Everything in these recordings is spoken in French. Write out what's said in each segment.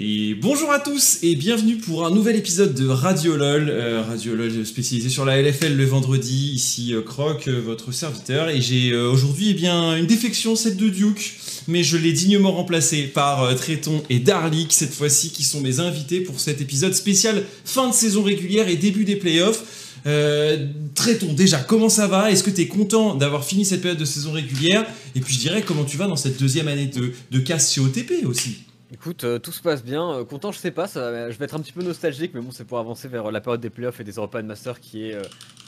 Et bonjour à tous et bienvenue pour un nouvel épisode de Radio LOL, euh, spécialisé sur la LFL le vendredi. Ici euh, Croc, euh, votre serviteur, et j'ai aujourd'hui eh bien une défection, celle de Duke, mais je l'ai dignement remplacé par Tréton et Darlik cette fois-ci, qui sont mes invités pour cet épisode spécial fin de saison régulière et début des playoffs. Euh, déjà, comment ça va? Est-ce que tu es content d'avoir fini cette période de saison régulière? Et puis je dirais, comment tu vas dans cette deuxième année de, de casse chez OTP aussi? Écoute, euh, tout se passe bien. Euh, content, je sais pas, je vais être un petit peu nostalgique, mais bon, c'est pour avancer vers euh, la période des playoffs et des European Masters qui est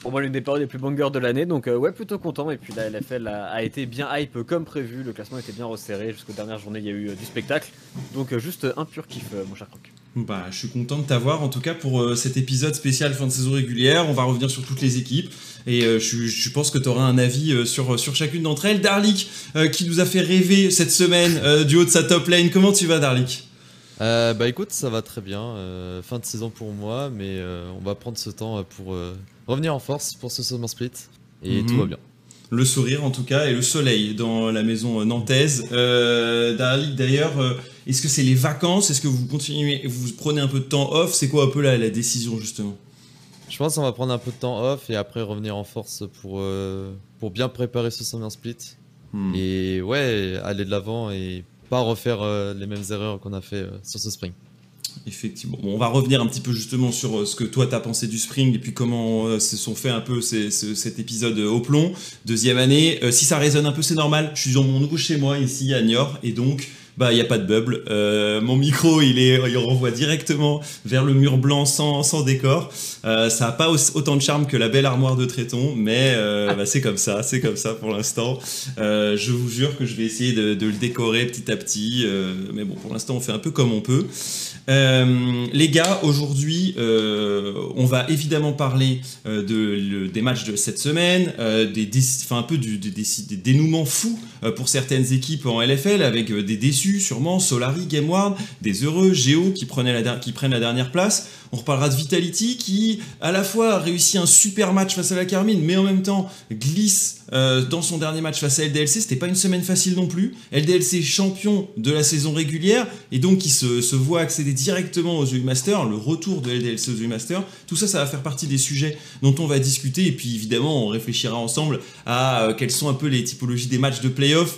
pour moi l'une des périodes les plus bangers de l'année. Donc, ouais, plutôt content. Et puis la LFL a, a été bien hype comme prévu. Le classement était bien resserré. Jusqu'aux dernières journées, il y a eu du spectacle. Donc, juste un pur kiff, mon cher Croc. Bah, je suis content de t'avoir en tout cas pour euh, cet épisode spécial fin de saison régulière. On va revenir sur toutes les équipes et euh, je, je pense que tu auras un avis euh, sur, sur chacune d'entre elles. Darlik, qui nous a fait rêver cette semaine du haut de sa top lane. Comment tu vas, Darlik bah écoute, ça va très bien. fin de saison pour moi, mais on va prendre ce temps pour revenir en force pour ce Summer Split. Et Mhm. tout va bien. Le sourire en tout cas et le soleil dans la maison nantaise. Euh, Darlik, d'ailleurs, est-ce que c'est les vacances? Est-ce que vous continuez, vous prenez un peu de temps off? C'est quoi un peu la, la décision justement? Je pense qu'on va prendre un peu de temps off et après revenir en force pour, euh, pour bien préparer ce Summer Split. Hmm. Et ouais, aller de l'avant et pas refaire euh, les mêmes erreurs qu'on a fait euh, sur ce spring. Effectivement. Bon, on va revenir un petit peu justement sur ce que toi t'as pensé du Spring et puis comment euh, se sont fait un peu ces- cet épisode au plomb. Deuxième année, Euh, si ça résonne un peu, c'est normal. Je suis dans mon nouveau chez moi ici à Niort et donc bah il y a pas de bubble. Euh, mon micro il est il renvoie directement vers le mur blanc sans, décor. Euh, ça a pas autant de charme que la belle armoire de Tréton, mais euh, bah, c'est comme ça, c'est comme ça pour l'instant. Je vous jure que je vais essayer de, le décorer petit à petit, mais bon pour l'instant on fait un peu comme on peut. Les gars, aujourd'hui, on va évidemment parler de, des matchs de cette semaine, des, un peu des, dénouements fous pour certaines équipes en LFL, avec euh, des déçus sûrement, Solari, GameWard, des heureux, Géo qui, qui prennent la dernière place. On reparlera de Vitality qui, à la fois, a réussi un super match face à la Carmine, mais en même temps glisse euh, dans son dernier match face à LDLC. C'était pas une semaine facile non plus. LDLC champion de la saison régulière et donc qui se, voit accéder directement aux EU Masters, le retour de LDLC aux EU Masters. Tout ça, ça va faire partie des sujets dont on va discuter et puis évidemment, on réfléchira ensemble à euh, quelles sont un peu les typologies des matchs de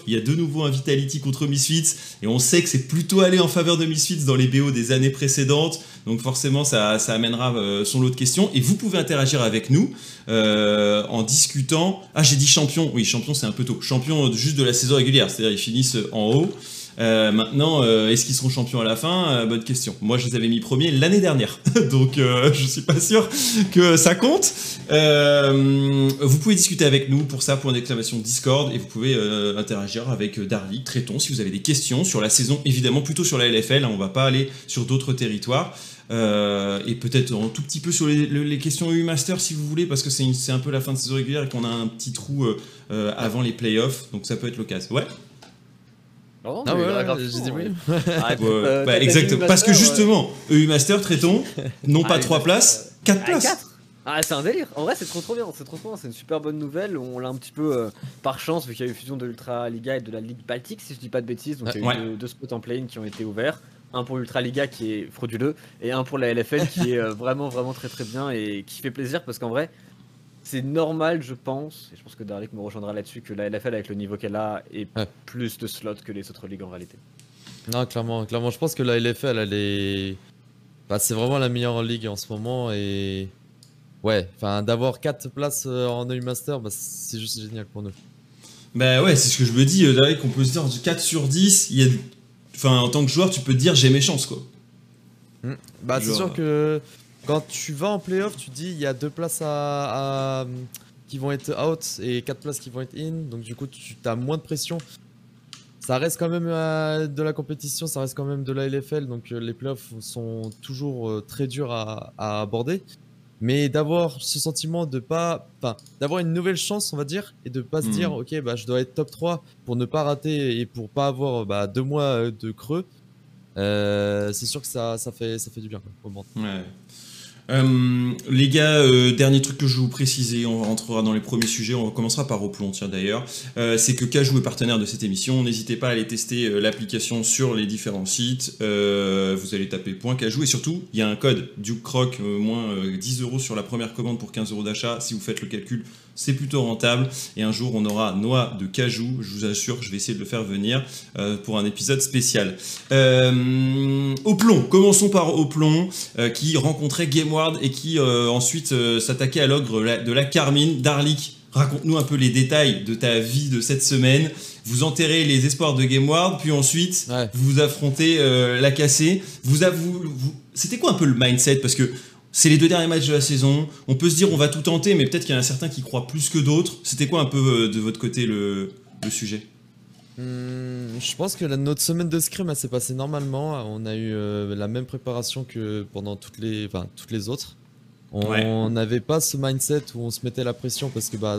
Il y a de nouveau un Vitality contre Misfits et on sait que c'est plutôt allé en faveur de Misfits dans les BO des années précédentes. Donc forcément, ça, ça amènera euh, son lot de questions. Et vous pouvez interagir avec nous euh, en discutant. Ah, j'ai dit champion. Oui, champion, c'est un peu tôt. Champion euh, juste de la saison régulière, c'est-à-dire ils finissent en haut. Euh, maintenant, euh, est-ce qu'ils seront champions à la fin? Euh, Bonne question. Moi, je les avais mis premiers l'année dernière, donc je suis pas sûr que ça compte. Vous pouvez discuter avec nous pour ça, pour une exclamation Discord, et vous pouvez interagir avec Darly, Tréton, si vous avez des questions sur la saison, évidemment plutôt sur la LFL. hein, on va pas aller sur d'autres territoires. Et peut-être un tout petit peu sur les, le- les questions EU Master si vous voulez, parce que c'est un peu la fin de saison régulière et qu'on a un petit trou avant les playoffs, donc ça peut être l'occasion. Ouais, Non, Ah mais ouais, là, grave, j'ai dit oui. ouais. Ah, Ouais, euh, bah, t'as- t'as exactement. Parce que justement, EU Master, traitons, non Ah, pas EU 3 Master, places, 4 Ah, places. quatre Ah, c'est un délire. En vrai, c'est trop trop bien. C'est trop trop bien. C'est une super bonne nouvelle. On l'a un petit peu euh, par chance, vu qu'il y a eu fusion de l'Ultra Liga et de la Ligue Baltique, si je dis pas de bêtises. Donc, il y a Ouais. eu deux, deux spots en plane qui ont été ouverts. Un pour l'Ultra Liga qui est frauduleux et un pour la LFL qui est euh, vraiment vraiment très très bien et qui fait plaisir parce qu'en vrai, c'est normal, je pense, et je pense que Darlik me rejoindra là-dessus, que la LFL avec le niveau qu'elle a ait Ouais. plus de slots que les autres ligues en réalité. Non, clairement, clairement. Je pense que la LFL, elle est. Bah, c'est vraiment la meilleure ligue en ce moment et. Ouais, enfin, d'avoir 4 places euh, en EU Master, bah, c'est juste génial pour nous. Bah ouais, c'est ce que je me dis, euh, Derek, qu'on peut se dire du 4 sur 10, il y a... Enfin, en tant que joueur, tu peux te dire j'ai mes chances, quoi. Bah, c'est sûr que quand tu vas en playoff, tu dis il y a 2 places à, à- qui vont être out et 4 places qui vont être in, donc du coup, tu as moins de pression. Ça reste quand même euh, de la compétition, ça reste quand même de la LFL, donc euh, les playoffs sont toujours euh, très durs à, à aborder. Mais d'avoir ce sentiment de pas, enfin, d'avoir une nouvelle chance, on va dire, et de pas se Mhm. dire, ok, bah, je dois être top 3 pour ne pas rater et pour pas avoir bah, deux mois de creux. euh, c'est sûr que ça, ça fait, ça fait du bien quoi, au. Ouais. Euh, les gars, euh, dernier truc que je vous préciser, on rentrera dans les premiers sujets, on commencera par Oplon, tiens d'ailleurs, euh, c'est que Cajou est partenaire de cette émission, n'hésitez pas à aller tester euh, l'application sur les différents sites, vous allez taper Cajou, et surtout, il y a un code Duke Croc, moins euh, 10 euros sur la première commande pour 15 euros d'achat, si vous faites le calcul, c'est plutôt rentable, et un jour on aura noix de Cajou, je vous assure, je vais essayer de le faire venir euh, pour un épisode spécial. Euh, Oplon, commençons par Oplon, euh, qui rencontrait Gameward et qui ensuite s'attaquait à l'ogre de la Carmine. Darlik, raconte-nous un peu les détails de ta vie de cette semaine. Vous enterrez les espoirs de Gameward, puis ensuite Ouais. vous affrontez la cassée. Vous, av- vous- vous- C'était quoi un peu le mindset? Parce que c'est les deux derniers matchs de la saison. On peut se dire on va tout tenter, mais peut-être qu'il y en a certains qui croient plus que d'autres. C'était quoi un peu euh, de votre côté le, le sujet? Hmm, je pense que la, notre semaine de scrim s'est passée normalement. On a eu euh, la même préparation que pendant toutes les, enfin, toutes les autres. Ouais. On n'avait pas ce mindset où on se mettait la pression parce que bah,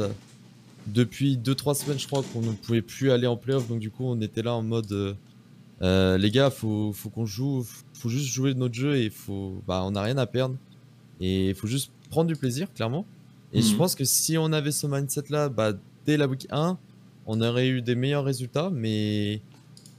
depuis 2-3 semaines, je crois qu'on ne pouvait plus aller en playoff. Donc du coup, on était là en mode euh, euh, les gars, faut, faut qu'on joue, faut juste jouer notre jeu et faut, bah, on n'a rien à perdre. Et il faut juste prendre du plaisir, clairement. Et je Mhm. pense que si on avait ce mindset là, bah, dès la week 1, on aurait eu des meilleurs résultats, mais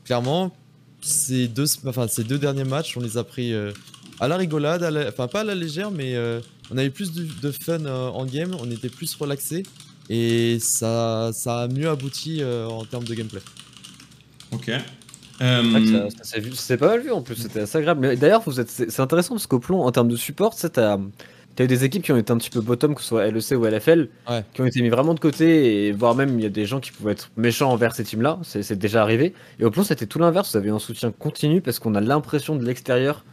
clairement, ces deux, enfin, ces deux derniers matchs, on les a pris euh, à la rigolade, à la- enfin pas à la légère, mais euh, on avait plus de, de fun euh, en game, on était plus relaxé, et ça, ça a mieux abouti euh, en termes de gameplay. Ok. C'est Euh, ça, ça c'est pas mal vu en plus, c'était assez agréable. Mais d'ailleurs, vous êtes, c'est c'est intéressant parce qu'au plomb, en termes de support, tu t'as eu des équipes qui ont été un petit peu bottom, que ce soit LEC ou LFL, Ouais. qui ont été mis vraiment de côté, et voire même il y a des gens qui pouvaient être méchants envers ces teams-là, c'est c'est déjà arrivé. Et au plomb, c'était tout l'inverse, vous avez un soutien continu parce qu'on a l'impression de l'extérieur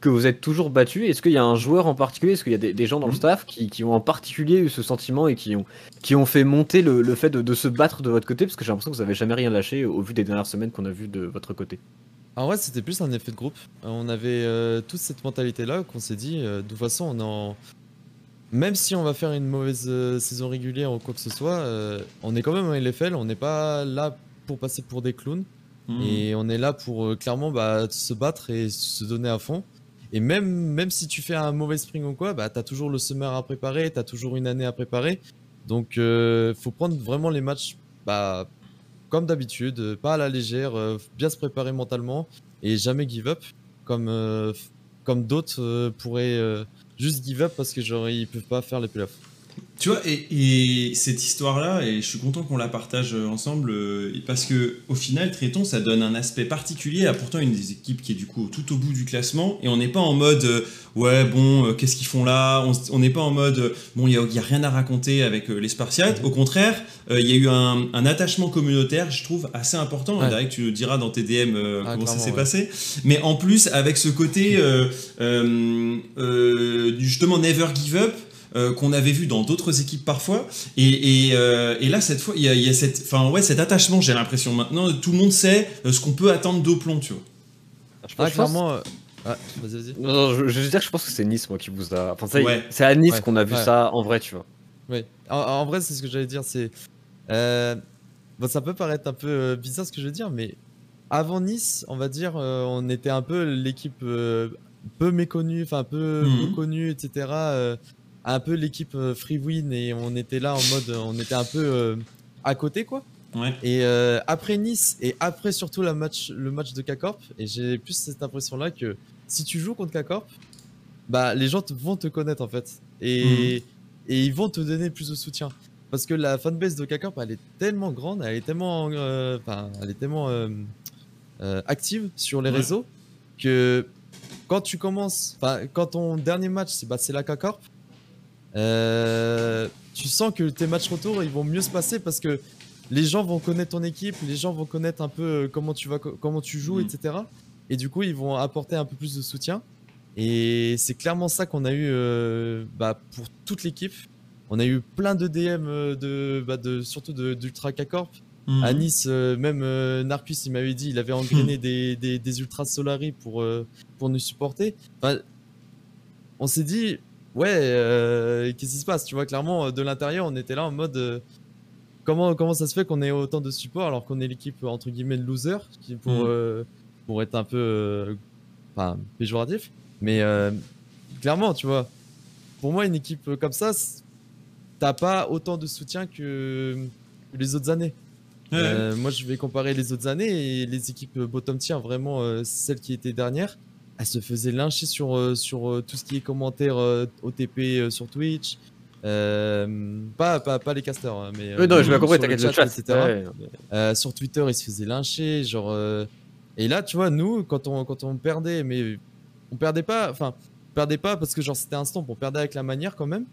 que vous êtes toujours battu. Est-ce qu'il y a un joueur en particulier, est-ce qu'il y a des, des gens dans le Mhm. staff qui, qui ont en particulier eu ce sentiment et qui ont, qui ont fait monter le, le fait de, de se battre de votre côté? Parce que j'ai l'impression que vous avez jamais rien lâché au vu des dernières semaines qu'on a vu de votre côté. En vrai, c'était plus un effet de groupe. On avait euh, toute cette mentalité-là qu'on s'est dit, euh, de toute façon, on en... même si on va faire une mauvaise euh, saison régulière ou quoi que ce soit, euh, on est quand même en LFL, on n'est pas là pour passer pour des clowns. hmm. Et on est là pour euh, clairement bah, se battre et se donner à fond. Et même, si tu fais un mauvais spring ou quoi, bah, tu toujours le summer à préparer, tu as toujours une année à préparer. Donc euh, faut prendre vraiment les matchs bah, comme d'habitude, euh, pas à la légère, euh, bien se préparer mentalement et jamais give up. Comme, euh, d'autres pourraient juste give up parce que genre, ils peuvent pas faire les playoffs. Tu vois, et, et cette histoire-là, et je suis content qu'on la partage euh, ensemble, euh, parce que au final, Tréton, ça donne un aspect particulier à pourtant une des équipes qui est du coup tout au bout du classement, et on n'est pas en mode euh, ouais, bon, euh, qu'est-ce qu'ils font là? On n'est pas en mode bon, il n'y a, rien à raconter avec les Spartiates. Au contraire, euh, il y a eu un, un attachement communautaire, je trouve, assez important. Ouais. Derek, tu nous diras dans tes DM euh, Ah, comment ça s'est ouais. passé. Mais en plus, avec ce côté euh, euh, euh, justement never give up euh, qu'on avait vu dans d'autres équipes parfois. Et, et, euh, et là, cette fois, il y a, il y a cette, enfin, ouais, cet attachement, j'ai l'impression. Maintenant, tout le monde sait euh, ce qu'on peut attendre d'Oplon, tu vois. Je pense- je pense- clairement. euh, Ouais, vas-y, vas-y. Non, non, je, je veux dire que je pense que c'est Nice, moi, qui vous a. Enfin, ça, Ouais. c'est à Nice Ouais, qu'on a vu ouais. ça en vrai, tu vois. Oui, en, en vrai, c'est ce que j'allais dire. C'est, euh, bon, ça peut paraître un peu bizarre ce que je veux dire, mais avant Nice, on va dire, euh, on était un peu l'équipe euh, peu méconnue, enfin peu, Mhm. peu connue, etc. euh, un peu l'équipe euh, free win et on était là en mode, on était un peu euh, à côté, quoi. Ouais. Et euh, après Nice et après surtout la match, le match de K-Corp, et j'ai plus cette impression-là que si tu joues contre K-Corp, bah les gens te- vont te connaître en fait. Et, et ils vont te donner plus de soutien. Parce que la fanbase de K-Corp, elle est tellement grande, elle est tellement, euh, elle est tellement euh, euh, active sur les Ouais. réseaux que quand tu commences, enfin, quand ton dernier match, c'est bah, c'est la K-Corp, euh, tu sens que tes matchs retour, ils vont mieux se passer parce que les gens vont connaître ton équipe, les gens vont connaître un peu euh, comment tu vas, comment tu joues, Mhm. etc. Et du coup, ils vont apporter un peu plus de soutien. Et c'est clairement ça qu'on a eu euh, bah, pour toute l'équipe. On a eu plein de DM de, bah, de surtout de- d'Ultra K-Corp. Mhm. À Nice, euh, même euh, Narcus, il m'avait dit, il avait engrainé des, des, des Ultras Solari pour, pour nous supporter. Enfin, on s'est dit, ouais, euh, qu'est-ce qui se passe? Tu vois, clairement, euh, de l'intérieur, on était là en mode, euh, comment, comment ça se fait qu'on ait autant de support alors qu'on est l'équipe, entre guillemets, de loser, qui, pour, euh, pour être un peu, enfin, péjoratif. Mais clairement, tu vois, pour moi, une équipe comme ça, t'as pas autant de soutien que que les autres années. Ouais. Moi, je vais comparer les autres années et les équipes bottom tier, vraiment celles qui étaient dernières, elles se faisaient lyncher sur, euh, sur euh, tout ce qui est commentaires euh, OTP euh, sur Twitch. Euh, pas, pas, pas les casters, hein, mais. Oui, non, bien sur compris, t'inquiète, le chat, etc. Ouais, Euh, sur Twitter, ils se faisaient lyncher, genre. euh, Et là, tu vois, nous, quand on, quand on perdait, mais on perdait pas, enfin, on perdait pas parce que genre c'était un stomp, on perdait avec la manière quand même.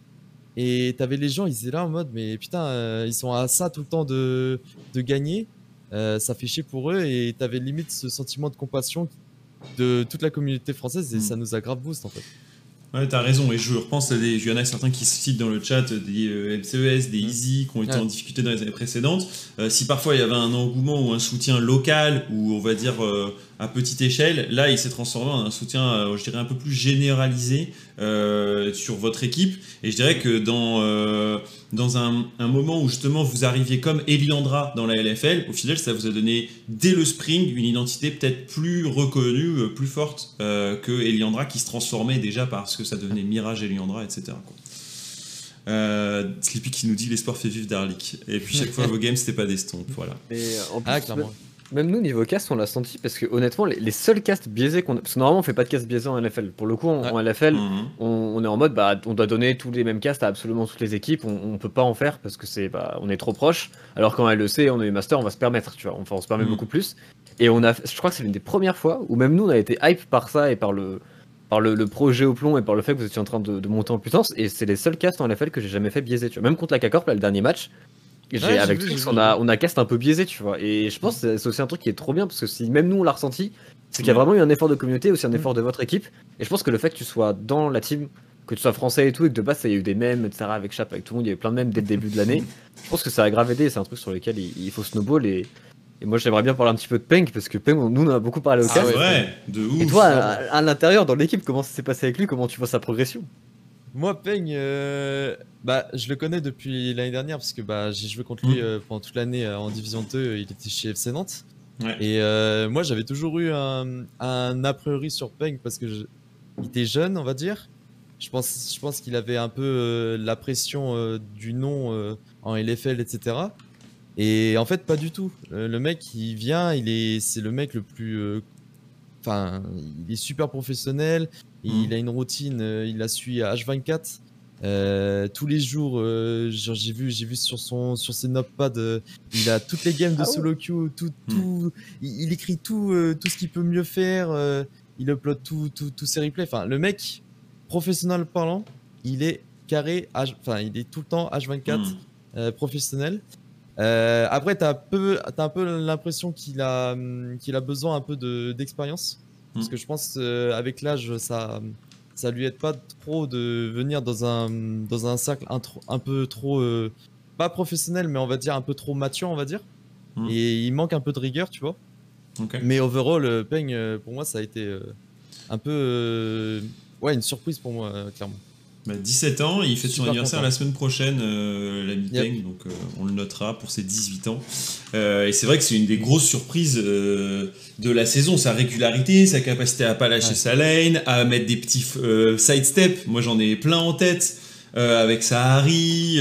Et t'avais les gens, ils étaient là en mode, mais putain, euh, ils sont à ça tout le temps de, de gagner. Euh, ça fait chier pour eux et t'avais limite ce sentiment de compassion de toute la communauté française et Mm. ça nous a grave boost en fait. Ouais, t'as raison, et je repense à des. Il y en a certains qui se citent dans le chat des euh, MCES, des Mm. Easy, qui ont été Ouais. en difficulté dans les années précédentes. Euh, si parfois il y avait un engouement ou un soutien local, ou on va dire euh, à petite échelle, là il s'est transformé en un soutien, euh, je dirais, un peu plus généralisé euh, sur votre équipe. Et je dirais que dans, euh, dans un, un moment où justement vous arriviez comme Eliandra dans la LFL, au final ça vous a donné dès le spring une identité peut-être plus reconnue, plus forte euh, que Eliandra qui se transformait déjà parce que ça devenait Mirage Eliandra, etc. quoi. Euh, Sleepy qui nous dit l'espoir fait vivre Darlik. Et puis chaque fois vos games c'était pas des stompes, voilà. mais, en plus, Ah, clairement. Même nous, niveau cast, on l'a senti parce que honnêtement, les, les seuls casts biaisés qu'on a. Parce que normalement, on fait pas de cast biaisés en LFL. Pour le coup, en, Ouais. en LFL, Mhm. on, on est en mode, bah, on doit donner tous les mêmes casts à absolument toutes les équipes. On, on peut pas en faire parce que c'est, bah, on est trop proche. Alors qu'en LEC, on est master, on va se permettre, tu vois. Enfin, on se permet Mhm. beaucoup plus. Et on a, je crois que c'est l'une des premières fois où même nous, on a été hype par ça et par le, par le, le projet au plomb et par le fait que vous étiez en train de, de monter en puissance. Et c'est les seuls casts en LFL que j'ai jamais fait biaiser, tu vois. Même contre la là, le dernier match. Ouais, avec vu, Twix, j'ai on a, on a cast un peu biaisé, tu vois. Et je pense que c'est- aussi un truc qui est trop bien parce que si même nous on l'a ressenti, c'est qu'il y a Ouais. vraiment eu un effort de communauté, aussi un Mm. effort de votre équipe. Et je pense que le fait que tu sois dans la team, que tu sois français et tout, et que de base il y a eu des mèmes, etc. avec Chap, avec tout le monde, il y avait plein de mèmes dès le début de l'année. Je pense que ça a grave aidé, c'est un truc sur lequel il, il faut snowball. Et, et moi j'aimerais bien parler un petit peu de Peng parce que Peng, nous on a beaucoup parlé au C'est cas. ouais. vrai, de ouf. Et toi, à, à l'intérieur, dans l'équipe, comment ça s'est passé avec lui Comment tu vois sa progression? Moi, Peng, euh, bah, je le connais depuis l'année dernière parce que bah, j'ai joué contre lui Mm. euh, pendant toute l'année euh, en Division 2. Il était chez FC Nantes. Ouais. Et moi, j'avais toujours eu un, un a priori sur Peng parce que je- il était jeune, on va dire. Je pense, je pense qu'il avait un peu la pression du nom en LFL, etc. Et en fait, pas du tout. Le mec, il vient, il est, c'est le mec le plus, enfin, il est super professionnel. Il Mhm. a une routine, euh, il la suit à H24. Euh, tous les jours, euh, j'ai vu, j'ai vu sur son, sur ses notepads, euh, il a toutes les games de Ah solo queue, tout, Mhm. tout, il, il écrit tout, euh, tout ce qu'il peut mieux faire. euh, il upload tout, tout, tous ses replays. Enfin, le mec, professionnel parlant, il est carré, H- enfin, il est tout le temps H24 Mhm. euh, professionnel. Euh, après, peu, t'as un peu l'impression qu'il a, hum, qu'il a besoin un peu de d'expérience, parce Mm. que je pense euh, avec l'âge, ça, ça lui aide pas trop de venir dans un, dans un cercle un, peu trop, euh, pas professionnel, mais on va dire un peu trop mature, on va dire. Mm. Et il manque un peu de rigueur, tu vois. Ok. Mais overall, euh, Peng, pour moi, ça a été un peu, ouais, une surprise pour moi, clairement. Bah, 17 ans, il fait son anniversaire content. la semaine prochaine, euh, l'ami Yep. Peng, donc euh, on le notera pour ses 18 ans. Euh, et c'est vrai que c'est une des grosses surprises de la saison, sa régularité, sa capacité à pas lâcher Ouais. sa lane, à mettre des petits euh, sidesteps. Moi j'en ai plein en tête. avec sa Harry,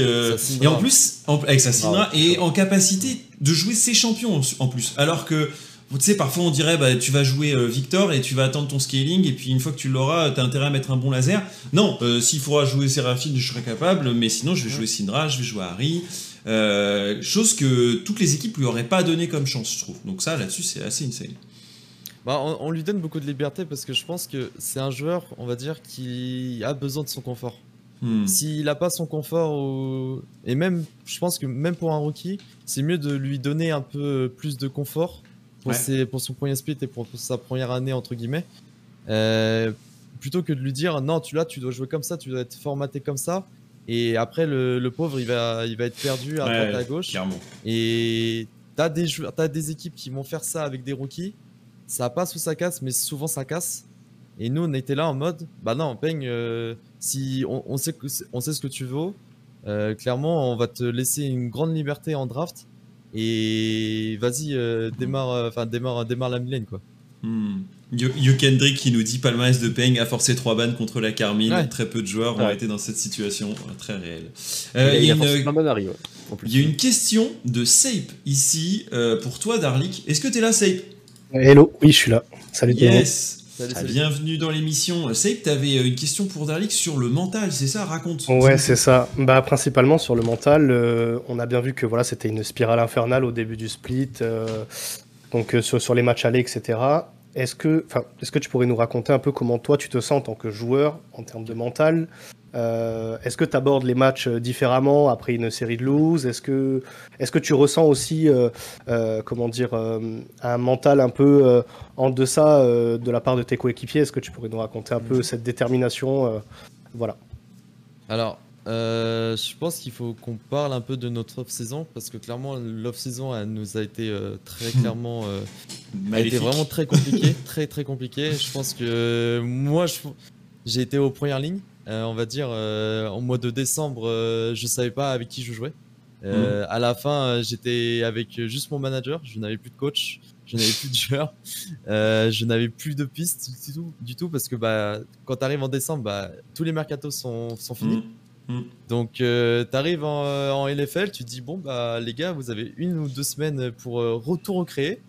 et en plus, en- avec sa Syndra, et en capacité de jouer ses champions en, en plus. Alors que tu sais, parfois on dirait bah, tu vas jouer euh, Victor et tu vas attendre ton scaling, et puis une fois que tu l'auras, t'as intérêt à mettre un bon laser. Non, euh, s'il faudra jouer Séraphine, je serai capable, mais sinon je vais jouer Syndra, je vais jouer Harry. Euh, chose que toutes les équipes lui auraient pas donné comme chance, je trouve. Donc ça, là-dessus, c'est assez insane. Bah, on, on lui donne beaucoup de liberté parce que je pense que c'est un joueur, on va dire, qui a besoin de son confort. Hmm. S'il a pas son confort, au- et même, je pense que même pour un rookie, c'est mieux de lui donner un peu plus de confort pour, Ouais. ses- pour son premier split et pour, pour sa première année, entre guillemets. Euh, plutôt que de lui dire non, tu là, tu dois jouer comme ça, tu dois être formaté comme ça. Et après, le, le pauvre, il va, il va être perdu à Ouais, droite à gauche. Clairement. Et t'as des, t'as des équipes qui vont faire ça avec des rookies. Ça passe ou ça casse, mais souvent ça casse. Et nous, on était là en mode, bah non, Peng, euh, si on, on sait on sait ce que tu vaux, euh, clairement, on va te laisser une grande liberté en draft. Et vas-y, euh, démarre, euh, enfin démarre, démarre la lane quoi. Hmm. Kendrick qui nous dit palmarès de Peng a forcé 3 bannes contre la Carmine. Ouais. Très peu de joueurs ont été dans cette situation très réelle. Il Euh, a- Il y, a une- plein de Manari, ouais, en plus. il y a une question de Sape ici euh, pour toi, Darlik. Est-ce que tu es là, Sape? Hello, oui, je suis là. Salut. Yes Salut, salut. Bienvenue dans l'émission. Sape, tu avais une question pour Darlik sur le mental, c'est ça Raconte. Ouais, c'est ça. Bah, principalement sur le mental, euh, on a bien vu que voilà, c'était une spirale infernale au début du split, euh, donc euh, sur, sur les matchs allés, etc. Est-ce que, est-ce que tu pourrais nous raconter un peu comment toi tu te sens en tant que joueur en termes de mental? Euh, Est-ce que tu abordes les matchs euh, différemment après une série de lose? Est-ce que, est-ce que tu ressens aussi, euh, euh, comment dire, euh, un mental un peu euh, en deçà euh, de la part de tes coéquipiers? Est-ce que tu pourrais nous raconter un peu cette détermination euh, Voilà. Alors, euh, je pense qu'il faut qu'on parle un peu de notre off-saison parce que clairement, l'off-saison nous a été euh, très clairement. euh, a été vraiment très compliqué, très très compliqué. Je pense que moi, j'ai été aux premières lignes. Euh, on va dire, euh, en mois de décembre, euh, je savais pas avec qui je jouais. Euh, À la fin, euh, j'étais avec juste mon manager. Je n'avais plus de coach, je n'avais plus de joueur, je n'avais plus de pistes du tout, du tout parce que bah, quand tu arrives en décembre, bah, tous les mercatos sont, sont finis. Hmm. Donc, tu arrives en, en LFL, tu te dis bon bah les gars, vous avez une ou deux semaines pour retour recréer.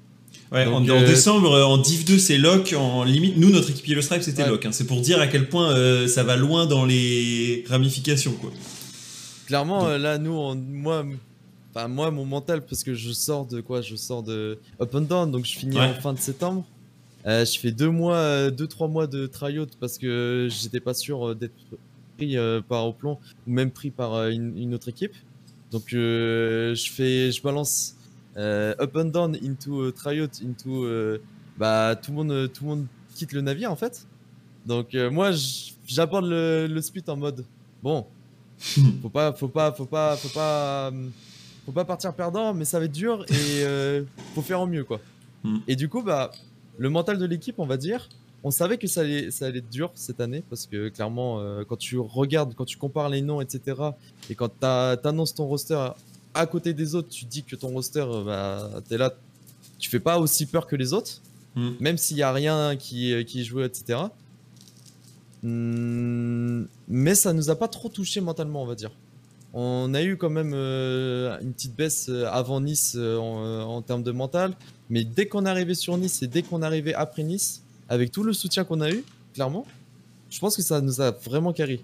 Ouais, Donc, en, en euh, décembre, euh, en Div 2, c'est lock. En limite, nous, notre équipe Yellow Stripe, c'était Ouais. lock. hein. C'est pour dire à quel point euh, ça va loin dans les ramifications, quoi. Clairement, Donc- euh, là, nous, on- moi, enfin, moi, mon mental, parce que je sors de quoi? Je sors de Up and Down, donc je finis Ouais. en fin de septembre. Euh, je fais deux mois, deux trois mois de tryout parce que j'étais pas sûr d'être pris euh, par Oplon ou même pris par euh, une, une autre équipe. Donc euh, je fais, je balance euh, Up and Down into euh, tryout into euh, bah tout le monde, euh, tout le monde quitte le navire en fait. Donc euh, moi, j'aborde le, le split en mode bon, faut pas, faut pas, faut pas, faut pas, faut pas partir perdant, mais ça va être dur et euh, faut faire au mieux quoi. Hmm. Et du coup, bah, le mental de l'équipe, on va dire, on savait que ça allait, ça allait être dur cette année parce que clairement, euh, quand tu regardes, quand tu compares les noms, etc., et quand t'annonces ton roster à côté des autres, tu dis que ton roster, euh, bah, t'es là, tu fais pas aussi peur que les autres, Hmm. même s'il y a rien qui, qui est joué, etc. Hmm, mais ça nous a pas trop touché mentalement, on va dire. On a eu quand même euh, une petite baisse euh, avant Nice euh, en, euh, en termes de mental, mais dès qu'on est arrivé sur Nice et dès qu'on est arrivé après Nice, avec tout le soutien qu'on a eu, clairement, je pense que ça nous a vraiment carré.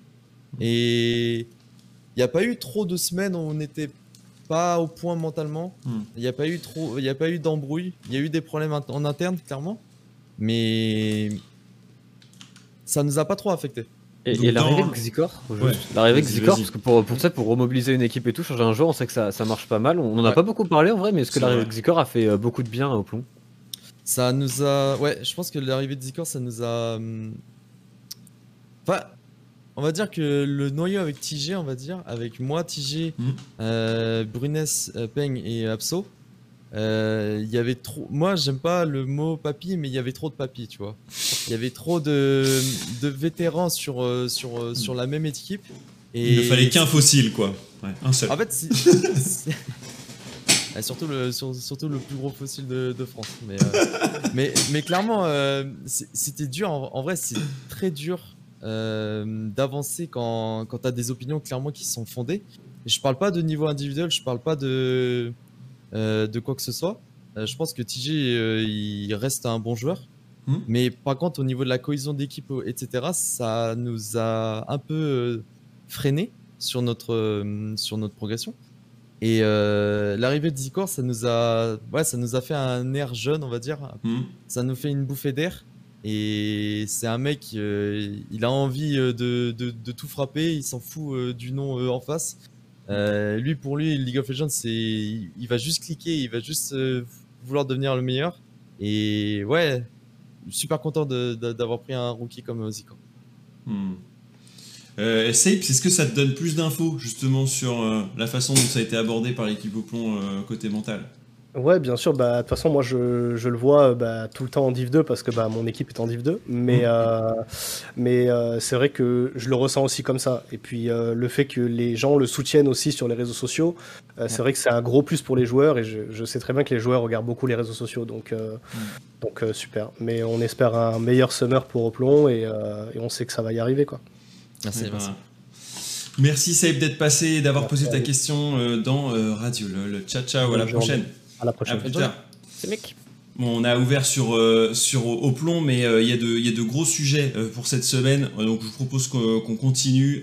Et il n'y a pas eu trop de semaines où on n'était pas au point mentalement. Hmm. Il n'y a pas eu trop, il y a pas eu d'embrouille. Il y a eu des problèmes en interne, clairement, mais ça nous a pas trop affecté. Et, l'arrivée dans- de Xicor, Ouais. l'arrivée de Xicor, parce que pour, pour ça, pour remobiliser une équipe et tout, changer un joueur, on sait que ça, ça marche pas mal. On en a Ouais. pas beaucoup parlé en vrai, mais est-ce que l'arrivée de Xicor a fait euh, beaucoup de bien au plomb? Ça nous a. Ouais, je pense que l'arrivée de Zikor, ça nous a. hum, Enfin, on va dire que le noyau avec TG, on va dire, avec moi, TG, Mhm. euh, Brunès, euh, Peng et Abso, euh, il y avait trop. Moi, j'aime pas le mot papy, mais il y avait trop de papy, tu vois. Il y avait trop de, de vétérans sur, sur, sur la même équipe. Et Il ne fallait qu'un fossile, quoi. Ouais, un seul. en fait, Ah, surtout, le, sur- surtout le plus gros fossile de, de France. Mais, euh, mais, mais clairement, c'était dur. En, en vrai, c'est très dur d'avancer quand, quand tu as des opinions clairement qui sont fondées. Et je parle pas de niveau individuel, je parle pas de, euh, de quoi que ce soit. Euh, je pense que TJ, euh, il reste un bon joueur. Hmm. Mais par contre, au niveau de la cohésion d'équipe, etc., ça nous a un peu euh, freiné sur notre, euh, sur notre progression. Et euh, l'arrivée de Zikor, ça nous a, ouais, ça nous a fait un air jeune, on va dire. Hmm. Ça nous fait une bouffée d'air. Et c'est un mec, euh, il a envie euh, de, tout frapper, il s'en fout euh, du nom en face. Lui, pour lui, League of Legends, il, va juste cliquer, il va juste vouloir devenir le meilleur. Et ouais, super content d'avoir pris un rookie comme Zikor. Hmm. Sape, est-ce que ça te donne plus d'infos justement sur la façon dont ça a été abordé par l'équipe au plomb côté mental? Ouais, bien sûr. Bah, de toute façon, moi, je, je le vois bah, tout le temps en Div 2 parce que bah, mon équipe est en Div 2. Mais, euh, mais euh, c'est vrai que je le ressens aussi comme ça. Et puis, euh, le fait que les gens le soutiennent aussi sur les réseaux sociaux, euh, c'est vrai que c'est un gros plus pour les joueurs. Et je, je sais très bien que les joueurs regardent beaucoup les réseaux sociaux. Donc, euh, donc euh, super. Mais on espère un meilleur summer pour Oplon et, euh, et on sait que ça va y arriver. Quoi. Merci, ben, merci. Merci Saïb d'être passé et d'avoir posé ta question euh, dans euh, Radio LOL. Ciao ciao, à la journée. prochaine. À la À prochaine. plus tard. C'est mec. Bon, on a ouvert sur, euh, sur au, plomb, mais euh, il y, a de- il y a de gros sujets euh, pour cette semaine. Donc, je vous propose qu'on continue.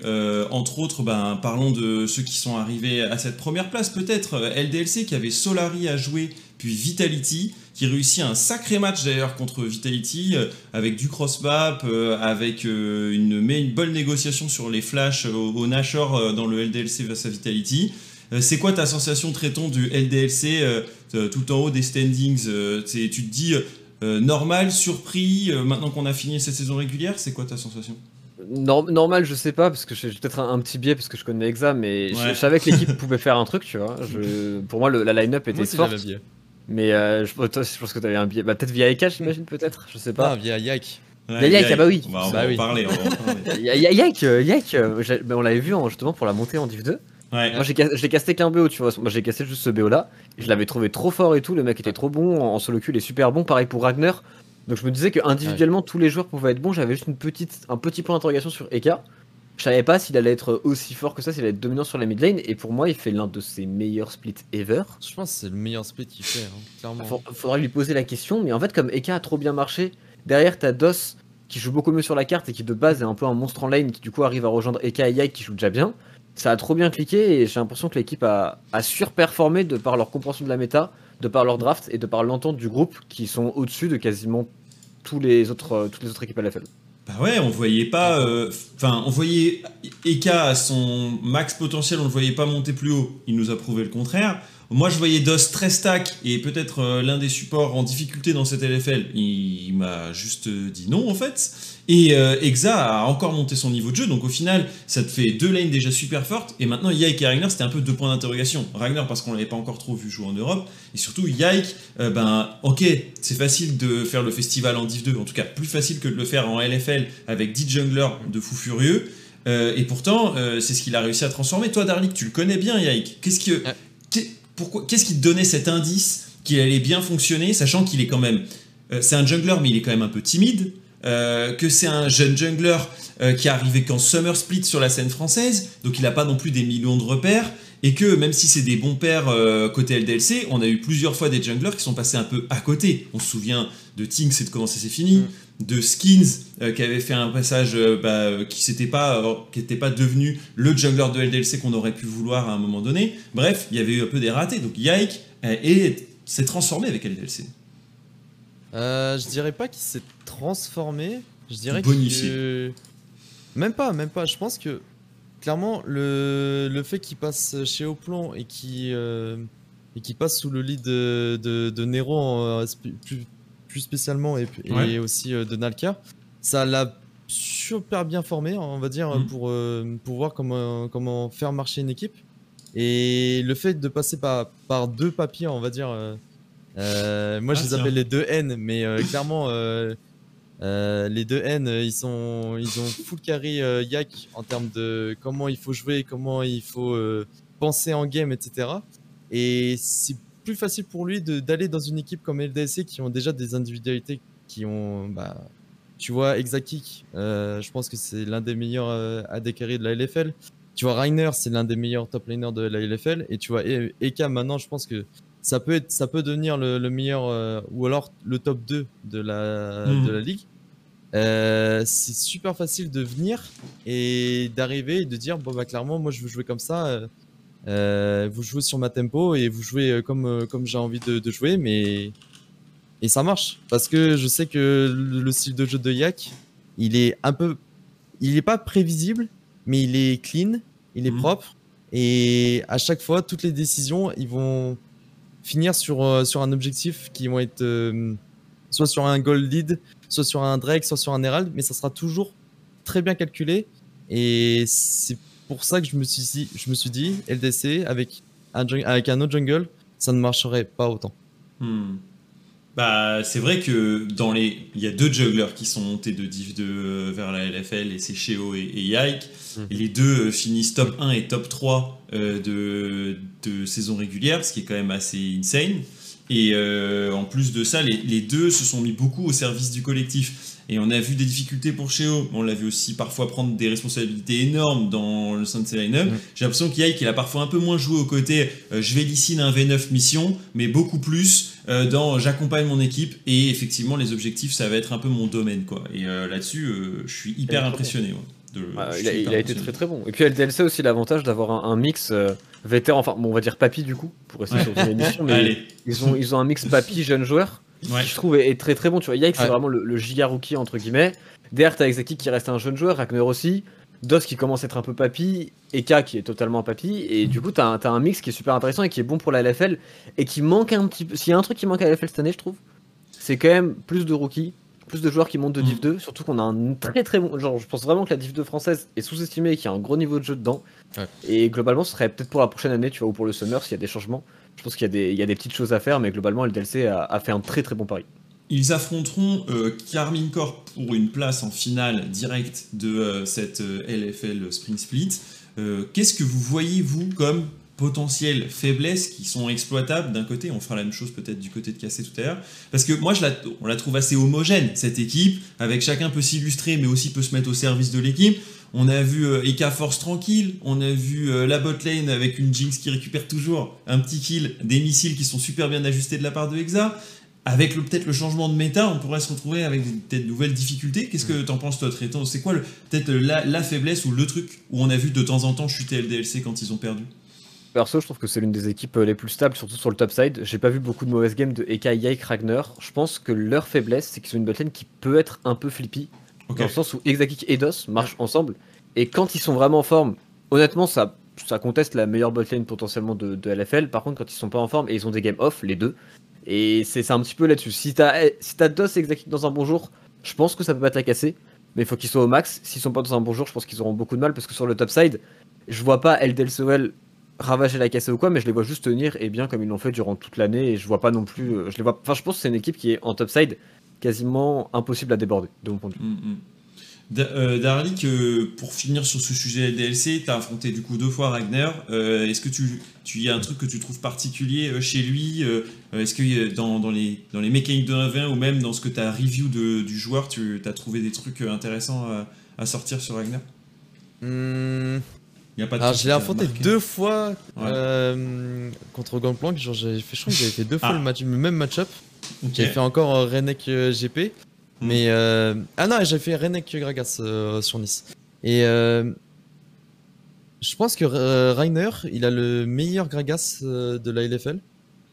Entre autres, ben, parlons de ceux qui sont arrivés à cette première place, peut-être. LDLC qui avait Solari à jouer, puis Vitality, qui réussit un sacré match d'ailleurs contre Vitality, euh, avec du cross-map, euh, avec euh, une, mais une bonne négociation sur les flashs au, au Nashor dans le LDLC face à Vitality. C'est quoi ta sensation, Traiton, du LDLC tout en haut des standings euh, Tu te dis euh, normal, surpris, euh, maintenant qu'on a fini cette saison régulière C'est quoi ta sensation? Nor- normal, je sais pas, parce que j'ai peut-être un, un petit biais, parce que je connais Exa, mais je- Ouais. je, savais que l'équipe pouvait faire un truc, tu vois. Je, pour moi, le- la line-up était Moi aussi, forte, biais. mais euh, je, toi, je pense que t'avais un biais. Bah, peut-être via Eka, j'imagine, peut-être, je sais Pas pas. via Yak. Mais Yike, ah bah oui. On va, on Bah va oui. en parler. on va en parler. Euh, euh, bah, on l'avait vu en- justement pour la montée en Div 2. Ouais. Moi, j'ai ca- j'ai casté qu'un BO, tu vois. Moi, j'ai cassé juste ce BO là. Je l'avais trouvé trop fort et tout. Le mec était trop bon. En solo queue, il est super bon. Pareil pour Ragnar. Donc, je me disais que individuellement, tous les joueurs pouvaient être bons. J'avais juste une petite, un petit point d'interrogation sur Eka. Je savais pas s'il allait être aussi fort que ça, s'il allait être dominant sur la mid lane. Et pour moi, il fait l'un de ses meilleurs splits ever. Je pense que c'est le meilleur split qu'il fait, hein, clairement. Faudra lui poser la question. Mais en fait, comme Eka a trop bien marché, derrière, t'as DOS qui joue beaucoup mieux sur la carte et qui de base est un peu un monstre en lane qui du coup arrive à rejoindre Eka et Yike qui joue déjà bien. Ça a trop bien cliqué et j'ai l'impression que l'équipe a, surperformé de par leur compréhension de la méta, de par leur draft et de par l'entente du groupe qui sont au-dessus de quasiment tous les autres, euh, toutes les autres équipes LFL. Bah ouais, on voyait pas. euh, Enfin, on voyait Eka à son max potentiel, on le voyait pas monter plus haut. Il nous a prouvé le contraire. Moi, je voyais DOS très stack et peut-être euh, l'un des supports en difficulté dans cette LFL. Il, m'a juste dit non en fait. Et euh, Exa a encore monté son niveau de jeu, donc au final, ça te fait deux lanes déjà super fortes. Et maintenant, Yike et Ragnar, c'était un peu deux points d'interrogation. Ragnar parce qu'on l'avait pas encore trop vu jouer en Europe, et surtout Yike, euh, ben ok, c'est facile de faire le festival en Div 2, en tout cas plus facile que de le faire en LFL avec 10 junglers de fous furieux. Euh, et pourtant, c'est ce qu'il a réussi à transformer. Toi, Darlik, tu le connais bien, Yike. Qu'est-ce que, pourquoi, qu'est-ce qui te donnait cet indice qu'il allait bien fonctionner, sachant qu'il est quand même, c'est un jungler, mais il est quand même un peu timide. Euh, que c'est un jeune jungler euh, qui est arrivé qu'en Summer Split sur la scène française, donc il n'a pas non plus des millions de repères, et que même si c'est des bons pairs euh, côté LDLC, on a eu plusieurs fois des junglers qui sont passés un peu à côté. On se souvient de Tinks et de comment ça s'est fini, de Skins euh, qui avait fait un passage euh, bah, qui s'était pas, qui n'était pas devenu le jungler de LDLC qu'on aurait pu vouloir à un moment donné. Bref, il y avait eu un peu des ratés. Donc Yike est- s'est transformé avec LDLC. Euh, je dirais pas qu'il s'est transformé. Je dirais Bonifié. que. Même pas, même pas. Je pense que clairement le, le fait qu'il passe chez Oplon et qu'il euh, et passe sous le lead de, de, de Nero en, euh, plus, plus spécialement et, et Ouais. aussi euh, de Nalka, ça l'a super bien formé, on va dire, Mhm. pour, euh, pour voir comment, comment faire marcher une équipe. Et le fait de passer par, par deux papiers, on va dire. Euh, moi, Ah, je les tiens. appelle les deux N, mais euh, clairement, euh, les deux N, ils, sont, ils ont full carry Yak en termes de comment il faut jouer, comment il faut penser en game, etc. Et c'est plus facile pour lui d'aller dans une équipe comme LDSC qui ont déjà des individualités qui ont. Bah, tu vois, Exakik, je pense que c'est l'un des meilleurs AD carry de la LFL. Tu vois, Rainer, c'est l'un des meilleurs top laners de la LFL. Et tu vois, E- Eka, maintenant, je pense que ça peut, être, ça peut devenir le, le meilleur, euh, ou alors le top 2 de la, Mhm. de la ligue. Euh, c'est super facile de venir et d'arriver et de dire bon bah clairement moi je veux jouer comme ça euh, vous jouez sur ma tempo et vous jouez comme comme j'ai envie de, de jouer mais et ça marche parce que je sais que le, le style de jeu de Yak il est un peu il est pas prévisible mais il est clean il est Mhm. propre et à chaque fois toutes les décisions ils vont finir sur euh, sur un objectif qui vont être euh, soit sur un gold lead soit sur un Drake, soit sur un Herald, mais ça sera toujours très bien calculé. Et c'est pour ça que je me suis dit, je me suis dit LDC avec un, avec un autre jungle, ça ne marcherait pas autant. Hmm. Bah, c'est vrai que dans les, il y a deux jugglers qui sont montés de Div 2 vers la LFL et c'est Sheo et, et Yike. Et les deux euh, finissent top 1 et top 3 euh, de, de saison régulière, ce qui est quand même assez insane. Et euh, en plus de ça, les, les deux se sont mis beaucoup au service du collectif. Et on a vu des difficultés pour Sheo. On l'a vu aussi parfois prendre des responsabilités énormes dans le Sunset Line-Up. Mhm. J'ai l'impression qu'Yike, il a parfois un peu moins joué au côté euh, je vais listen un V9 mission, mais beaucoup plus euh, dans j'accompagne mon équipe. Et effectivement, les objectifs, ça va être un peu mon domaine. quoi. Et euh, là-dessus, je suis hyper impressionné. ouais, de- je il, a, il a été très très bon. Et puis LDLC a aussi l'avantage d'avoir un, un mix euh, vétéran, enfin bon, on va dire papy du coup, pour rester Ouais. sur une émission, mais ils ont, ils ont un mix papy jeune joueur Ouais. qui je trouve est, est très très bon. Tu vois, Yike c'est vraiment le, le giga rookie entre guillemets. Derrière t'as Exaki qui reste un jeune joueur, Ragnar aussi, Dos qui commence à être un peu papy, Eka qui est totalement papy, et du coup t'as un, mix qui est super intéressant et qui est bon pour la LFL et qui manque un petit peu. S'il y a un truc qui manque à la LFL cette année, je trouve, c'est quand même plus de rookies. Plus de joueurs qui montent de Div 2, surtout qu'on a un très très bon. Genre, je pense vraiment que la Div 2 française est sous-estimée et qu'il y a un gros niveau de jeu dedans. Ouais. Et globalement, ce serait peut-être pour la prochaine année, tu vois, ou pour le summer, s'il y a des changements. Je pense qu'il y, a des- petites choses à faire, mais globalement, LDLC a, a fait un très très bon pari. Ils affronteront euh, Carmine Corp pour une place en finale directe de euh, cette euh, LFL Spring Split. Euh, Qu'est-ce que vous voyez, vous, comme potentielles faiblesses qui sont exploitables? D'un côté On fera la même chose peut-être du côté de Cassé tout à l'heure. Parce que moi, je on la trouve assez homogène, cette équipe, avec chacun peut s'illustrer, mais aussi peut se mettre au service de l'équipe. On a vu euh, Eka Force tranquille, on a vu euh, la bot lane avec une Jinx qui récupère toujours un petit kill, des missiles qui sont super bien ajustés de la part de Hexa. Avec le- peut-être le changement de méta, on pourrait se retrouver avec peut-être de nouvelles difficultés. Qu'est-ce que t'en penses toi, Tréton? C'est quoi peut-être la, la faiblesse ou le truc où on a vu de temps en temps chuter LDLC quand ils ont perdu? Perso, je trouve que c'est l'une des équipes euh, les plus stables, surtout sur le top side. J'ai pas vu beaucoup de mauvaises games de Eka, Yike, Ragnar. Je pense que leur faiblesse, c'est qu'ils ont une botlane qui peut être un peu flippy. Dans le sens où Exakik et DOS marchent ensemble. Et quand ils sont vraiment en forme, honnêtement, ça, conteste la meilleure botlane potentiellement de, LFL. Par contre, quand ils sont pas en forme et ils ont des games off, les deux. Et c'est un petit peu là-dessus. Si t'as eh, DOS et Exakik dans un bon jour, je pense que ça peut pas te la casser. Mais il faut qu'ils soient au max. S'ils sont pas dans un bon jour, je pense qu'ils auront beaucoup de mal. Parce que sur le top side, je vois pas LDLCOL ravager la casser ou quoi, mais je les vois juste tenir et bien comme ils l'ont fait durant toute l'année. Et je vois pas non plus. euh, Je les vois. Enfin, je pense que c'est une équipe qui est en top side quasiment impossible à déborder, de mon point de vue. Mm, mm. Da- euh, Darlik, euh, pour finir sur ce sujet LDLC, tu as affronté du coup deux fois Ragnar. Euh, Est-ce que tu, tu y a un truc que tu trouves particulier euh, chez lui Euh, Est-ce que euh, dans, dans, les, dans les mécaniques de 1v1 ou même dans ce que tu as review de- du joueur, tu as trouvé des trucs intéressants à, à sortir sur Ragnar? Hmm, y a pas de Alors je l'ai affronté deux fois euh, contre Gangplank. Genre j'avais fait, je crois que j'avais fait deux fois Ah. le, match, le même match-up. J'avais fait encore euh, Renek euh, GP. Hmm. Mais euh, ah non, j'avais fait Renek Gragas euh, sur Nice. Et je pense que Rainer, il a le meilleur Gragas de la LFL,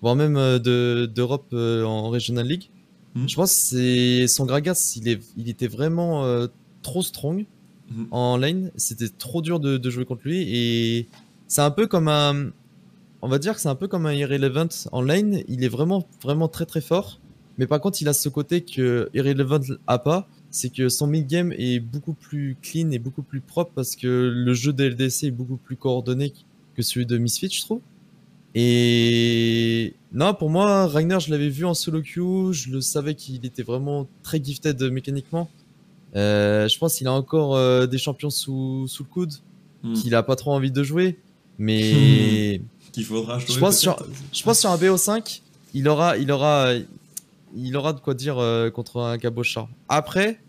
voire même de d'Europe en Regional League. Hmm. Je pense que son Gragas, il est, il était vraiment trop strong En lane. C'était trop dur de, jouer contre lui et c'est un peu comme un, on va dire que c'est un peu comme un Irrelevant en lane. Il est vraiment, vraiment très très fort. Mais par contre, il a ce côté que Irrelevant a pas, c'est que son mid-game est beaucoup plus clean et beaucoup plus propre parce que le jeu de LDC est beaucoup plus coordonné que celui de Misfit, je trouve. Et non, pour moi, Rainer, je l'avais vu en solo queue, je le savais qu'il était vraiment très gifted mécaniquement. Euh, je pense qu'il a encore euh, des champions sous, sous le coude, Hmm. qu'il a pas trop envie de jouer. Mais Qu'il faudra jouer je pense peut-être. je pense sur un BO5, il aura, il aura, il aura de quoi dire euh, contre un cabot char. Après,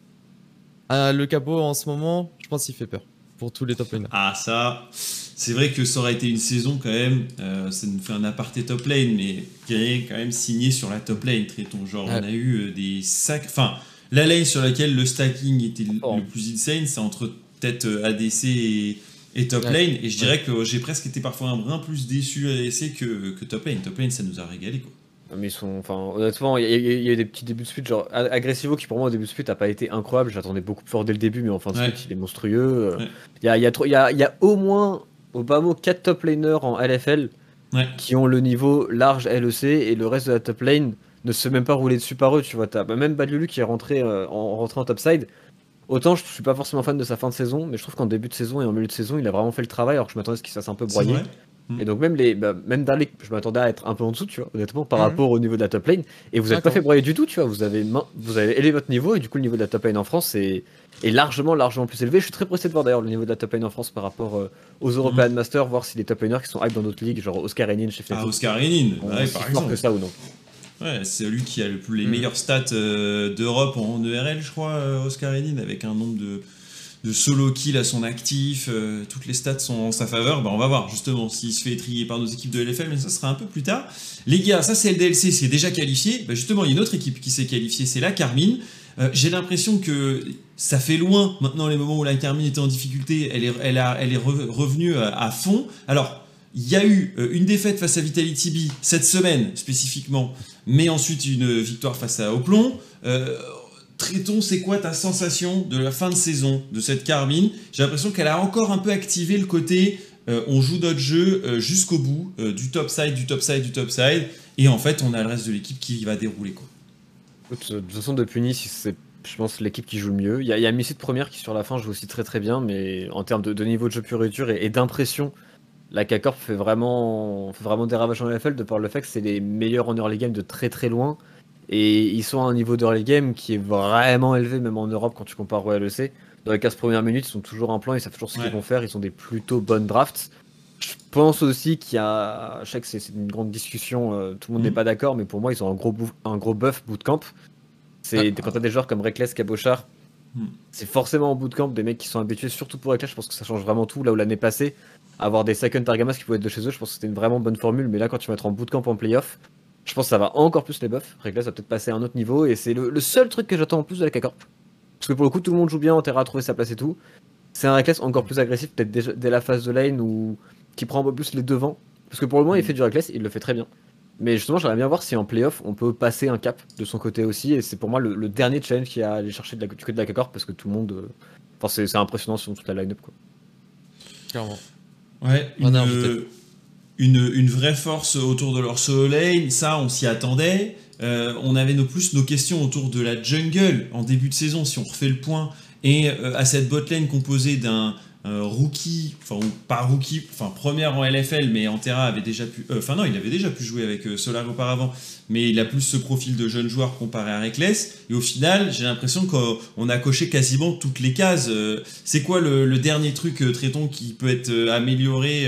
le cabot en ce moment, je pense qu'il fait peur pour tous les top laners. Ah ça, c'est vrai que ça aurait été une saison quand même, euh, ça nous fait un aparté top lane, mais qui est quand même signé sur la top lane, traitons. Genre Ouais. on a eu des sacs... Enfin, la lane sur laquelle le stacking était le, Oh. le plus insane, c'est entre peut-être euh, ADC et, et top Ouais. lane, et je dirais que j'ai presque été parfois un brin plus déçu ADC que, que top lane. Top lane, ça nous a régalé quoi. Mais ils sont, enfin, honnêtement, il y, y a- y des petits débuts de split, genre Agressivo qui pour moi au début de split a pas été incroyable. J'attendais beaucoup plus fort dès le début, mais en fin de Ouais. split il est monstrueux. Euh, Ouais. Il y, a, y, a y, a, il y a au moins, au bas mot, 4 top laners en LFL Ouais. qui ont le niveau large LEC et le reste de la top lane ne se fait même pas rouler dessus par eux. Tu vois, t'as bah, même Badlulu qui est rentré euh, en rentré en top side. Autant je suis pas forcément fan de sa fin de saison, mais je trouve qu'en début de saison et en milieu de saison, il a vraiment fait le travail alors que je m'attendais à ce qu'il se fasse un peu broyer. vrai Mm. Et donc même les, bah, même Darlik, je m'attendais à être un peu en dessous, tu vois, honnêtement, par Mhm. rapport au niveau de la top lane. Et vous n'êtes pas fait broyer du tout, tu vois. Vous avez, vous avez élevé votre niveau et du coup le niveau de la top lane en France est, est largement, largement plus élevé. Je suis très pressé de voir d'ailleurs le niveau de la top lane en France par rapport euh, aux European Masters, voir si les top laners qui sont hype dans d'autres ligues, genre Oscar Enin chez Ah, Oscar sont ouais, aussi par exemple. que ça ou non. Ouais, c'est lui qui a le les Mm. meilleurs stats euh, d'Europe en ERL, je crois, euh, Oscar Henin, avec un nombre de, de solo kills à son actif. euh, toutes les stats sont en sa faveur. Bah, on va voir justement s'il se fait étrier par nos équipes de LFL, mais ça sera un peu plus tard. Les gars, ça c'est le DLC, c'est déjà qualifié. Bah, justement, il y a une autre équipe qui s'est qualifiée, c'est la Carmine. Euh, J'ai l'impression que ça fait loin maintenant les moments où la Carmine était en difficulté. Elle est, elle a, elle est re- revenue à, à fond. Alors, il y a eu euh, une défaite face à Vitality B cette semaine spécifiquement, mais ensuite une victoire face à Oplon. Euh, Traitons, c'est quoi ta sensation de la fin de saison de cette Carmine? J'ai l'impression qu'elle a encore un peu activé le côté euh, on joue notre jeu euh, jusqu'au bout, du top side, du top side, du top side, et en fait on a le reste de l'équipe qui va dérouler quoi. De toute façon, depuis Nice, c'est, je pense, l'équipe qui joue le mieux. Il y a, il de première qui, sur la fin, joue aussi très très bien, mais en termes de, niveau de jeu pur et dur et d'impression, la K-Corp fait vraiment, fait vraiment des ravages en LFL de par le fait que c'est les meilleurs en early game de très très loin. Et ils sont à un niveau d'early game qui est vraiment élevé, même en Europe, quand tu compares au LEC. Dans les 15 premières minutes, ils sont toujours un plan, ils savent toujours ce Ouais. qu'ils vont faire, ils ont des plutôt bonnes drafts. Je pense aussi qu'il y a. Je sais que c'est une grande discussion, euh, tout le monde Mhm. n'est pas d'accord, mais pour moi, ils ont un gros, bouf- un gros buff bootcamp. C'est quand t'as des joueurs comme Reckless, Cabochard, Mhm. c'est forcément en bootcamp des mecs qui sont habitués, surtout pour Reckless, je pense que ça change vraiment tout. Là où l'année passée, avoir des second Targamas qui pouvaient être de chez eux, je pense que c'était une vraiment bonne formule, mais là, quand tu vas être en bootcamp en playoff, je pense que ça va encore plus les buffs. Reckless va peut-être passer à un autre niveau, et c'est le, le seul truc que j'attends en plus de la K-Corp. Parce que pour le coup, tout le monde joue bien, en terrain à trouver sa place et tout. C'est un Reckless encore plus agressif, peut-être dès la phase de lane, ou qui prend un peu plus les devants. Parce que pour le moment, il fait du Reckless, il le fait très bien. Mais justement, j'aimerais bien voir si en playoff, on peut passer un cap de son côté aussi. Et c'est pour moi le, le dernier challenge qu'il y a à aller chercher de la, du côté de la K-Corp, parce que tout le monde. euh, Enfin, c'est c'est impressionnant sur toute la line-up. quoi. Clairement. Ouais, On une, vraie force autour de leur solo lane, ça on s'y attendait. Euh, on avait nos plus nos questions autour de la jungle en début de saison, si on refait le point, et euh, à cette bot lane composée d'un euh, rookie, enfin pas rookie, enfin première en LFL, mais Antera avait déjà pu, euh, enfin non, il avait déjà pu jouer avec euh, Solar auparavant, mais il a plus ce profil de jeune joueur comparé à Reckless. Et au final, j'ai l'impression qu'on on a coché quasiment toutes les cases. Euh, c'est quoi le, dernier truc, Traiton, qui peut être amélioré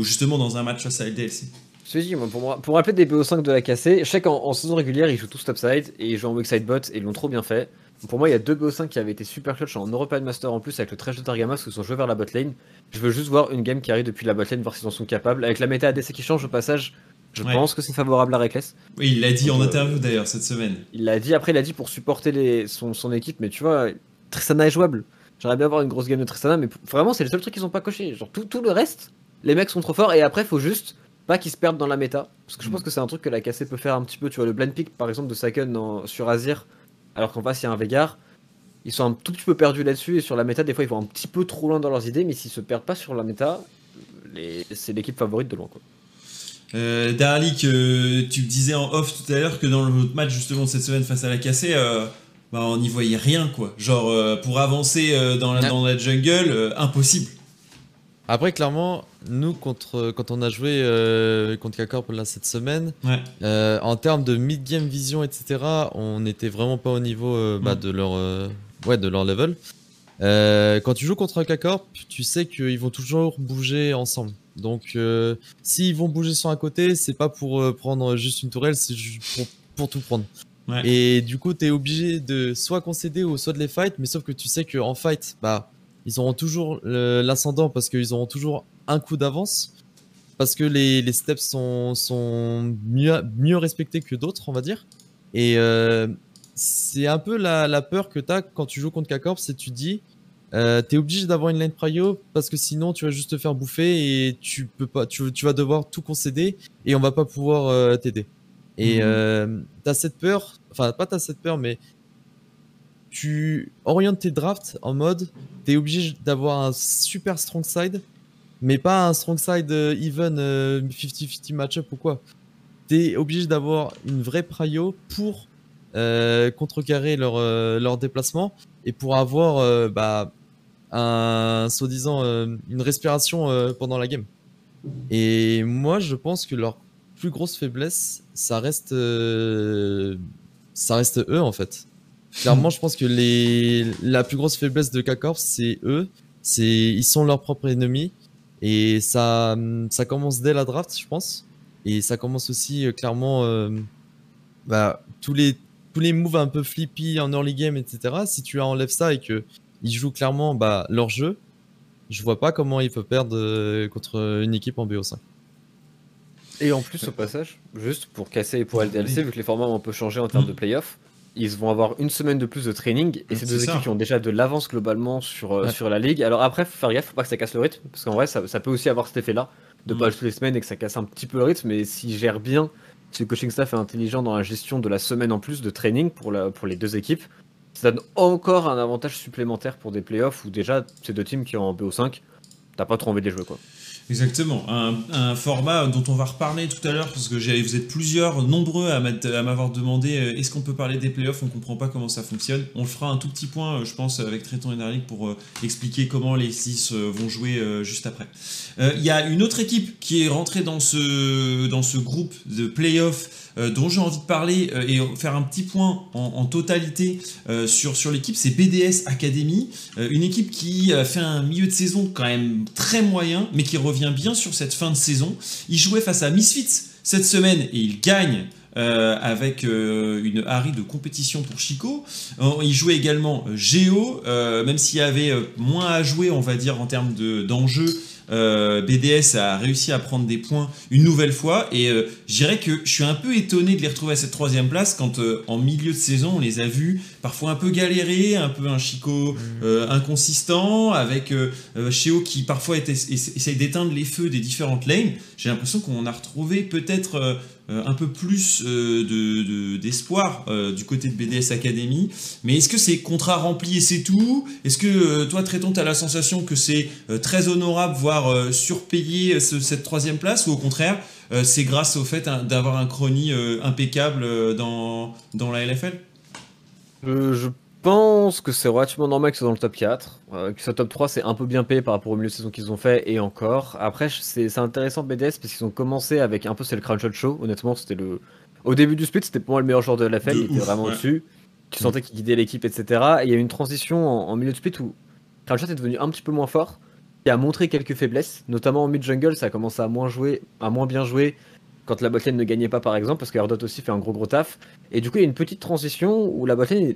justement dans un match face à LDLC moi, pour, moi, pour rappeler des BO5 de la je sais qu'en en saison régulière, ils jouent tous topside et ils jouent en weakside bot et ils l'ont trop bien fait. Pour moi, il y a deux BO5 qui avaient été super clutch en European Master en plus avec le trash de Targamas où ils sont joués vers la bot lane. Je veux juste voir une game qui arrive depuis la bot lane, voir s'ils en sont capables. Avec la méta ADC qui change au passage, je Ouais. pense que c'est favorable à Reckless. Oui, il l'a dit en euh, interview d'ailleurs cette semaine. Il l'a dit, après il a dit pour supporter les, son, son équipe, mais tu vois, Tristana est jouable. J'aimerais bien avoir une grosse game de Tristana, mais vraiment c'est le seul truc qu'ils ont pas coché. Genre tout, tout le reste, les mecs sont trop forts et après faut juste pas qu'ils se perdent dans la méta. Parce que je pense que c'est un truc que la KC peut faire un petit peu. Tu vois, le blind pick par exemple de Saken en- sur Azir, alors qu'en face il y a un Vegar. Ils sont un tout petit peu perdus là-dessus et sur la méta, des fois ils vont un petit peu trop loin dans leurs idées, mais s'ils se perdent pas sur la méta, les- c'est l'équipe favorite de loin. Quoi. Euh, Darlik, euh, tu me disais en off tout à l'heure que dans le match justement de cette semaine face à la cassée, euh, bah, on n'y voyait rien quoi. Genre euh, pour avancer euh, dans, la, Ouais. dans la jungle, euh, impossible. Après, clairement, nous, contre, quand on a joué euh, contre K-Corp là cette semaine, Ouais. euh, en termes de mid-game vision, etc., on n'était vraiment pas au niveau euh, bah, Mm. de, leur, ouais, de leur level. Quand tu joues contre un K-Corp, tu sais qu'ils vont toujours bouger ensemble. Donc, s'ils vont bouger sur un côté, c'est pas pour prendre juste une tourelle, c'est juste pour, pour tout prendre. Ouais. Et du coup, t'es obligé de soit concéder ou soit de les fight, mais sauf que tu sais qu'en fight, bah, ils auront toujours l'ascendant parce qu'ils auront toujours un coup d'avance. Parce que les, les steps sont, sont mieux, mieux respectés que d'autres, on va dire. Et euh, c'est un peu la, la peur que t'as quand tu joues contre K-Corp, c'est tu dis, euh, t'es obligé d'avoir une lane prio parce que sinon tu vas juste te faire bouffer et tu peux pas, tu, tu vas devoir tout concéder et on va pas pouvoir euh, t'aider. Et Mhm. euh, t'as cette peur, enfin pas t'as cette peur, mais tu orientes tes drafts en mode t'es obligé d'avoir un super strong side, mais pas un strong side euh, even euh, 50-50 matchup ou quoi. T'es obligé d'avoir une vraie prio pour euh, contrecarrer leur, euh, leur déplacement et pour avoir euh, bah, un soi-disant euh, une respiration euh, pendant la game. Et moi, je pense que leur plus grosse faiblesse, ça reste, euh, ça reste eux en fait. Clairement, je pense que les, la plus grosse faiblesse de K-Corp, c'est eux. C'est, ils sont leur propre ennemi. Et ça, ça commence dès la draft, je pense. Et ça commence aussi euh, clairement, euh, bah, tous les, tous les moves un peu flippy en early game, etc. Si tu enlèves ça et que ils jouent clairement bah, leur jeu, je vois pas comment ils peuvent perdre euh, contre une équipe en BO5. Et en plus, au passage, juste pour casser et pour LDLC, vu que les formats ont un peu changé en termes de playoff, ils vont avoir une semaine de plus de training et c'est deux ça. équipes qui ont déjà de l'avance globalement sur, euh, Ouais. sur la ligue. Alors après, faut faire gaffe, faut pas que ça casse le rythme parce qu'en vrai, ça, ça peut aussi avoir cet effet-là de Mm. pas toutes les semaines et que ça casse un petit peu le rythme. Mais s'ils gèrent bien, si le coaching staff est intelligent dans la gestion de la semaine en plus de training pour, la, pour les deux équipes, ça donne encore un avantage supplémentaire pour des playoffs où déjà ces deux teams qui sont en BO5, t'as pas trop envie de les jouer quoi. Exactement, un, un format dont on va reparler tout à l'heure parce que vous êtes plusieurs, nombreux à m'avoir demandé euh, est-ce qu'on peut parler des playoffs, on comprend pas comment ça fonctionne. On le fera un tout petit point, euh, je pense, avec Tréton et Narlik pour euh, expliquer comment les six euh, vont jouer juste après. Il y a une autre équipe qui est rentrée dans ce, dans ce groupe de playoffs dont j'ai envie de parler euh, et faire un petit point en, totalité euh, sur, l'équipe, c'est BDS Academy, euh, une équipe qui fait un milieu de saison quand même très moyen, mais qui revient bien sur cette fin de saison. Il jouait face à Misfits cette semaine et il gagne. euh, avec euh, une Harry de compétition pour Chico. Euh, il jouait également euh, Géo, euh, même s'il y avait euh, moins à jouer, on va dire, en termes de- d'enjeux. Euh, BDS a réussi à prendre des points une nouvelle fois et euh, je dirais que je suis un peu étonné de les retrouver à cette troisième place quand euh, en milieu de saison on les a vus parfois un peu galérer, un peu un Chico euh, inconsistant, avec euh, euh, Sheo qui parfois essaye d'éteindre les feux des différentes lanes. J'ai l'impression qu'on a retrouvé peut-être euh, euh, un peu plus euh, de- de- d'espoir euh, du côté de BDS Academy. Mais est-ce que c'est contrat rempli et c'est tout? Est-ce que euh, toi, Tréton, tu as la sensation que c'est euh, très honorable, voire euh, surpayé euh, ce- cette troisième place? Ou au contraire, euh, c'est grâce au fait hein, d'avoir un chrony euh, impeccable euh, dans, dans la LFL Euh, je pense que c'est relativement normal qu'ils soient dans le top 4. Euh, qu'ils soient top 3, c'est un peu bien payé par rapport au milieu de saison qu'ils ont fait et encore. Après, c'est intéressant BDS parce qu'ils ont commencé avec un peu, c'est le Shot Show. Honnêtement, c'était le. Au début du split, c'était pour moi le meilleur joueur de la De il était ouf, vraiment ouais. dessus. Tu sentais qu'il guidait l'équipe, etc. Et il y a eu une transition en, en milieu de split où Crown Shot est devenu un petit peu moins fort et a montré quelques faiblesses, notamment en mid-jungle, ça a commencé à moins jouer, à moins bien jouer quand la botlane ne gagnait pas par exemple, parce que Ardot aussi fait un gros gros taf. Et du coup, il y a une petite transition où la botlane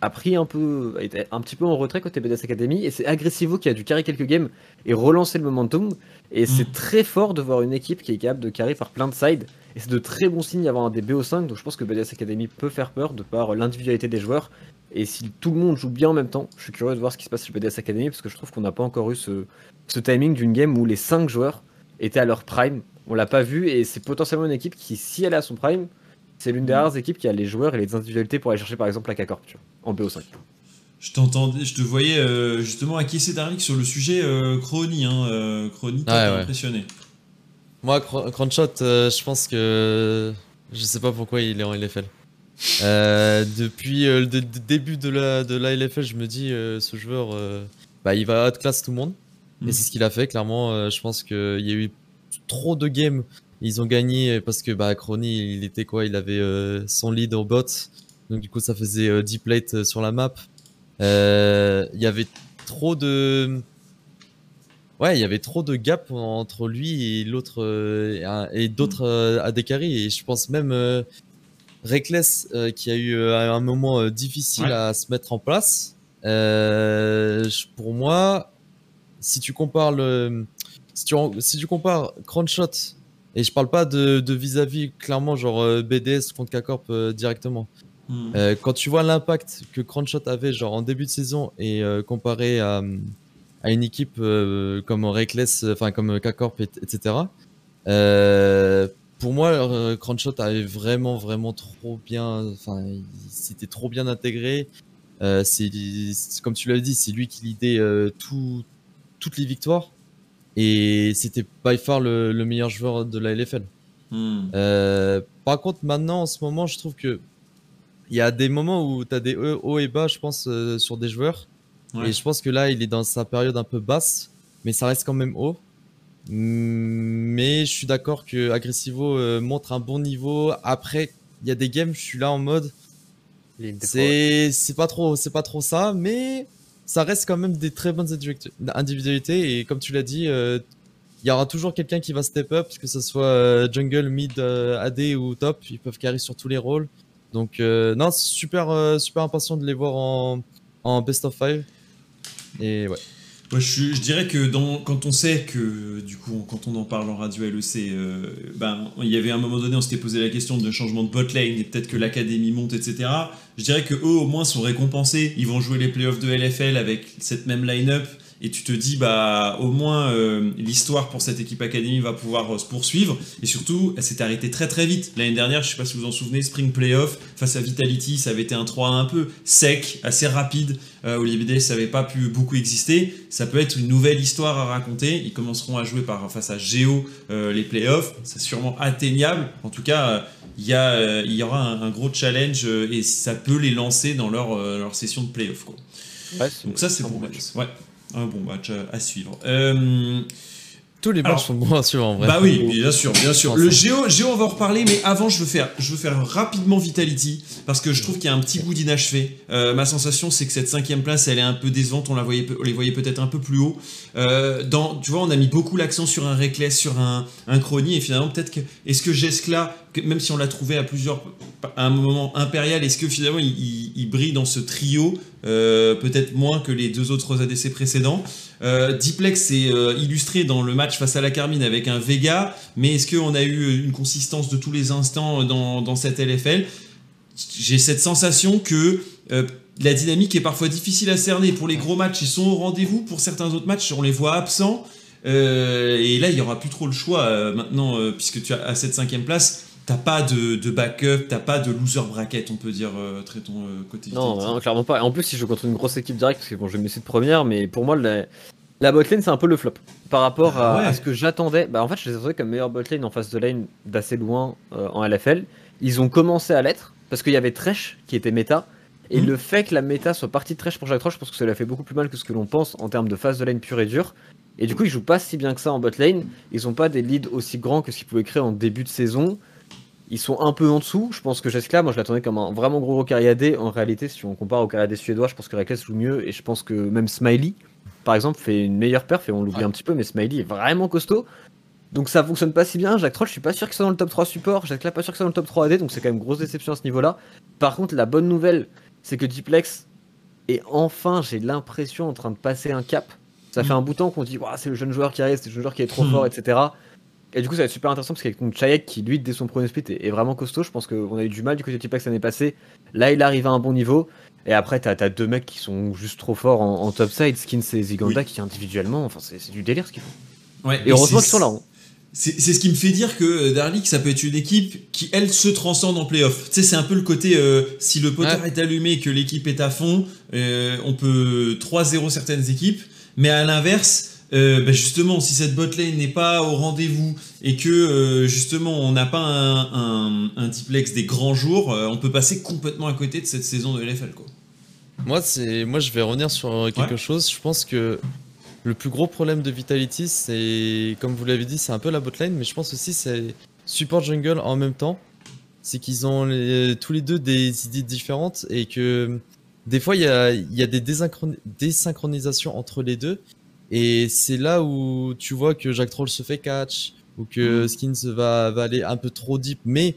a pris un peu, a été un petit peu en retrait côté BDS Academy, et c'est Agressivo qui a dû carry quelques games et relancer le momentum. Et c'est très fort de voir une équipe qui est capable de carry par plein de sides, et c'est de très bons signes d'avoir un des BO5, donc je pense que BDS Academy peut faire peur de par l'individualité des joueurs. Et si tout le monde joue bien en même temps, je suis curieux de voir ce qui se passe chez BDS Academy, parce que je trouve qu'on n'a pas encore eu ce, ce timing d'une game où les 5 joueurs étaient à leur prime. On l'a pas vu, et c'est potentiellement une équipe qui, si elle est à son prime, c'est l'une des rares équipes qui a les joueurs et les individualités pour aller chercher par exemple la K-Corp, tu vois, en BO5. Je t'entendais, je te voyais euh, justement acquiescer Darlik sur le sujet euh, Crony. Hein, euh, Crony, t'as ouais. impressionné. Moi, Cr- Crunchshot, euh, je pense que. Je sais pas pourquoi il est en LFL. Euh, depuis euh, le dé- dé- début de la, de la LFL, je me dis, euh, ce joueur, euh, bah, il va outclass tout le monde. Mm. Et c'est ce qu'il a fait, clairement. euh, je pense qu'il y a eu trop de games. Ils ont gagné parce que bah, Crony, il était quoi? Il avait euh, son lead au bot. Donc, du coup, ça faisait euh, 10 plates euh, sur la map. Euh, Il y avait trop de. Ouais, il y avait trop de gap entre lui et l'autre et d'autres AD carry et je pense même Reckless qui a eu un moment difficile Ouais. à se mettre en place. Pour moi, si tu compares le, si tu, en- si tu compares Cronshot et je parle pas de vis-à-vis clairement genre euh, BDS contre K-Corp euh, directement. Hmm. Euh, quand tu vois l'impact que Cronshot avait genre en début de saison et euh, comparé à, à une équipe comme Reckless, enfin comme K-Corp, et- etc. pour moi, Cronshot avait vraiment, vraiment trop bien, enfin, il s'était trop bien intégré. C'est, comme tu l'as dit, c'est lui qui lidait tout, toutes les victoires et c'était by far le, le meilleur joueur de la LFL. Hmm. Euh, par contre, maintenant, en ce moment, je trouve que il y a des moments où tu as des hauts hauts et bas, je pense, euh, sur des joueurs. Ouais. Et je pense que là, il est dans sa période un peu basse, mais ça reste quand même haut. Mais je suis d'accord que Agressivo euh, montre un bon niveau. Après, il y a des games, je suis là en mode. C'est c'est pas trop c'est pas trop ça, mais ça reste quand même des très bonnes individu- individualités et comme tu l'as dit, euh, il y aura toujours quelqu'un qui va step up, que ce soit euh, jungle, mid, euh, AD ou top, ils peuvent carry sur tous les rôles. Donc non, super super impatient de les voir en, en best of 5. Et ouais. Ouais, je, je dirais que dans, quand on sait que, du coup, quand on en parle en radio LEC, euh, ben, il y avait un moment donné, on s'était posé la question de changement de bot lane et peut-être que l'académie monte, etc. Je dirais que eux, au moins, sont récompensés. Ils vont jouer les playoffs de LFL avec cette même line-up. Et tu te dis, bah, au moins, euh, l'histoire pour cette équipe académie va pouvoir euh, se poursuivre. Et surtout, elle s'est arrêtée très très vite. L'année dernière, je sais pas si vous vous en souvenez, Spring Playoff face à Vitality, ça avait été un 3 un peu sec, assez rapide. Euh, Olivier Day, ça n'avait pas pu beaucoup exister. Ça peut être une nouvelle histoire à raconter. Ils commenceront à jouer par, face à Géo euh, les playoffs. C'est sûrement atteignable. En tout cas, il y, a, il y aura un, un gros challenge et ça peut les lancer dans leur, leur session de playoff. Quoi. Ouais, c'est- Donc ça, c'est pour match. Ouais, un bon match à, à suivre. Euh, Tous les matchs sont bons à suivre en vrai. bah oui, bien sûr, bien sûr. Le Géo, Géo, on va en reparler, mais avant, je veux faire, je veux faire rapidement Vitality parce que je trouve qu'il y a un petit goût d'inachevé. Euh, ma sensation, c'est que cette cinquième place, elle est un peu décevante. On la voyait, on les voyait peut-être un peu plus haut. Euh, dans, tu vois, on a mis beaucoup l'accent sur un Reckless, sur un, un Chrony, et finalement, peut-être que est-ce que Jescla, même si on l'a trouvé à plusieurs, à un moment impérial, est-ce que finalement, il, il- il brille dans ce trio, euh, peut-être moins que les deux autres ADC précédents? Euh, Diplex est euh, illustré dans le match face à la Carmine avec un Vega, mais est-ce qu'on a eu une consistance de tous les instants dans, dans cette LFL J'ai cette sensation que euh, la dynamique est parfois difficile à cerner. Pour les gros matchs, ils sont au rendez-vous. Pour certains autres matchs, on les voit absents. Euh, et là, il n'y aura plus trop le choix euh, maintenant, euh, puisque tu as à cette cinquième place. T'as pas de, de backup, t'as pas de loser bracket, on peut dire, euh, traitons euh, côté Non, non, clairement pas. Et en plus, si je joue contre une grosse équipe directe, parce que bon, je vais me laisser de première, mais pour moi, la, la botlane, c'est un peu le flop. Par rapport à, Ah ouais. à ce que j'attendais, bah en fait, je les attendais comme meilleure botlane en face de lane d'assez loin euh, en LFL. Ils ont commencé à l'être, parce qu'il y avait Thresh qui était méta. Et Mhm. le fait que la méta soit partie de Thresh pour Jack Troll, je pense que ça lui a fait beaucoup plus mal que ce que l'on pense en termes de phase de lane pure et dure. Et du coup, ils jouent pas si bien que ça en botlane. Ils ont pas des leads aussi grands que ce qu'ils pouvaient créer en début de saison. Ils sont un peu en dessous. Je pense que Jeskla, moi je l'attendais comme un vraiment gros Cariadé. En réalité, si on compare au Cariadé suédois, je pense que Reckless joue mieux. Et je pense que même Smiley, par exemple, fait une meilleure perf. Et on l'oublie Ouais. un petit peu, mais Smiley est vraiment costaud. Donc ça fonctionne pas si bien. Jack Troll, je suis pas sûr que soit dans le top 3 support. Jeskla, pas sûr que soit dans le top 3 AD. Donc c'est quand même grosse déception à ce niveau-là. Par contre, la bonne nouvelle, c'est que Diplex est enfin, j'ai l'impression, en train de passer un cap. Ça fait un bout de temps qu'on dit, Ouah, c'est le jeune joueur qui arrive, c'est le jeune joueur qui est trop Hmm. fort, etc. Et du coup, ça va être super intéressant parce qu'avec contre Chayek, qui lui, dès son premier split, est, est vraiment costaud. Je pense qu'on a eu du mal du côté de Tipex l'année passée. Là, il arrive à un bon niveau. Et après, t'as as deux mecs qui sont juste trop forts en, en top side, Skins et Ziganda, qui individuellement, enfin, c'est c'est du délire ce qu'ils font. Ouais, Et heureusement qu'ils sont là. hein. C'est ce qui me fait dire que euh, Darlik, ça peut être une équipe qui, elle, se transcende en playoff. Tu sais, c'est un peu le côté, euh, si le poteur Ouais. est allumé et que l'équipe est à fond, euh, on peut 3-0 certaines équipes. Mais à l'inverse, euh, bah, justement, si cette botlane n'est pas au rendez-vous et que, euh, justement, on n'a pas un, un, un diplex des grands jours, euh, on peut passer complètement à côté de cette saison de LFL, quoi. Moi, c'est, moi, je vais revenir sur quelque Ouais. chose. Je pense que le plus gros problème de Vitality, c'est, comme vous l'avez dit, c'est un peu la botlane, mais je pense aussi c'est support jungle en même temps. C'est qu'ils ont les- tous les deux des idées différentes et que des fois il y a, y a des désynchroni- désynchronisations entre les deux. Et c'est là où tu vois que Jack Troll se fait catch ou que Mhm. Skins va, va aller un peu trop deep, mais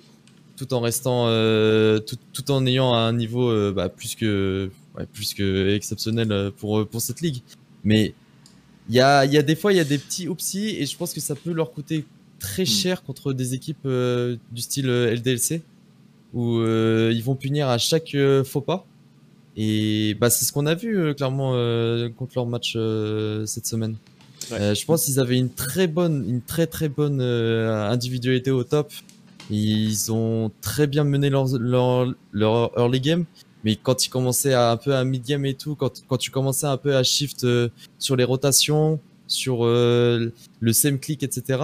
tout en restant, euh, tout, tout en ayant un niveau euh, bah, plus que ouais, plus que exceptionnel euh, pour pour cette ligue. Mais il y a, y a des fois il y a des petits oupsies et je pense que ça peut leur coûter très Hmm. cher contre des équipes euh, du style LDLC où ils vont punir à chaque faux pas. Et bah c'est ce qu'on a vu euh, clairement euh, contre leur match euh, cette semaine. Ouais. Euh, je pense qu'ils avaient une très bonne, une très très bonne euh, individualité au top. Ils ont très bien mené leur, leur, leur early game, mais quand ils commençaient à un peu à mid game et tout, quand, quand tu commençais un peu à shift euh, sur les rotations, sur euh, le same click, etc.,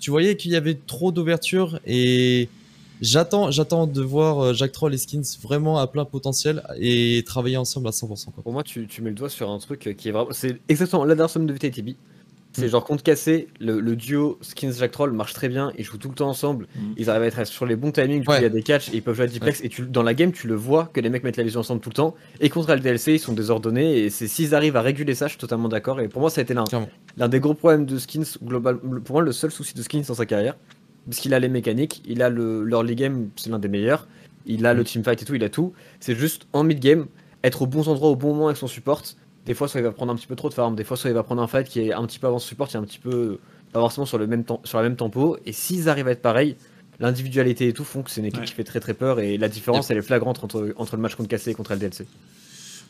tu voyais qu'il y avait trop d'ouverture et j'attends, j'attends de voir euh, Jack Troll et Skins vraiment à plein potentiel et travailler ensemble à 100%. Quoi. Pour moi, tu, tu mets le doigt sur un truc qui est vraiment. C'est exactement l'adversum de Vitality B. C'est Mm. genre contre cassé, le, le duo Skins Jack Troll marche très bien, ils jouent tout le temps ensemble, Mm. ils arrivent à être sur les bons timings, du coup Ouais. il y a des catchs et ils peuvent jouer à duplex et tu, dans la game tu le vois que les mecs mettent la vision ensemble tout le temps et contre LDLC ils sont désordonnés et c'est s'ils arrivent à réguler ça je suis totalement d'accord et pour moi ça a été l'un des gros problèmes de Skins global pour moi le seul souci de Skins dans sa carrière parce qu'il a les mécaniques, il a le l'early game c'est l'un des meilleurs, il a le teamfight et tout, il a tout, c'est juste en mid game être au bons endroits au bon moment avec son support des fois, soit il va prendre un petit peu trop de farm, des fois, soit il va prendre un fight qui est un petit peu avant ce support, qui est un petit peu pas forcément sur le même temps, sur la même tempo. Et s'ils arrivent à être pareils, l'individualité et tout font que c'est une équipe Ouais. qui fait très très peur. Et la différence, elle est flagrante entre, entre le match contre KC et contre LDLC.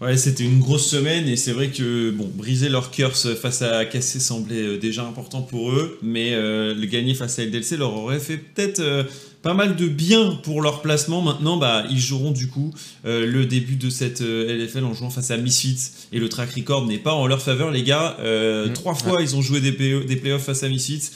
Ouais, c'était une grosse semaine et c'est vrai que bon, briser leur curse face à Cassé semblait euh, déjà important pour eux, mais euh, le gagner face à LDLC leur aurait fait peut-être euh, pas mal de bien pour leur placement. Maintenant, bah, ils joueront du coup euh, le début de cette LFL en jouant face à Misfits et le track record n'est pas en leur faveur, les gars. Euh, Mm. Trois fois, ils ont joué des, des playoffs face à Misfits.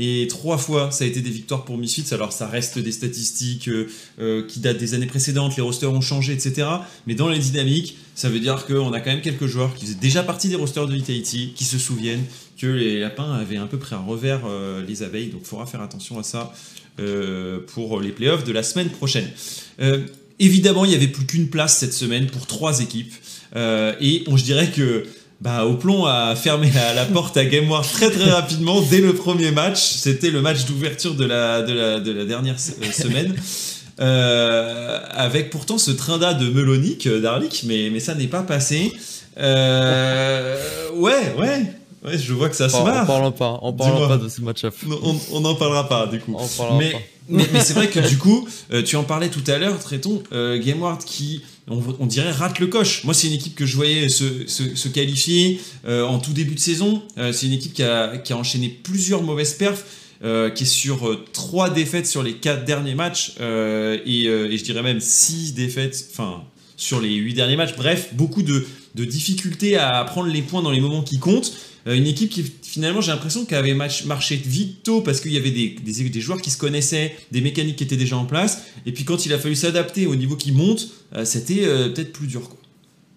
Et trois fois, ça a été des victoires pour Misfits. Alors, ça reste des statistiques euh, euh, qui datent des années précédentes. Les rosters ont changé, etc. Mais dans les dynamiques, ça veut dire qu'on a quand même quelques joueurs qui faisaient déjà partie des rosters de Vitality, qui se souviennent que les lapins avaient un peu pris un revers euh, les abeilles. Donc, il faudra faire attention à ça pour les playoffs de la semaine prochaine. Évidemment, il n'y avait plus qu'une place cette semaine pour trois équipes. Et on, je dirais que bah, Oplon a fermé la, la porte à Game War très très rapidement dès le premier match. C'était le match d'ouverture de la, de, la, de la dernière se- euh, semaine. Euh, avec pourtant ce trinda de Melonic, euh, d'Arlik, mais, mais ça n'est pas passé. Euh, ouais, ouais, ouais, je vois que ça se en marre. parlant pas, en parlant Dis-moi. pas de ce match-up. On- On n'en parlera pas du coup. Mais, pas. mais, mais c'est vrai que du coup, euh, tu en parlais tout à l'heure, Tréton, euh, GameWard qui, on, dirait, rate le coche. Moi, c'est une équipe que je voyais se, qualifier euh, en tout début de saison. Euh, c'est une équipe qui a, enchaîné plusieurs mauvaises perfs. euh, qui est sur trois défaites sur les quatre derniers matchs et, je dirais même six défaites enfin sur les huit derniers matchs bref beaucoup de, difficultés à prendre les points dans les moments qui comptent une équipe qui finalement j'ai l'impression qu'elle avait marché vite tôt parce qu'il y avait des, des, joueurs qui se connaissaient, des mécaniques qui étaient déjà en place, et puis quand il a fallu s'adapter au niveau qui monte, euh, c'était euh, peut-être plus dur. Quoi.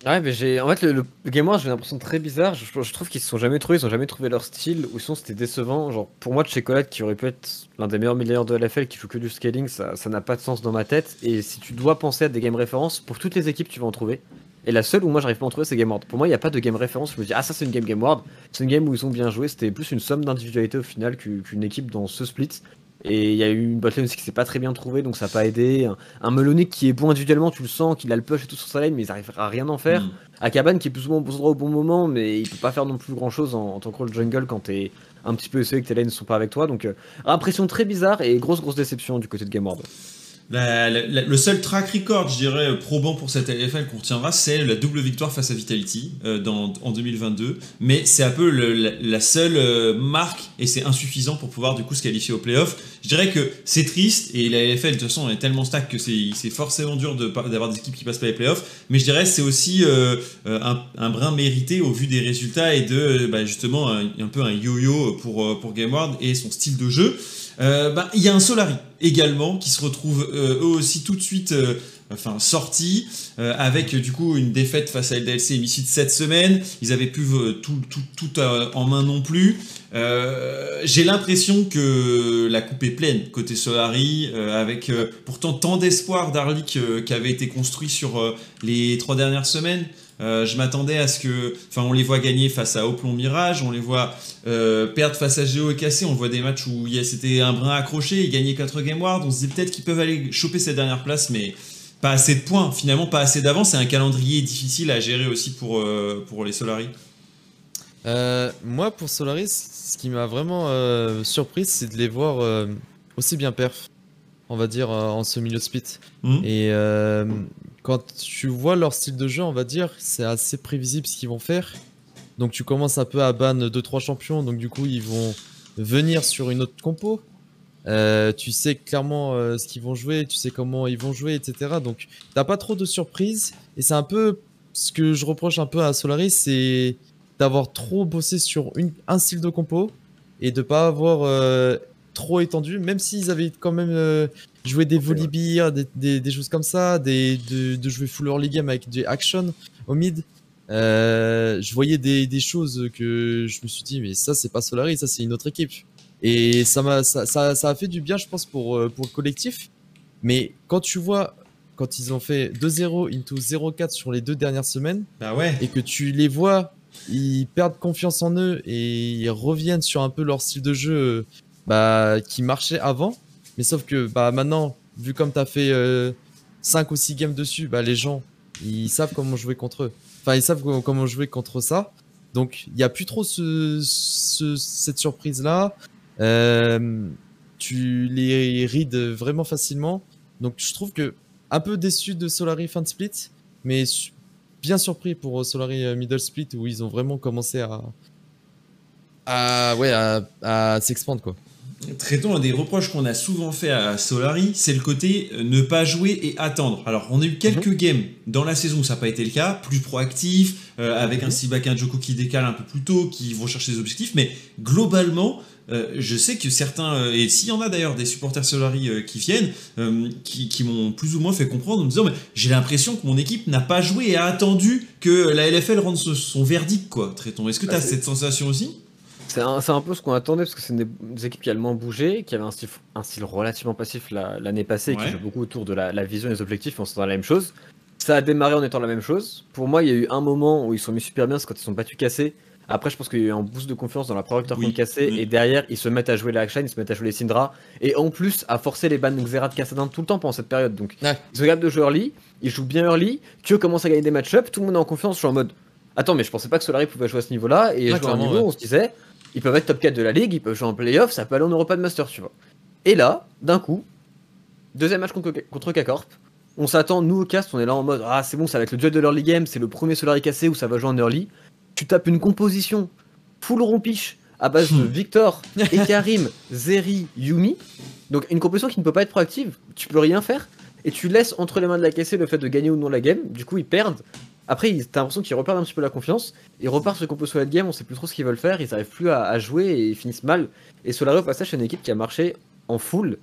Ouais, mais j'ai. En fait, le, le, le Game j'ai l'impression très bizarre. Je, trouve qu'ils se sont jamais trouvés, ils ont jamais trouvé leur style, ou sinon c'était décevant. Genre, pour moi, Chocolate, qui aurait pu être l'un des meilleurs milliardaires de LFL, qui joue que du scaling, ça ça n'a pas de sens dans ma tête. Et si tu dois penser à des game références, pour toutes les équipes, tu vas en trouver. Et la seule où moi j'arrive pas à en trouver, c'est Game Ward. Pour moi, il n'y a pas de game référence. Je me dis, ah, ça c'est une game Game Ward. C'est une game où ils ont bien joué. C'était plus une somme d'individualité au final qu'u- qu'une équipe dans ce split. Et il y a eu une botlane aussi qui s'est pas très bien trouvée, donc ça n'a pas aidé. Un, un Melonic qui est bon individuellement, tu le sens, qu'il a le push et tout sur sa lane, mais ils arrivent à rien en faire. Mm. Akaban qui est plus souvent au bon endroit au bon moment, mais il peut pas faire non plus grand chose en, en tant que rôle jungle quand t'es un petit peu essayé que tes lanes ne sont pas avec toi. Donc, euh, impression très bizarre et grosse grosse déception du côté de Game World. La- la- le seul track record, je dirais, probant pour cette LFL qu'on retiendra, c'est la double victoire face à Vitality euh, dans, en 2022. Mais c'est un peu le- la, seule euh, marque et c'est insuffisant pour pouvoir du coup se qualifier au playoff. Je dirais que c'est triste et la LFL de toute façon est tellement stack que c'est forcément dur d'avoir des équipes qui passent pas les playoffs. Mais je dirais c'est aussi euh, euh, un, un brin mérité au vu des résultats et de euh, bah, justement un, un peu un yo-yo pour, euh, pour GameWard et son style de jeu. Euh, bah, il y a un Solari également qui se retrouve euh, eux aussi tout de suite euh, enfin sortis euh, avec du coup une défaite face à LDLC et Misfits cette semaine. Ils avaient euh, tout, tout, tout en main non plus. J'ai l'impression que la coupe est pleine côté Solari avec pourtant tant d'espoir d'Arlik euh, qui avait été construit sur les trois dernières semaines Euh, je m'attendais à ce que, enfin, on les voit gagner face à Oplon Mirage, on les voit euh, perdre face à Géo et Cassé, on voit des matchs où c'était un brin accroché, ils gagnaient 4 Game Ward, on se dit peut-être qu'ils peuvent aller choper cette dernière place, mais pas assez de points, finalement pas assez d'avance, c'est un calendrier difficile à gérer aussi pour, euh, pour les Solari. Euh, moi, pour Solaris, ce qui m'a vraiment surpris, c'est de les voir aussi bien perf, on va dire, en ce milieu de split. Hmm Et quand tu vois leur style de jeu, on va dire, c'est assez prévisible ce qu'ils vont faire. Donc tu commences un peu à ban 2-3 champions, donc du coup ils vont venir sur une autre compo. Euh, tu sais clairement euh, ce qu'ils vont jouer, tu sais comment ils vont jouer, etc. Donc t'as pas trop de surprises. Et c'est un peu ce que je reproche un peu à Solaris, c'est d'avoir trop bossé sur un style de compo et de pas avoir euh, trop étendu, même s'ils avaient quand même joué des volibear, des, des, des choses comme ça, des, de, de jouer full early game avec des action au mid. euh, je voyais des, des choses que je me suis dit, mais ça, c'est pas Solari, ça, c'est une autre équipe. Et ça m'a, ça, ça, ça a fait du bien, je pense, pour, euh, pour le collectif. Mais quand tu vois, quand ils ont fait 2-0 into 0-4 sur les deux dernières semaines, Bah ouais. et que tu les vois, ils perdent confiance en eux et ils reviennent sur un peu leur style de jeu euh, bah, qui marchait avant. Mais sauf que bah, maintenant, vu comme tu as fait 5 ou 6 games dessus, bah, les gens, ils savent comment jouer contre eux. Enfin, ils savent comment- jouer contre ça. Donc, il n'y a plus trop ce, ce- cette surprise-là. Euh, tu les rides vraiment facilement. Donc, je trouve que un peu déçu de Solari fin de split, mais bien surpris pour Solari euh, Middle Split où ils ont vraiment commencé à, à, ouais, à, à s'expandre quoi. Traitons un des reproches qu'on a souvent fait à Solari, c'est le côté euh, ne pas jouer et attendre. Alors, on a eu quelques games dans la saison où ça n'a pas été le cas, plus proactif, euh, avec un Sibak un Joko qui décale un peu plus tôt, qui vont chercher des objectifs, mais globalement, euh, je sais que certains, euh, et s'il y en a d'ailleurs des supporters Solari euh, qui viennent, euh, qui, qui m'ont plus ou moins fait comprendre en me disant mais j'ai l'impression que mon équipe n'a pas joué et a attendu que la LFL rende son verdict, quoi, Traitons. Est-ce que tu as Bah, cette sensation aussi? C'est un, un peu ce qu'on attendait parce que c'est une des, équipes qui a le moins bougé, qui avait un style, un style relativement passif la- l'année passée, Ouais. qui joue beaucoup autour de la, la vision et des objectifs, on s'attend à la même chose. Ça a démarré en étant la même chose. Pour moi, il y a eu un moment où ils sont mis super bien, c'est quand ils sont battus cassés. Après, je pense qu'il y a eu un boost de confiance dans la première victoire Oui. contre cassé, Mm. et derrière, ils se mettent à jouer la Action, ils se mettent à jouer les Syndra, et en plus, à forcer les bans Xerath de Cassadin tout le temps pendant cette période. Donc, Ouais. ils sont capables de jouer early, ils jouent bien early, Kyo commence à gagner des match-up, tout le monde est en confiance, je suis en mode. Attends, mais je pensais pas que Solari pouvait jouer à ce niveau-là, et jouer à un niveau, ouais. on se disait, ils peuvent être top 4 de la ligue, ils peuvent jouer en playoff, ça peut aller en Europa de Master, tu vois. Et là, d'un coup, deuxième match contre, contre K-Corp, on s'attend, nous au cast, on est là en mode, ah c'est bon, ça va être le duel de l'early game, c'est le premier Solari cassé où ça va jouer en early. Tu tapes une composition full rompiche à base de Hmm. Victor, Ekarim, Zeri, Yumi. Donc une composition qui ne peut pas être proactive, tu peux rien faire, et tu laisses entre les mains de la caissée le fait de gagner ou non la game, du coup ils perdent. Après, t'as l'impression qu'ils reperdent un petit peu la confiance, ils repartent sur le compo late game, on sait plus trop ce qu'ils veulent faire, ils arrivent plus à, à jouer et ils finissent mal. Et Solari au passage, c'est une équipe qui a marché en full,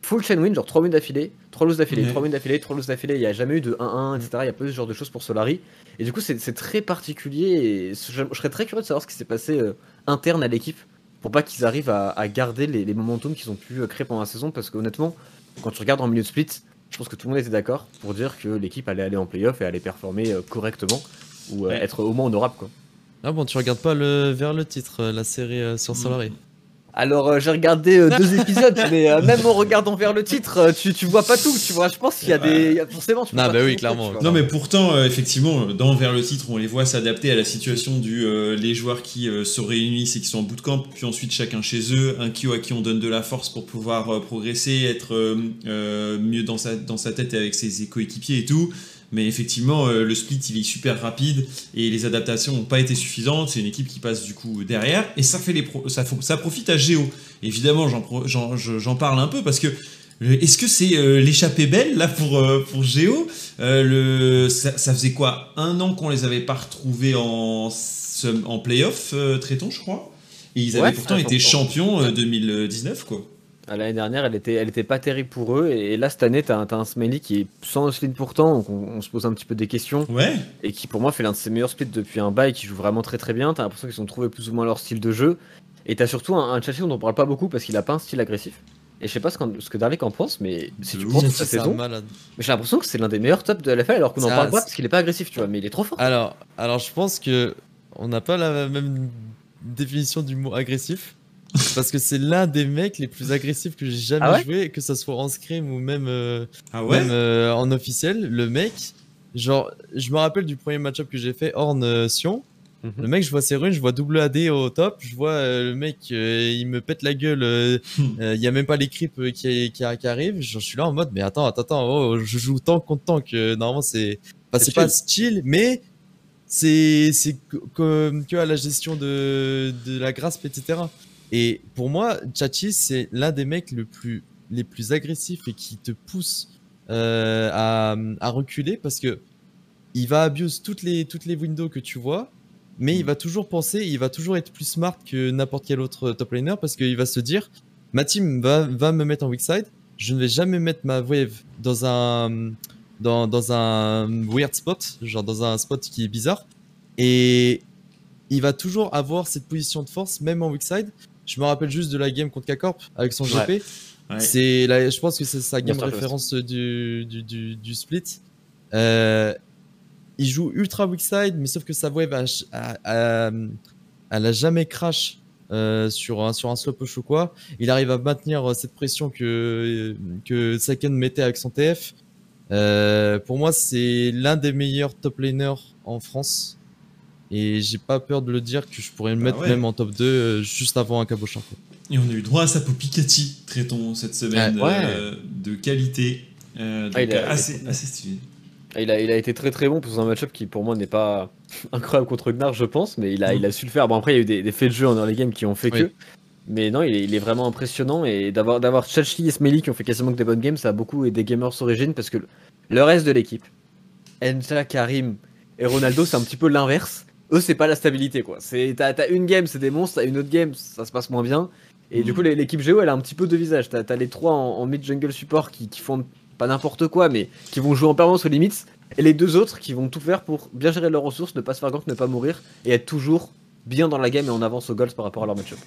full chain win, genre 3 wins d'affilée, 3 losses d'affilée, Ouais. 3 wins d'affilée, 3 losses d'affilée, il n'y a jamais eu de 1-1, etc. Il y a pas eu ce genre de choses pour Solari. Et du coup, c'est très particulier et je, je serais très curieux de savoir ce qui s'est passé euh, interne à l'équipe pour pas qu'ils arrivent à, à garder les, les momentum qu'ils ont pu euh, créer pendant la saison parce que honnêtement, quand tu regardes en milieu de split, je pense que tout le monde était d'accord pour dire que l'équipe allait aller en playoff et allait performer euh, correctement ou euh, Ouais. être au moins honorable quoi. Ah bon, tu regardes pas le, vers le titre, euh, la série sur Solari? Alors euh, j'ai regardé euh, deux épisodes, mais euh, même en regardant vers le titre, euh, tu, tu vois pas tout, tu vois. Je pense qu'il y a des, il y a forcément. Tu peux pas bah tout oui, clairement. Non mais pourtant euh, effectivement dans vers le titre on les voit s'adapter à la situation du euh, les joueurs qui euh, se réunissent et qui sont en bootcamp puis ensuite chacun chez eux un Kyo à qui on donne de la force pour pouvoir euh, progresser être euh, euh, mieux dans sa dans sa tête et avec ses coéquipiers et tout mais effectivement euh, le split il est super rapide et les adaptations n'ont pas été suffisantes. C'est une équipe qui passe du coup derrière. Et ça fait les pro- ça, ça profite à Géo. Évidemment j'en parle un peu parce que euh, est-ce que c'est euh, l'échappée belle là pour, euh, pour Géo? Euh, le, ça, ça faisait quoi? Un an qu'on les avait pas retrouvés en, en playoff, traitons, je crois? Et ils avaient Ouais, pourtant été champions euh, 2019, quoi. L'année dernière, elle était, elle était pas terrible pour eux, et là cette année, t'as un, t'as un Smiley qui est sans Osline pourtant, donc on, on se pose un petit peu des questions, Ouais, et qui pour moi fait l'un de ses meilleurs splits depuis un bail, qui joue vraiment très très bien. T'as l'impression qu'ils ont trouvé plus ou moins leur style de jeu, et t'as surtout un, un Chelsea dont on parle pas beaucoup parce qu'il a pas un style agressif. Et je sais pas ce, que Darlik en pense, mais si tu C'est sa saison, malade. mais j'ai l'impression que c'est l'un des meilleurs tops de la LFL alors qu'on en parle pas parce qu'il est pas agressif, tu vois, mais il est trop fort. Alors, alors je pense que on n'a pas la même définition du mot agressif. Parce que c'est l'un des mecs les plus agressifs que j'ai jamais Ah ouais joué, que ça soit en scrim ou même, euh, ah ouais même euh, en officiel. Le mec, genre, je me rappelle du premier match-up que j'ai fait, Horn euh, Sion. Mhm. Le mec, je vois ses runes, je vois double AD au top, je vois euh, le mec, euh, il me pète la gueule, euh, il y a même pas les creeps euh, qui, qui, qui arrivent. Je, je suis là en mode, mais attends, attends, attends, oh, je joue tank contre tank. euh, normalement, c'est enfin, C'est c'est pas chill, mais c'est c'est que, que, que à la gestion de, de la grasp, etc. Et pour moi, Chachi, c'est l'un des mecs le plus, les plus agressifs et qui te pousse euh, à, à reculer parce que il va abuse toutes les, toutes les windows que tu vois, mais il va toujours penser, il va toujours être plus smart que n'importe quel autre top laner parce qu'il va se dire ma team va, va me mettre en weak side, je ne vais jamais mettre ma wave dans un, dans, dans un weird spot, genre dans un spot qui est bizarre. Et il va toujours avoir cette position de force, même en weak side. Je me rappelle juste de la game contre K-Corp avec son GP. Ouais. Ouais. C'est la- je pense que c'est sa game référence du, du, du, du split. Euh, il joue ultra weak side, mais sauf que sa wave, a, a- a- elle a jamais crash euh, sur, un, sur un slow push ou quoi. Il arrive à maintenir euh, cette pression que, que Saken mettait avec son TF. Euh, pour moi, c'est l'un des meilleurs top laners en France. Et j'ai pas peur de le dire que je pourrais le Bah mettre ouais. même en top 2 euh, juste avant un cabochon. Et on a eu droit à Sapo Picati, traitons cette semaine Ouais. euh, de qualité. Euh, donc, Ah, il a- assez, assez stylé. Il a, il a été très très bon pour un match-up qui pour moi n'est pas incroyable contre Gnar je pense, mais il a, il a su le faire. Bon après il y a eu des, des faits de jeu en early game qui ont fait Oui. que. Mais non, il est, il est vraiment impressionnant et d'avoir d'avoir Chachi et Smelly qui ont fait quasiment que des bonnes games, ça a beaucoup aidé Gamers Origin parce que le, le reste de l'équipe, Enja, Karim et Ronaldo, c'est un petit peu l'inverse. Eux, c'est pas la stabilité quoi. C'est t'as t'as une game, c'est des monstres, t'as une autre game, ça se passe moins bien. Et du Mhm. coup, l'équipe Géo, elle a un petit peu de visage. T'as t'as les trois en, en mid jungle support qui, qui font pas n'importe quoi, mais qui vont jouer en permanence aux limites. Et les deux autres qui vont tout faire pour bien gérer leurs ressources, ne pas se faire gank, ne pas mourir et être toujours bien dans la game et en avance aux goals par rapport à leur match-up.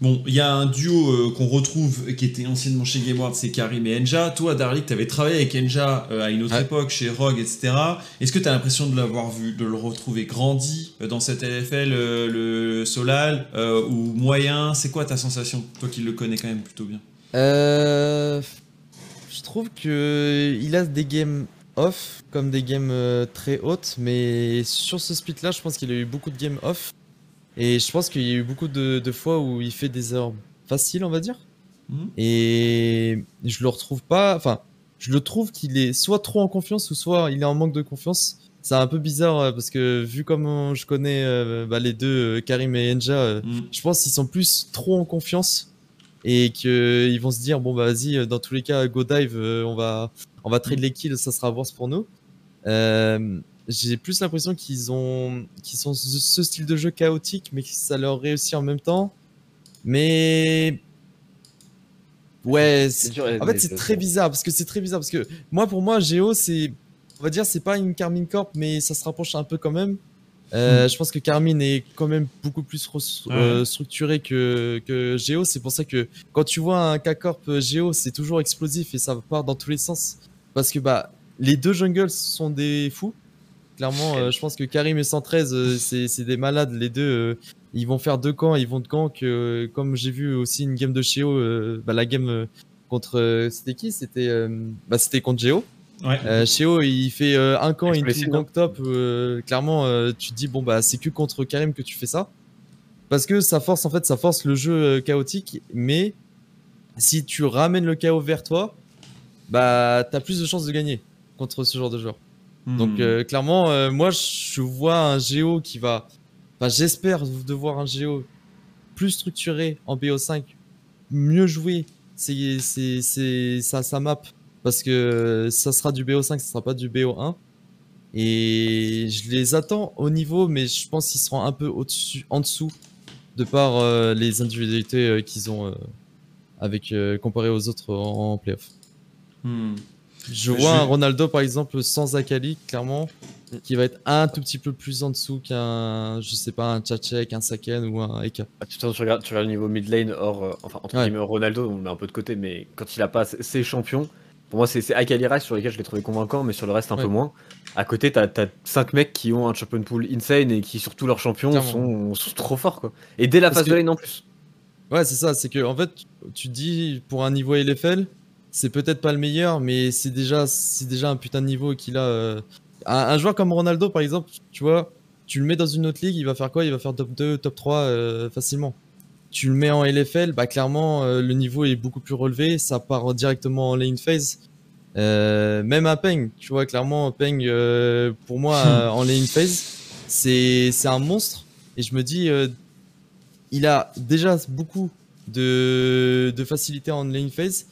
Bon, il y a un duo euh, qu'on retrouve qui était anciennement chez GameWard, c'est Karim et Enja. Toi, Darlik, tu avais travaillé avec Enja euh, à une autre Ouais. époque, chez Rogue, etc. Est-ce que tu as l'impression de l'avoir vu, de le retrouver grandi euh, dans cette LFL, euh, le Solal, euh, ou moyen? C'est quoi ta sensation Toi qui le connais quand même plutôt bien? Euh, je trouve que il a des games off comme des games euh, très hautes, mais sur ce split là, je pense qu'il a eu beaucoup de games off. Et je pense qu'il y a eu beaucoup de, de fois où il fait des erreurs faciles, on va dire. Mhm. Et je le retrouve pas. Enfin, je le trouve qu'il est soit trop en confiance ou soit il est en manque de confiance. C'est un peu bizarre euh, parce que vu comment je connais euh, bah, les deux, euh, Karim et Enja, euh, Mm. je pense qu'ils sont plus trop en confiance et qu'ils vont se dire bon bah vas-y dans tous les cas go dive on va on va trade les kills ça sera worse pour nous euh, j'ai plus l'impression qu'ils ont qu'ils sont ce, ce style de jeu chaotique mais que ça leur réussit en même temps mais ouais c'est- dur, en fait, c'est très bizarre parce que c'est très bizarre parce que moi, pour moi, Géo, c'est, on va dire, c'est pas une Carmine Corp, mais ça se rapproche un peu quand même. Euh, Je pense que Carmine est quand même beaucoup plus res- euh, structuré que, que Géo. C'est pour ça que quand tu vois un K-Corp euh, Géo, c'est toujours explosif et ça part dans tous les sens. Parce que bah, les deux jungles sont des fous. Clairement, euh, je pense que Karim et 113, euh, c'est c'est des malades. Les deux, euh, ils vont faire deux camps, ils vont de camp. Que, comme j'ai vu aussi une game de euh, bah, la game contre. euh, c'était qui? C'était euh, bah, c'était contre Géo. Ouais. Euh, Sheo, il fait euh, un camp et une Explosive, tout gank top. euh, clairement, euh, tu te dis, bon, bah, c'est que contre Karim que tu fais ça. Parce que ça force, en fait, ça force le jeu chaotique. Mais si tu ramènes le chaos vers toi, bah, t'as plus de chances de gagner contre ce genre de joueur. Donc, Mm. euh, clairement, euh, moi, je vois un Géo qui va. Enfin, j'espère de voir un Géo plus structuré en BO5, mieux joué c'est c'est c'est ça sa map parce que ça sera du BO5 ça sera pas du BO1 et je les attends au niveau mais je pense qu'ils seront un peu au-dessus en dessous de par euh, les individualités qu'ils ont avec comparé aux autres en, en playoff. Mm. Je vois un Ronaldo par exemple sans Akali clairement qui va être un tout petit peu plus en dessous qu'un je sais pas un Tchatchek, un Saken ou un Eka. Ah, tu, tu regardes, tu regardes le niveau mid lane, hors, euh, enfin, entre Ouais. guillemets, Ronaldo, on le met un peu de côté, mais quand il a pas ses- champions, pour moi, c'est Akali Rice sur lesquels je l'ai trouvé convaincant, mais sur le reste, un Ouais. peu moins. À côté, t'as 5 mecs qui ont un champion pool insane et qui, sur tous leurs champions, sont, sont trop forts, quoi. Et dès la Parce phase que- de lane en plus. Ouais, c'est ça, c'est que en fait, tu dis pour un niveau LFL, c'est peut-être pas le meilleur, mais c'est déjà c'est déjà un putain de niveau qu'il a. euh. Un, un joueur comme Ronaldo par exemple, tu vois, tu le mets dans une autre ligue, il va faire quoi? Il va faire top 2, top 3 euh, facilement. Tu le mets en LFL, bah clairement euh, le niveau est beaucoup plus relevé, ça part directement en lane phase. Même à Peng, tu vois, clairement Peng pour moi en lane phase, c'est c'est un monstre et je me dis il a déjà beaucoup de, de facilité en lane phase,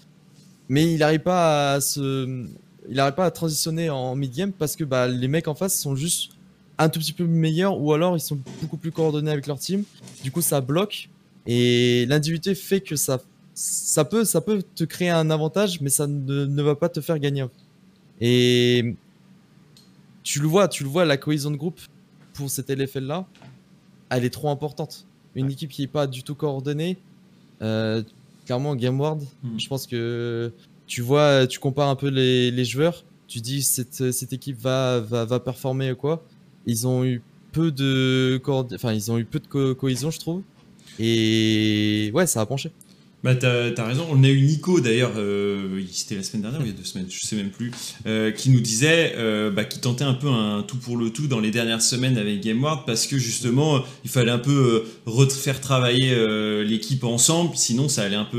mais il n'arrive pas à se, il arrive pas à transitionner en mid game parce que bah, les mecs en face sont juste un tout petit peu meilleurs ou alors ils sont beaucoup plus coordonnés avec leur team. Du coup, ça bloque et l'individualité fait que ça, ça peut, ça peut te créer un avantage, mais ça ne, ne va pas te faire gagner. Et tu le vois, tu le vois, la cohésion de groupe. pour cette LFL là, elle est trop importante. Une équipe qui est pas du tout coordonnée, euh, clairement Gameward, Hmm. je pense que tu vois, tu compares un peu les, les joueurs, tu dis cette, cette équipe va, va, va performer ou quoi. Ils ont eu peu de enfin ils ont eu peu de co- cohésion je trouve. Et ouais, ça a penché. Bah t'as as raison, on a eu Nico d'ailleurs, euh, c'était la semaine dernière ou il y a deux semaines, je sais même plus, euh, qui nous disait euh, bah, qu'il tentait un peu un tout pour le tout dans les dernières semaines avec GameWard parce que justement il fallait un peu euh, refaire travailler euh, l'équipe ensemble, sinon ça allait un peu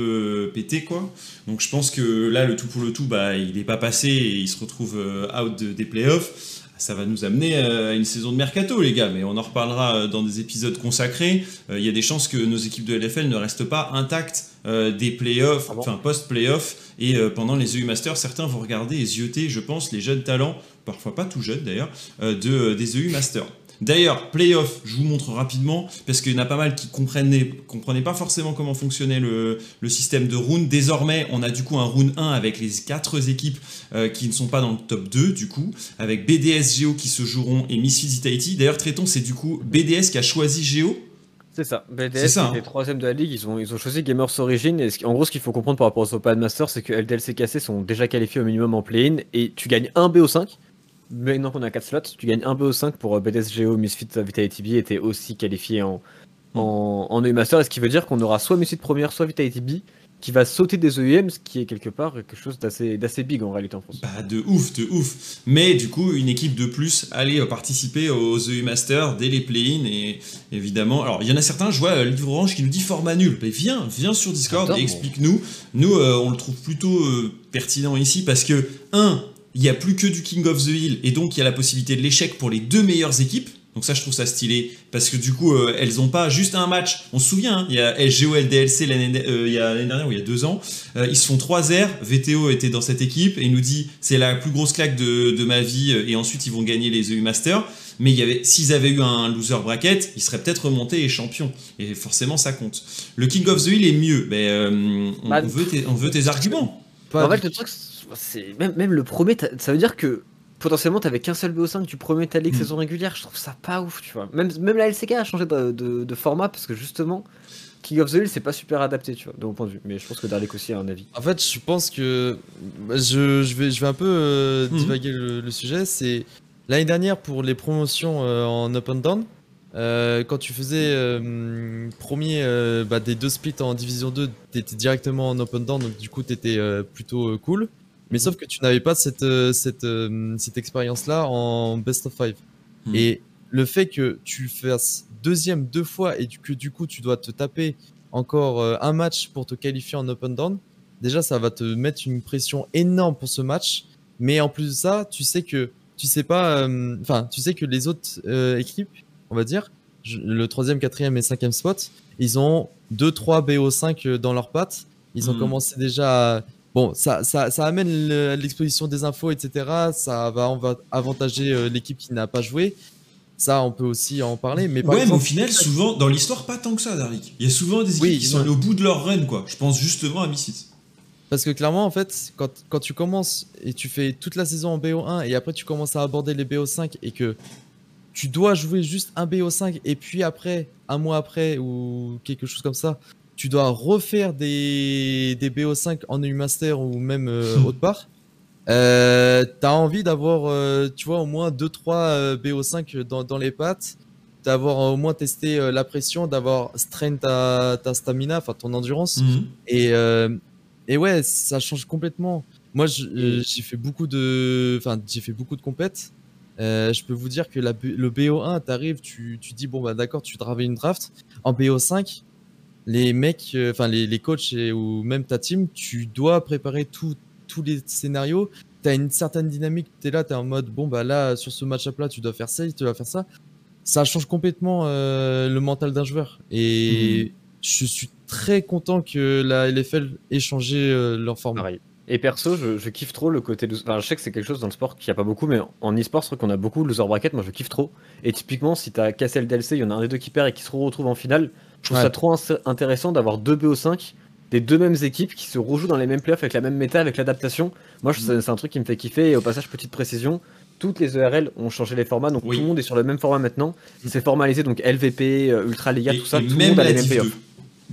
euh, péter quoi. Donc je pense que là le tout pour le tout, bah, il n'est pas passé et il se retrouve out de- des playoffs. Ça va nous amener euh, à une saison de mercato, les gars, mais on en reparlera euh, dans des épisodes consacrés. Euh, Il y a des chances que nos équipes de LFL ne restent pas intactes des playoffs, Ah bon enfin post-playoffs, et pendant les EU Masters, certains vont regarder et zioter, je pense, les jeunes talents, parfois pas tout jeunes d'ailleurs, de, des EU Masters. D'ailleurs, playoff, je vous montre rapidement, parce qu'il y en a pas mal qui comprenaient, comprenaient pas forcément comment fonctionnait le, le système de round. Désormais, on a du coup un round 1 avec les quatre équipes euh, qui ne sont pas dans le top 2, du coup, avec BDS Geo qui se joueront et Misfits Itaity. D'ailleurs, Traitons, c'est du coup BDS qui a choisi Geo. C'est ça. BDS ça, était hein. troisième de la ligue. Ils ont, ils ont choisi Gamers Origin. Et en gros, ce qu'il faut comprendre par rapport au Open Master, c'est que LDLCKC sont déjà qualifiés au minimum en play-in. Et tu gagnes un BO5. Maintenant qu'on a 4 slots, tu gagnes un BO5 pour euh, BDS Geo, Misfit, Vitality B était aussi qualifié en, en, en EU Master. Et ce qui veut dire qu'on aura soit Misfit première, soit Vitality B qui va sauter des EUM, ce qui est quelque part quelque chose d'assez d'assez big en réalité en France. Bah, de ouf, de ouf. Mais du coup, une équipe de plus allait euh, participer aux EU Masters dès les play-in. Et évidemment, alors il y en a certains, je vois euh, Livre Orange qui nous dit format nul. Mais viens, viens sur Discord Attends, et explique-nous. Nous, euh, on le trouve plutôt euh, pertinent ici parce que, un, il n'y a plus que du King of the Hill et donc il y a la possibilité de l'échec pour les deux meilleures équipes. Donc ça, je trouve ça stylé parce que du coup, euh, elles ont pas juste un match. On se souvient, hein, il y a SGO, LDLC l'année euh, il y a l'année dernière ou il y a deux ans. Euh, ils se font 3 R. VTO était dans cette équipe et il nous dit c'est la plus grosse claque de, de ma vie et ensuite ils vont gagner les EU Masters. Mais il y avait, s'ils avaient eu un loser bracket, ils seraient peut-être remontés et champions. Et forcément, ça compte. Le King of the Hill est mieux. Euh, on, Bah, on veut tes, on veut tes arguments. En fait, le truc, c'est même, même le premier, ça veut dire que potentiellement t'avais qu'un seul BO5 du premier de ta ligue Mm. saison régulière. Je trouve ça pas ouf, tu vois. Même, même la LCK a changé de, de- de format parce que justement, King of the Hill c'est pas super adapté, tu vois, de mon point de vue. Mais je pense que Darlik aussi a un avis. En fait, je pense que bah, je, je vais, je vais un peu euh, Mhm. divaguer le, le sujet. C'est l'année dernière pour les promotions euh, en up and down. euh, quand tu faisais premier bah, des deux splits en division 2, t'étais directement en and down, donc du coup t'étais plutôt cool. Mais sauf que tu n'avais pas cette, euh, cette, euh, cette expérience-là en best of 5. Mhm. Et le fait que tu fasses deuxième deux fois et que du coup tu dois te taper encore euh, un match pour te qualifier en and down, déjà ça va te mettre une pression énorme pour ce match. Mais en plus de ça, tu sais que tu sais pas, euh, enfin tu sais que les autres euh, équipes, on va dire, le troisième, quatrième et cinquième spot, ils ont 2-3 BO5 euh, dans leurs pattes. Ils ont Mhm. commencé déjà. à- Bon, ça, ça, ça amène le- l'exposition des infos, etc. Ça va, on va avantager euh, l'équipe qui n'a pas joué. Ça, on peut aussi en parler. Mais par ouais, mais au final, souvent, dans l'histoire, pas tant que ça, Darlik. Il y a souvent des équipes Oui, qui sont allées au bout de leur run, quoi. Je pense justement à Misfits. Parce que clairement, en fait, quand, quand tu commences et tu fais toute la saison en BO1 et après tu commences à aborder les BO5 et que tu dois jouer juste un BO5 et puis après, un mois après ou quelque chose comme ça, tu dois refaire des, des BO5 en EU Master ou même euh, Hmm. autre part. Euh, T'as envie d'avoir, euh, tu vois, au moins 2-3 euh, BO5 dans, dans les pattes, d'avoir au moins testé la pression, d'avoir strain ta, ta stamina, enfin ton endurance. Mhm. Et, et ouais, ça change complètement. Moi, j'ai fait beaucoup de, enfin, j'ai fait beaucoup de compètes. Euh, je peux vous dire que la, le BO1, t'arrives, tu, tu dis bon bah d'accord, tu travailles une draft. En BO5, les mecs, euh, enfin les, les coachs et, ou même ta team, tu dois préparer tous les scénarios. T'as une certaine dynamique. T'es là, t'es en mode bon bah là sur ce match-up là, tu dois faire ça, tu dois faire ça. Ça change complètement euh, le mental d'un joueur. Et je suis très content que la LFL ait changé euh, leur format. Pareil. Et perso, je, je kiffe trop le côté. loser- Enfin, je sais que c'est quelque chose dans le sport qu'il n'y a pas beaucoup, mais en e-sport, je trouve qu'on a beaucoup de loser bracket. Moi, je kiffe trop. Et typiquement, si t'as cassé le DLC, il y en a un des deux qui perd et qui se retrouve en finale. Je trouve Ouais. ça trop intéressant d'avoir deux BO5 des deux mêmes équipes qui se rejouent dans les mêmes playoffs avec la même méta, avec l'adaptation. Moi, je- c'est un truc qui me fait kiffer. Et au passage, petite précision toutes les ERL ont changé les formats, donc Oui. tout le monde est sur le même format maintenant. C'est formalisé, donc LVP, euh, Ultra Liga, Et- tout ça, tout le monde a les mêmes Div 2. playoffs.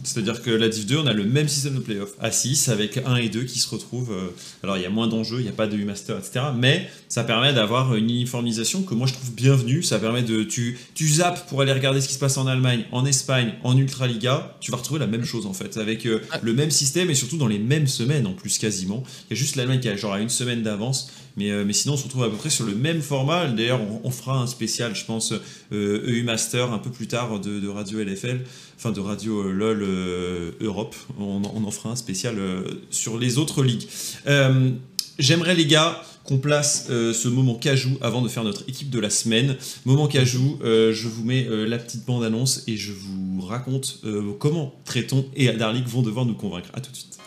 C'est-à-dire que la Div 2, on a le même système de playoff à 6 avec 1 et 2 qui se retrouvent. euh, alors il y a moins d'enjeux, il n'y a pas de U-Master, etc. Mais ça permet d'avoir une uniformisation que moi je trouve bienvenue. Ça permet de. Tu, tu zappes pour aller regarder ce qui se passe en Allemagne, en Espagne, en Ultraliga. Tu vas retrouver la même chose en fait, avec euh, le même système et surtout dans les mêmes semaines en plus quasiment. Il y a juste l'Allemagne qui a genre à une semaine d'avance. Mais, euh, mais sinon, on se retrouve à peu près sur le même format. D'ailleurs, on, on fera un spécial, je pense, euh, EU Master un peu plus tard de, Radio LFL, enfin de Radio euh, LOL euh, Europe. On, en fera un spécial euh, sur les autres ligues. Euh, J'aimerais, les gars, qu'on place euh, ce moment cajou avant de faire notre équipe de la semaine. Moment cajou, euh, je vous mets euh, la petite bande-annonce et je vous raconte euh, comment Tréton et Darlik vont devoir nous convaincre. A tout de suite.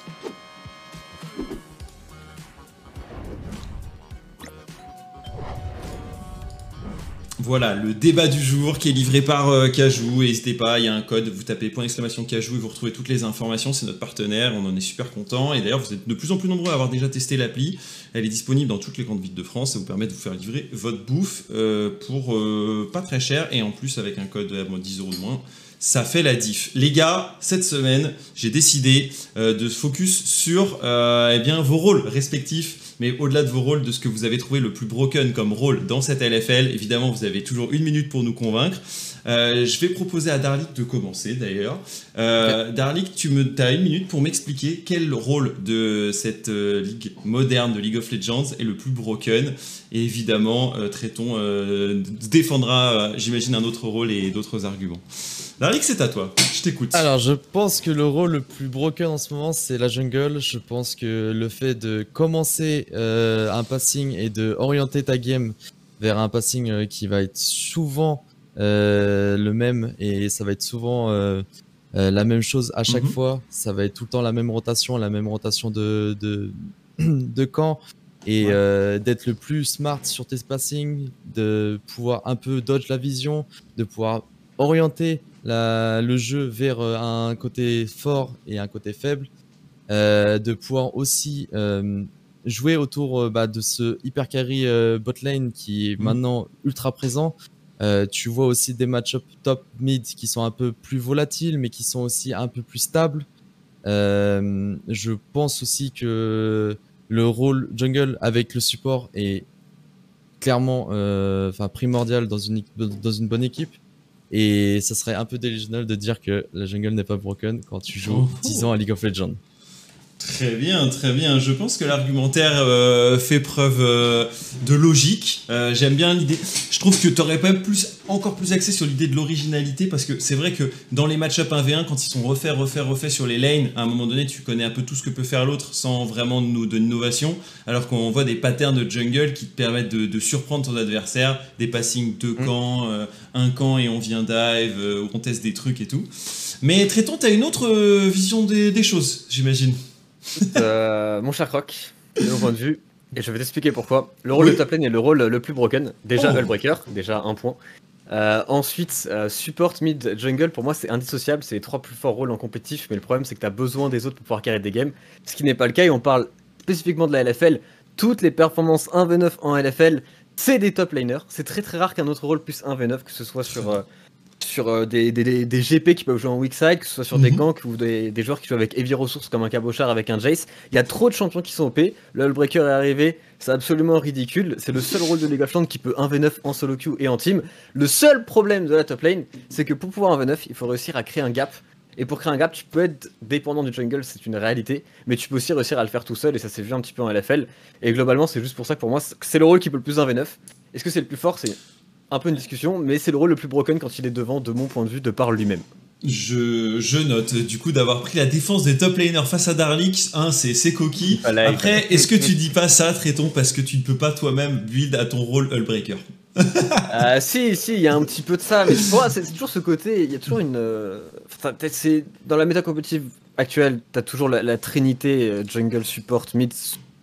Voilà, le débat du jour qui est livré par euh, Cajou. N'hésitez pas, il y a un code, vous tapez point d'exclamation Cajou et vous retrouvez toutes les informations. C'est notre partenaire, on en est super content. Et d'ailleurs, vous êtes de plus en plus nombreux à avoir déjà testé l'appli. Elle est disponible dans toutes les grandes villes de France. Ça vous permet de vous faire livrer votre bouffe euh, pour euh, pas très cher. Et en plus, avec un code à 10 euros de moins, ça fait la diff. Les gars, cette semaine, j'ai décidé de focus sur eh vos rôles respectifs mais au-delà de vos rôles, de ce que vous avez trouvé le plus broken comme rôle dans cette LFL, évidemment, vous avez toujours une minute pour nous convaincre. Euh, je vais proposer à Darlik de commencer d'ailleurs. Euh, Darlik, tu me, as une minute pour m'expliquer quel rôle de cette euh, ligue moderne de League of Legends est le plus broken. Et évidemment, euh, défendra, j'imagine, un autre rôle et d'autres arguments. Darlik, c'est à toi. Je t'écoute. Alors, je pense que le rôle le plus broken en ce moment, c'est la jungle. Je pense que le fait de commencer un passing et de orienter ta game vers un passing qui va être souvent le même et ça va être souvent euh, euh, la même chose à chaque Mhm. fois. Ça va être tout le temps la même rotation, la même rotation de, de, de camp. Et Ouais. euh, d'être le plus smart sur tes passings, de pouvoir un peu dodge la vision, de pouvoir orienter la- le jeu vers euh, un côté fort et un côté faible, euh, de pouvoir aussi euh, jouer autour euh, bah, de ce hyper carry euh, bot lane qui est Mhm. maintenant ultra présent. Euh, tu vois aussi des match-up top mid qui sont un peu plus volatiles, mais qui sont aussi un peu plus stables. Euh, je pense aussi que le rôle jungle avec le support est clairement euh, primordial dans une, dans une bonne équipe. Et ça serait un peu délusionnel de dire que la jungle n'est pas broken quand tu joues Oh. 10 ans à League of Legends. Très bien, très bien. Je pense que l'argumentaire euh, fait preuve euh, de logique. Euh, J'aime bien l'idée. Je trouve que tu aurais pas plus, encore plus axé sur l'idée de l'originalité parce que c'est vrai que dans les match-up 1v1, quand ils sont refaits, refaits, refaits sur les lanes, à un moment donné, tu connais un peu tout ce que peut faire l'autre sans vraiment de. Alors qu'on voit des patterns de jungle qui te permettent de, de surprendre ton adversaire, des passings deux Mm. camps, un camp et on vient dive, on teste des trucs et tout. Mais Tréton, t'as une autre vision des, des choses, j'imagine. Euh, mon cher Croc, de mon point de vue, et je vais t'expliquer pourquoi. Le rôle Oui. de top lane est le rôle le plus broken. Déjà Oh. Hullbreaker, déjà un point. Euh, ensuite, euh, support, mid, jungle, pour moi c'est indissociable, c'est les trois plus forts rôles en compétitif, mais le problème c'est que tu as besoin des autres pour pouvoir carrer des games, ce qui n'est pas le cas, et on parle spécifiquement de la LFL. Toutes les performances 1v9 en LFL, c'est des top laners. C'est très très rare qu'un autre rôle puisse 1v9, que ce soit sur, euh, sur euh, des, des- des- des GP qui peuvent jouer en weak side, que ce soit sur des Mhm. ganks ou des, des joueurs qui jouent avec heavy ressources comme un cabochard avec un Jace. Il y a trop de champions qui sont OP. Le Hullbreaker est arrivé, c'est absolument ridicule. C'est le seul rôle de League of Legends qui peut 1v9 en solo queue et en team. Le seul problème de la top lane, c'est que pour pouvoir 1v9, il faut réussir à créer un gap. Et pour créer un gap, tu peux être dépendant du jungle, c'est une réalité, mais tu peux aussi réussir à le faire tout seul, et ça s'est vu un petit peu en LFL. Et globalement, c'est juste pour ça que pour moi, c'est le rôle qui peut le plus 1v9. Est-ce que c'est le plus fort? C'est un peu une discussion, mais c'est le rôle le plus broken quand il est devant, de mon point de vue, de par lui-même. Je, je note du coup d'avoir pris la défense des top laners face à Darlix. Hein, c'est coquille. Après, est-ce que tu dis pas ça, Tréton, parce que tu ne peux pas toi-même build à ton rôle Hullbreaker? Euh, si, si, il y a un petit peu de ça, mais c'est toujours ce côté, il y a toujours une... euh, c'est Dans la méta compétitive actuelle, t'as toujours la, la trinité euh, jungle support mid.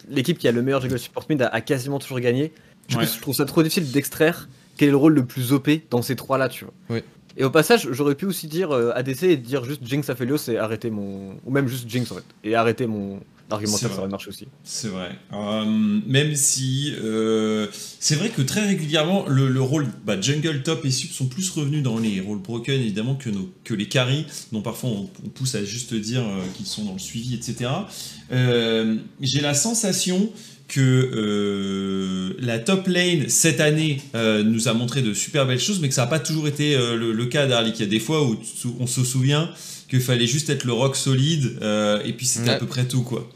L'équipe qui a le meilleur jungle support mid a, a quasiment toujours gagné. Du coup, Ouais. je trouve ça trop difficile d'extraire quel est le rôle le plus OP dans ces trois-là, tu vois. Oui. Et au passage, j'aurais pu aussi dire euh, ADC et dire juste Jinx Aphelios et arrêter mon... Ou même juste Jinx, en fait. Et arrêter mon, L'argumentaire, vrai. ça aurait marché aussi. C'est vrai. Euh, même si euh, c'est vrai que très régulièrement, le, le rôle bah, jungle, top et sub sont plus revenus dans les rôles broken évidemment que, nos, que les carries, dont parfois on, on pousse à juste dire qu'ils sont dans le suivi, etc. J'ai la sensation que euh, la top lane cette année euh, nous a montré de super belles choses, mais que ça n'a pas toujours été euh, le, le cas d'Arlik. Il y a des fois où on se souvient qu'il fallait juste être le rock solide euh, et puis c'était à peu près tout quoi.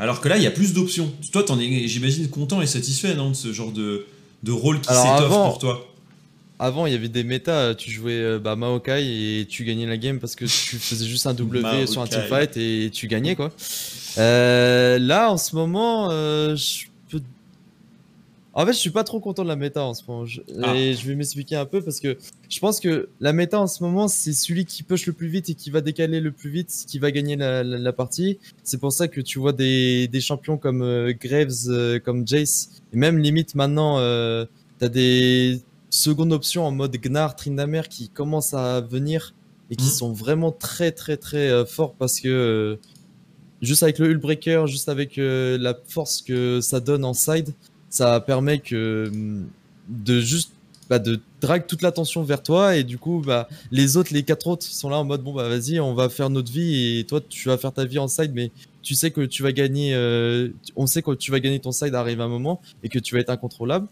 Alors que là, il y a plus d'options. Toi, t'en es, j'imagine, content et satisfait non, de ce genre de, de rôle qui s'étoffe pour toi? Avant, il y avait des méta, tu jouais euh, bah, Maokai et tu gagnais la game parce que tu faisais juste un W sur un teamfight et tu gagnais quoi. Euh, là, en ce moment, euh, je peux. En fait, je suis pas trop content de la méta en ce moment. Je- Ah. Et je vais m'expliquer un peu parce que je pense que la méta en ce moment, c'est celui qui push le plus vite et qui va décaler le plus vite, qui va gagner la, la- la partie. C'est pour ça que tu vois des, des champions comme euh, Graves, comme Jace, et même limite maintenant, t'as des secondes options en mode Gnar, Tryndamere qui commencent à venir et qui Mhm. sont vraiment très très très euh, forts parce que euh, juste avec le Hullbreaker, juste avec euh, la force que ça donne en side, ça permet que hum, de juste bah, de drag toute l'attention vers toi et du coup bah les autres les quatre autres sont là en mode bon bah vas-y on va faire notre vie et toi tu vas faire ta vie en side mais tu sais que tu vas gagner on sait que tu vas gagner ton side arrive un moment et que tu vas être incontrôlable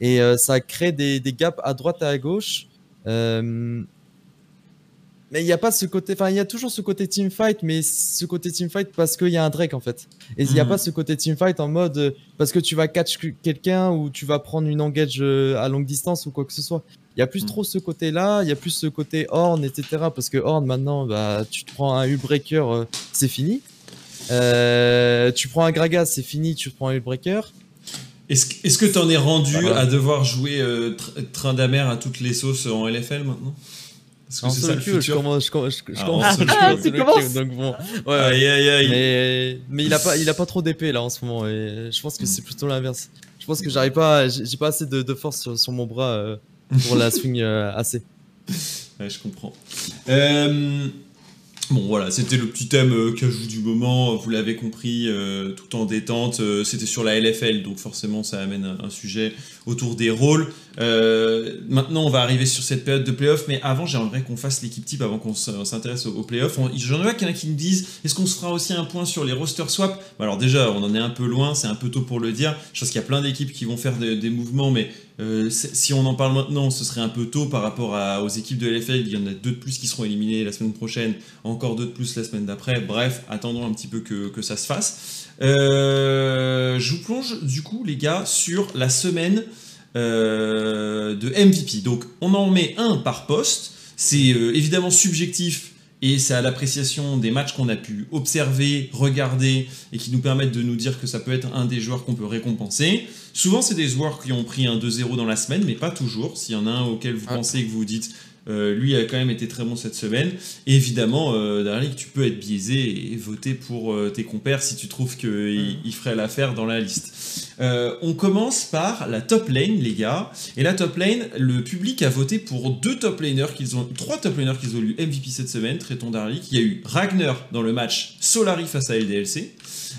et euh, ça crée des, des gaps à droite et à gauche Euh, mais il n'y a pas ce côté, enfin, il y a toujours ce côté teamfight, mais ce côté teamfight parce qu'il y a un Drake en fait. Et il n'y a Mhm. pas ce côté teamfight en mode euh, parce que tu vas catch que- quelqu'un ou tu vas prendre une engage à longue distance ou quoi que ce soit. Il y a plus Mhm. trop ce côté-là, il y a plus ce côté Horn, etc. Parce que Horn maintenant, bah, tu te prends un Hullbreaker, euh, c'est fini. Tu prends un Gragas, c'est fini, tu prends un Hullbreaker. Est-ce que- que t'en es rendu Voilà. à devoir jouer euh, tr- train d'amer à toutes les sauces en LFL maintenant? Est-ce que En c'est ça le queue, je futur commence, je, commence- je, je Ah, commence en solo solo queue, queue. en solo Tu commences queue, donc bon. Ouais, ouais. Aïe aïe aïe. Mais, mais il a pas, il a pas trop d'épée là en ce moment et je pense que c'est plutôt l'inverse. Je pense que j'arrive pas, j'ai j'ai pas assez de, de force sur, sur mon bras euh, pour la swing euh, assez. Ouais, je comprends. Euh, bon, voilà, c'était le petit thème euh, cajou du moment. Vous l'avez compris, euh, tout en détente. Euh, c'était sur la LFL, donc forcément, ça amène un, un sujet autour des rôles. Euh, maintenant, on va arriver sur cette période de playoff, mais avant, j'aimerais qu'on fasse l'équipe type avant qu'on s'intéresse aux, playoffs. J'en ai a qui me disent est-ce qu'on se fera aussi un point sur les roster swaps Alors, déjà, on en est un peu loin, c'est un peu tôt pour le dire. Je pense qu'il y a plein d'équipes qui vont faire des, mouvements, mais euh, si on en parle maintenant, ce serait un peu tôt par rapport aux équipes de LFL. Il y en a deux de plus qui seront éliminées la semaine prochaine, encore deux de plus la semaine d'après. Bref, attendons un petit peu que, que ça se fasse. Euh, je vous plonge du coup, les gars, sur la semaine euh, de MVP. Donc, on en met un par poste. C'est euh, évidemment subjectif et c'est à l'appréciation des matchs qu'on a pu observer, regarder et qui nous permettent de nous dire que ça peut être un des joueurs qu'on peut récompenser. Souvent, c'est des joueurs qui ont pris un 2-0 dans la semaine, mais pas toujours. S'il y en a un auquel vous Ouais. pensez que vous vous dites, euh, lui a quand même été très bon cette semaine. Et évidemment, euh, tu peux être biaisé et voter pour euh, tes compères si tu trouves qu'il Mm. il ferait l'affaire dans la liste. Euh, on commence par la top lane, les gars. Et la top lane, le public a voté pour deux top laners qu'ils ont, trois top laners qu'ils ont eu MVP cette semaine, traitons Darlik. Il y a eu Ragnar dans le match Solari face à LDLC.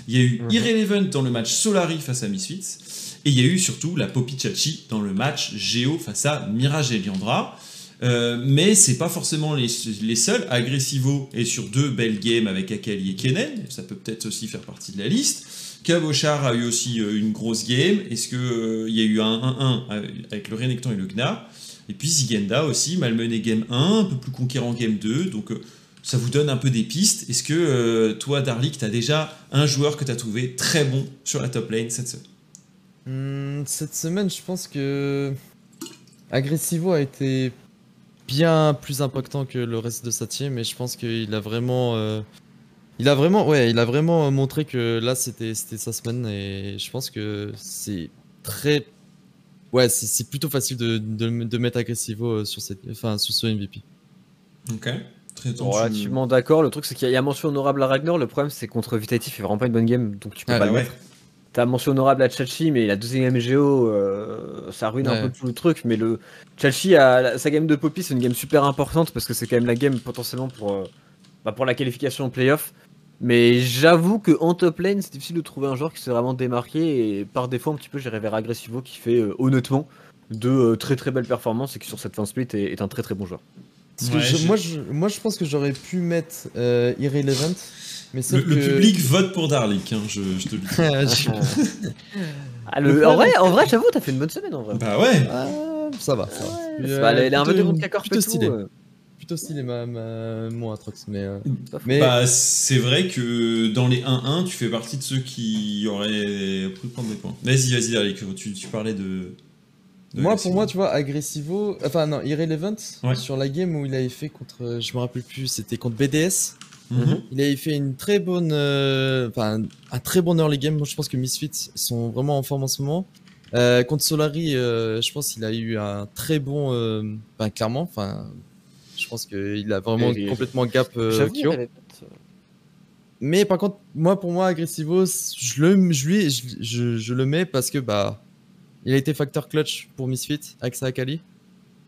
Il y a eu Mhm. Irrelevant dans le match Solari face à Misfits. Et il y a eu surtout la Poppy Chachi dans le match Geo face à Mirage et Liandra. Euh, mais c'est pas forcément les, seuls. Agressivo est sur deux belles games avec Akali et Kennen. Ça peut peut-être aussi faire partie de la liste. Cabochard a eu aussi euh, une grosse game. Est-ce qu'il y a eu un 1-1 avec le Renekton et le Gna? Et puis Zigenda aussi, malmené game 1, un peu plus conquérant game 2. Donc euh, ça vous donne un peu des pistes. Est-ce que euh, toi, Darlik, tu as déjà un joueur que tu as trouvé très bon sur la top lane cette semaine? Hmm, cette semaine, je pense que Agressivo a été bien plus impactant que le reste de sa team, mais je pense qu'il a vraiment, euh, il a vraiment, ouais, il a vraiment montré que là c'était c'était sa semaine et je pense que c'est très, ouais, c'est plutôt facile de, de, de mettre Agressivo euh, sur cette, enfin sur ce MVP. Ok. Très tendu. Relativement d'accord. Le truc, c'est qu'il y a mention honorable à Ragnar. Le problème, c'est contre Vitality, il fait vraiment pas une bonne game, donc tu peux Ah, pas bah le ouais. mettre. T'as mention honorable à Chachi, mais la deuxième Géo, euh, ça ruine un peu tout le truc. Mais le Chachi, a, sa game de Poppy, c'est une game super importante parce que c'est quand même la game potentiellement pour, euh, bah, pour la qualification en playoff. Mais j'avoue que en top lane, c'est difficile de trouver un joueur qui s'est vraiment démarqué. Et par défaut, un petit peu, j'irais vers Aggressivo qui fait euh, honnêtement de euh, très très belles performances et qui sur cette fin split est, est un très très bon joueur. Ouais, je- moi, je, moi, je pense que j'aurais pu mettre euh, Irrelevant. Mais Le, public vote pour Darlik, hein, je, je te le dis. Ah, le- en vrai, en vrai j'avoue, t'as fait une bonne semaine en vrai. bah ouais. Ah, ça va, ça va. Ouais, Euh, bah, elle elle a un peu plutôt- de Kakor plutôt tout, stylé. euh, Plutôt stylé, ma, ma, mon Atrox. Mais, euh, mais Bah, c'est vrai que dans les 1-1, tu fais partie de ceux qui auraient pu prendre des points. Vas-y, vas-y, Darlik, tu, tu parlais de. de moi, pour moi, tu vois, Aggressivo. Enfin, non, Irrelevant, Ouais. sur la game où il avait fait contre. euh, Je me rappelle plus, c'était contre BDS. Mhm. Il avait fait une très bonne, euh, enfin un très bon early game. Moi, je pense que Misfits sont vraiment en forme en ce moment. Euh, contre Solari, euh, je pense qu'il a eu un très bon, euh, enfin clairement, enfin, je pense qu'il a vraiment Et- complètement gap euh, Kyo. Mais par contre, moi pour moi, Aggressivo, je le, je lui, je, je- je le mets parce que bah, il a été facteur clutch pour Misfits avec sa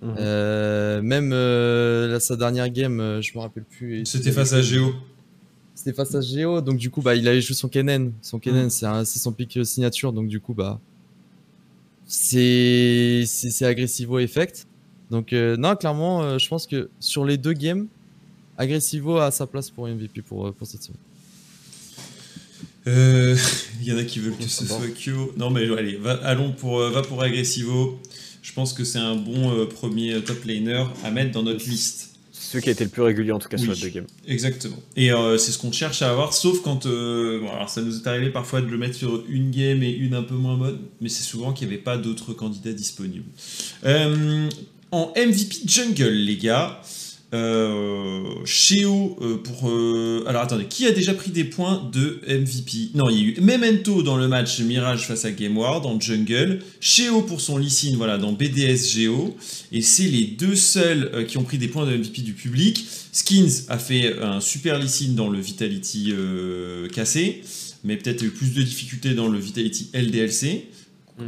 Mhm. Euh, même euh, là, sa dernière game, euh, je me rappelle plus. C'était face à Géo. C'était face à Géo, donc du coup, bah, il avait joué son Kennen. Son Kennen, Mm. c'est un- c'est son pick signature, donc du coup, bah, c'est Aggressivo Effect. Donc, euh, non, clairement, euh, je pense que sur les deux games, Aggressivo a sa place pour MVP pour, pour cette semaine. Euh, Il y en a qui veulent que ce soit Kyo. Non, mais allez, va, allons pour, va pour Aggressivo. Je pense que c'est un bon euh, premier top laner à mettre dans notre liste. C'est celui qui a été le plus régulier en tout cas sur Oui. les deux games. Exactement. Et euh, c'est ce qu'on cherche à avoir, sauf quand. euh, bon, alors ça nous est arrivé parfois de le mettre sur une game et une un peu moins bonne, mais c'est souvent qu'il n'y avait pas d'autres candidats disponibles. Euh, en MVP Jungle, les gars, euh, Sheo euh, pour. euh, alors attendez, qui a déjà pris des points de MVP Non, il y a eu Memento dans le match Mirage face à GameWard en Jungle, Sheo pour son Lee Sin, voilà, dans BDS Geo, et c'est les deux seuls euh, qui ont pris des points de MVP du public. Skins a fait un super Lee Sin dans le Vitality euh, cassé, mais peut-être eu plus de difficultés dans le Vitality LDLC.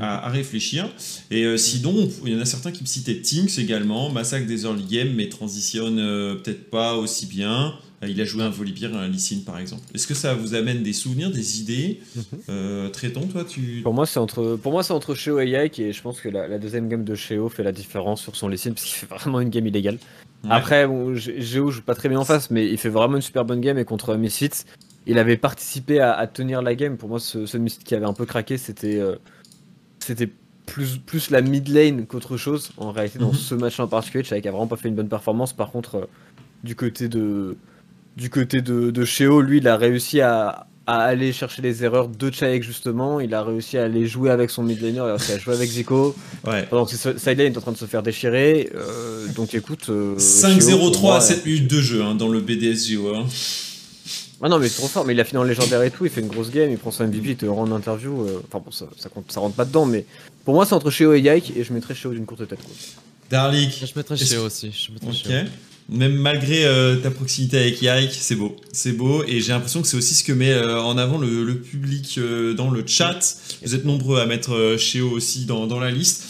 À, à réfléchir. Et euh, sinon, il y en a certains qui me citaient Tinks également, Massacre des early games, mais transitionne euh, peut-être pas aussi bien. Euh, Il a joué un Volibear et un Sin, par exemple. Est-ce que ça vous amène des souvenirs, des idées Mhm. euh, Traiton, toi, tu. Pour moi, c'est entre, pour moi, c'est entre Sheo et Yike, et je pense que la, la deuxième game de Sheo fait la différence sur son Lee parce qu'il fait vraiment une game illégale. Ouais. Après, bon, Géo joue pas très bien en face, mais il fait vraiment une super bonne game, et contre Misfits, il avait participé à, à tenir la game. Pour moi, ce, ce Misfits qui avait un peu craqué, c'était euh, c'était plus, plus la mid lane qu'autre chose, en réalité, dans Mhm. ce match en particulier. Shake a vraiment pas fait une bonne performance. Par contre, euh, du côté de du côté de, de Sheo, lui, il a réussi à, à aller chercher les erreurs de Chaek justement. Il a réussi à aller jouer avec son mid laner, il a réussi à jouer avec Zico. Ouais. Pendant que ce side lane est en train de se faire déchirer. euh, donc écoute. euh, 5-0-3 Sheo, pour moi, à 7 minutes de jeu hein, dans le BDSGO. Hein. Ah non, mais c'est trop fort. Mais il a fini en légendaire et tout. Il fait une grosse game. Il prend son MVP. Il te rend en interview. euh, Enfin bon, ça, ça, compte, ça rentre pas dedans. Mais pour moi, c'est entre Sheo et Yike. Et je mettrais Sheo d'une courte tête. Quoi. Darlik. Je mettrais Sheo aussi. Je mettrais Ok. Sheo. Même malgré euh, ta proximité avec Yike, c'est beau. C'est beau. Et j'ai l'impression que c'est aussi ce que met euh, en avant le, le public euh, dans le chat. Vous êtes nombreux à mettre euh, Sheo aussi dans, dans la liste.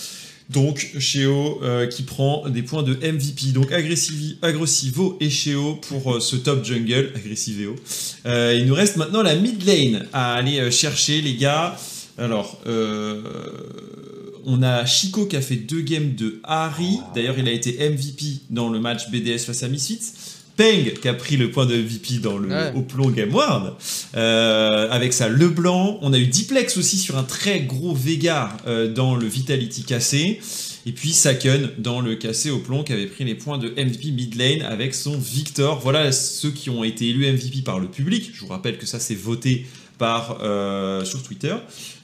Donc, Sheo euh, qui prend des points de MVP. Donc, Aggressivi- Aggressivo et Sheo pour euh, ce top jungle. Aggressiveo. Euh, il nous reste maintenant la mid lane à aller chercher, les gars. Alors, on a Chico qui a fait deux games de Harry. D'ailleurs, il a été MVP dans le match BDS face à Misfits. Peng qui a pris le point de MVP dans le Ouais. Oplon Game World. Euh, avec sa Leblanc. On a eu Diplex aussi sur un très gros Veigar euh, dans le Vitality cassé. Et puis Saken dans le cassé au plomb qui avait pris les points de MVP mid lane avec son Victor. Voilà ceux qui ont été élus MVP par le public. Je vous rappelle que ça c'est voté par euh, sur Twitter.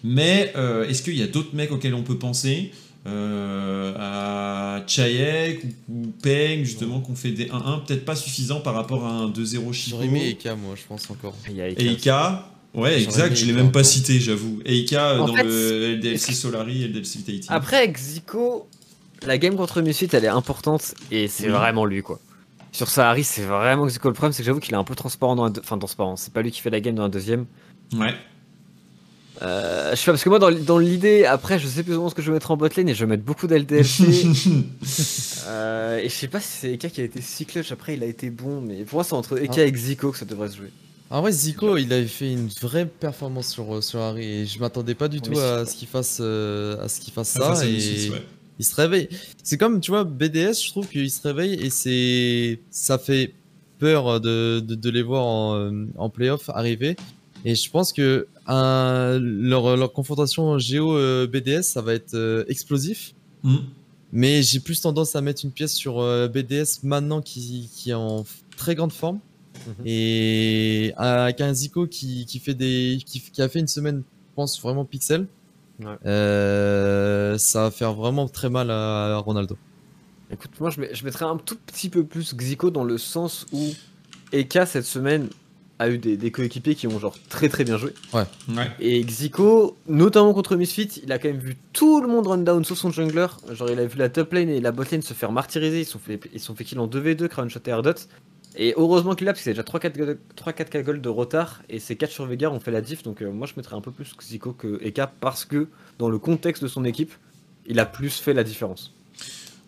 Mais est-ce qu'il y a d'autres mecs auxquels on peut penser? Euh, à Chayek ou, ou Peng justement qu'on fait des 1-1 peut-être pas suffisant par rapport à un 2-0 Chico J'aurais mis Eka, moi, je pense encore. Yike. Eika ouais exact je l'ai même pas cité j'avoue Eika En dans fait, le que- Solari et le LDLC Vitality Après, avec Zico, la game contre Misfits, elle est importante. Et c'est Oui. vraiment lui, quoi. Sur Sahari, c'est vraiment Zico. Le problème, c'est que j'avoue qu'il est un peu transparent dans deux- Enfin, transparent. C'est pas lui qui fait la game dans la deuxième. ouais Euh, je sais pas, parce que moi, dans, dans l'idée, après, je sais plus ou moins ce que je vais mettre en botlane et je vais mettre beaucoup d'LDLC. euh, et je sais pas si c'est Eka qui a été si clutch. Après, il a été bon, mais pour moi, c'est entre Eka Ah. et Zico que ça devrait se jouer. En vrai, Zico, il avait fait une vraie performance sur, euh, sur Harry et je m'attendais pas du tout à ce qu'il fasse, euh, à ce qu'il fasse Ah, ça. et ouais. il se réveille. C'est comme, tu vois, BDS, je trouve qu'il se réveille et c'est, ça fait peur de, de, de les voir en, en playoff arriver. Et je pense que un, leur, leur confrontation Géo euh, BDS, ça va être euh, explosif. Hmm. Mais j'ai plus tendance à mettre une pièce sur euh, BDS maintenant qui, qui est en très grande forme. Mhm. Et avec un Zico qui, qui, fait des, qui, qui a fait une semaine, je pense, vraiment pixel. Ouais. Euh, ça va faire vraiment très mal à, à Ronaldo. Écoute, moi je, mets- je mettrais un tout petit peu plus Xico dans le sens où Eka cette semaine a eu des, des coéquipiers qui ont genre très très bien joué. Ouais. Et Xico, notamment contre Misfit, il a quand même vu tout le monde run down sauf son jungler. Genre il a vu la top lane et la bot lane se faire martyriser. Ils se sont fait, ils sont fait kill en 2v2, Crown Shot et Ardot. Et heureusement qu'il a, parce que c'est déjà 3-4 gold de retard. Et ces 4 sur Veigar ont fait la diff. Donc euh, moi je mettrais un peu plus Xico que Eka parce que dans le contexte de son équipe, il a plus fait la différence.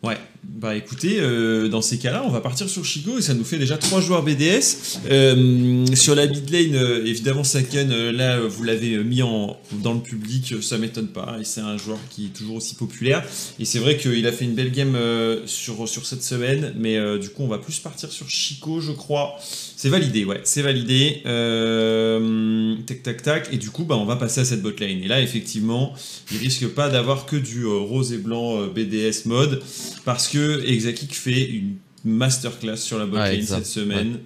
Ouais, bah écoutez, euh, dans ces cas-là, on va partir sur Chico et ça nous fait déjà trois joueurs BDS. Euh, sur la mid lane, euh, évidemment, Saken, là, vous l'avez mis en, dans le public, ça m'étonne pas. Et c'est un joueur qui est toujours aussi populaire. Et c'est vrai qu'il a fait une belle game sur, sur cette semaine, mais du coup, on va plus partir sur Chico, je crois. C'est validé, ouais, c'est validé. Tac, tac, tac. Et du coup, bah, on va passer à cette bot lane. Et là, effectivement, il risque pas d'avoir que du rose et blanc BDS mode parce que Exakik fait une masterclass sur la bot Ouais, lane exact. cette semaine.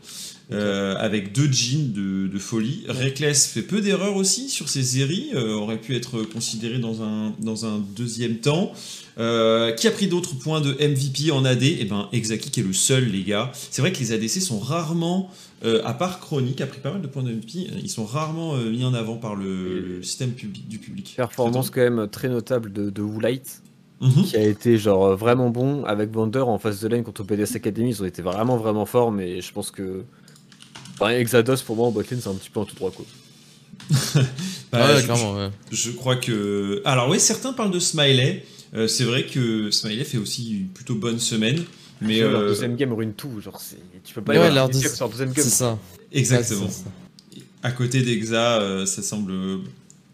euh, avec deux jeans de, de folie. Reckless fait peu d'erreurs aussi sur ses Zeri, euh, aurait pu être considéré dans un, dans un deuxième temps. Euh, qui a pris d'autres points de MVP en AD Eh ben, Exakik est le seul, les gars. C'est vrai que les ADC sont rarement, euh, à part Chronic, qui a pris pas mal de points de MVP, euh, ils sont rarement euh, mis en avant par le, le système public, du public. Performance quand même très notable de, de Woolite. Mhm. qui a été genre euh, vraiment bon avec Vander en face de lane contre BDS Academy. Ils ont été vraiment vraiment forts, mais je pense que. Enfin, Exados pour moi en botlane c'est un petit peu en tout droit quoi. Bah, ouais, je- clairement, ouais. Je crois que. Alors, oui, certains parlent de Smiley. Euh, c'est vrai que Smiley fait aussi une plutôt bonne semaine. Mais. Leur euh, deuxième game ruine tout, genre c'est. Tu peux pas Ouais, leur deuxième game. C'est ça. Exactement. Ouais, c'est ça. à côté d'Exa, euh, ça semble.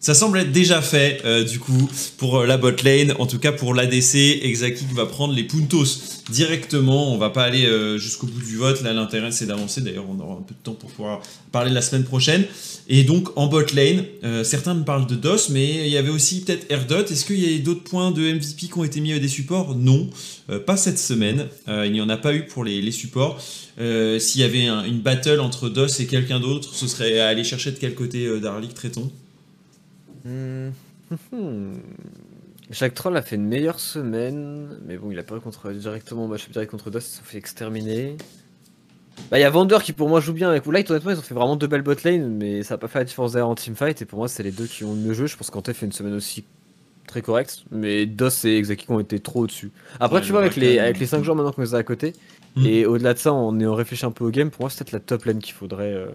Ça semble être déjà fait, euh, du coup, pour euh, la bot lane. En tout cas, pour l'ADC, Exakik va prendre les puntos directement. On va pas aller euh, jusqu'au bout du vote. Là, l'intérêt, c'est d'avancer. D'ailleurs, on aura un peu de temps pour pouvoir parler la semaine prochaine. Et donc, en bot lane, certains me parlent de DOS, mais il y avait aussi peut-être Erdot. Est-ce qu'il y a d'autres points de MVP qui ont été mis à des supports? Non, pas cette semaine. Il n'y en a pas eu pour les, supports. S'il y avait un- une battle entre DOS et quelqu'un d'autre, ce serait à aller chercher de quel côté d'Arlik, traitons Hmm. Hmm. Jacques Troll a fait une meilleure semaine, mais bon, il a eu contre, directement match direct contre DOS, ils se sont fait exterminer. Bah, il y a Vander qui pour moi joue bien avec Woolite, honnêtement, ils ont fait vraiment deux belles bot lane, mais ça a pas fait la différence derrière en teamfight, et pour moi, c'est les deux qui ont le mieux joué. Je pense qu'Ante fait une semaine aussi très correcte, mais DOS et Exaki ont été trop au-dessus. Après, Ouais, tu vois, avec les, avec les 5 joueurs maintenant qu'on les a à côté, Hmm. et au-delà de ça, en ayant réfléchi un peu au game, pour moi, c'est peut-être la top lane qu'il faudrait. euh,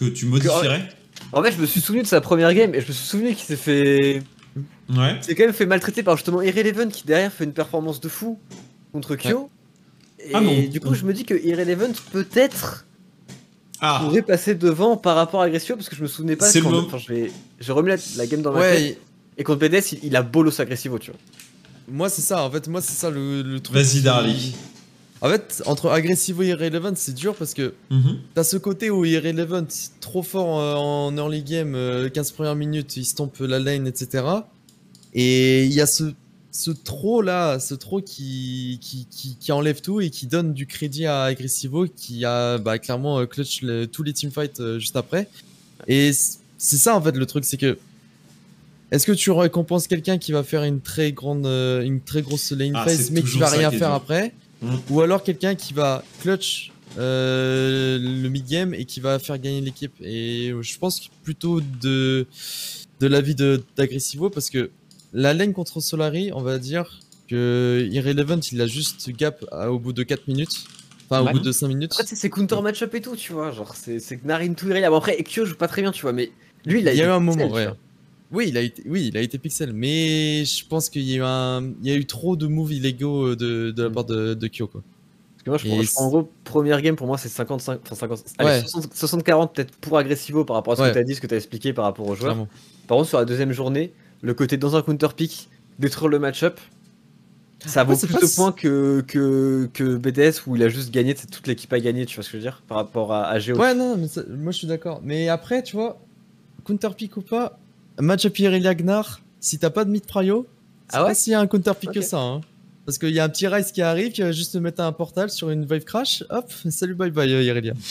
Que tu modifierais? En fait, je me suis souvenu de sa première game, et je me suis souvenu qu'il s'est fait. Ouais. C'est quand même fait maltraiter par justement Irrelevant qui derrière fait une performance de fou contre Kyo. Et Ah non. du coup, je me dis que Irrelevant peut-être Ah pourrait passer devant par rapport à Agressio parce que je me souvenais pas. C'est le quand- moment. enfin, j'ai remis la, la game dans ma tête. Ouais, Et contre BDS, il, il a bolos Aggressivo, tu vois. moi c'est ça, en fait, moi c'est ça le, le truc. Vas-y, qui- Darly. En fait, entre Aggressivo et Irrelevant, c'est dur parce que Mhm. t'as ce côté où Irrelevant, trop fort euh, en early game, euh, 15 premières minutes, il stompe la lane, etc. Et il y a ce, ce trop là, ce trop qui, qui, qui, qui enlève tout et qui donne du crédit à Aggressivo qui a bah, clairement euh, clutch le- tous les teamfights euh, juste après. Et c'est ça en fait le truc, c'est que est-ce que tu récompenses quelqu'un qui va faire une très grande, euh, une très grosse lane Ah, phase mais qui va rien faire dur. après? Ou alors quelqu'un qui va clutch euh, le mid-game et qui va faire gagner l'équipe. Et je pense que plutôt de, de l'avis de- d'Aggressivo parce que la lane contre Solari, on va dire que Irrelevant il a juste gap à- au bout de 4 minutes. Enfin, au bout de 5 minutes. Après, tu sais, c'est counter match-up et tout, tu vois. Genre, c'est c'est Narin tout irréel. Bon, après, Ekyo joue pas très bien, tu vois, mais lui, il a Il y a eu un moment, ouais. Oui, il a été, oui, il a été pixel, mais je pense qu'il y a eu un, il y a eu trop de moves illégaux de, de la Mm. part de, de Kyo, quoi. Parce moi, je, Et prends, je prends en gros, première game pour moi, c'est 55, enfin 50, allez, Ouais. 60 60-40 peut-être pour Agressivo par rapport à ce Ouais. que tu as dit, ce que tu as expliqué par rapport aux joueurs. Clairement. Par contre, sur la deuxième journée, le côté dans un counter pick, détruire le match-up, ça vaut Ouais, plus de points que, que, que BDS où il a juste gagné, c'est toute l'équipe a gagné, tu vois ce que je veux dire Par rapport à, à Géo. Ouais, non, mais ça- moi je suis d'accord. Mais après, tu vois, counter pick ou pas, match up Irelia Gnar, si t'as pas de mid prio, c'est Ah ouais pas s'il y a un counter pick que ça. Hein. Parce qu'il y a un petit Rice qui arrive, qui va juste te mettre un portal sur une Vive Crash, hop, salut bye bye euh, Irelia.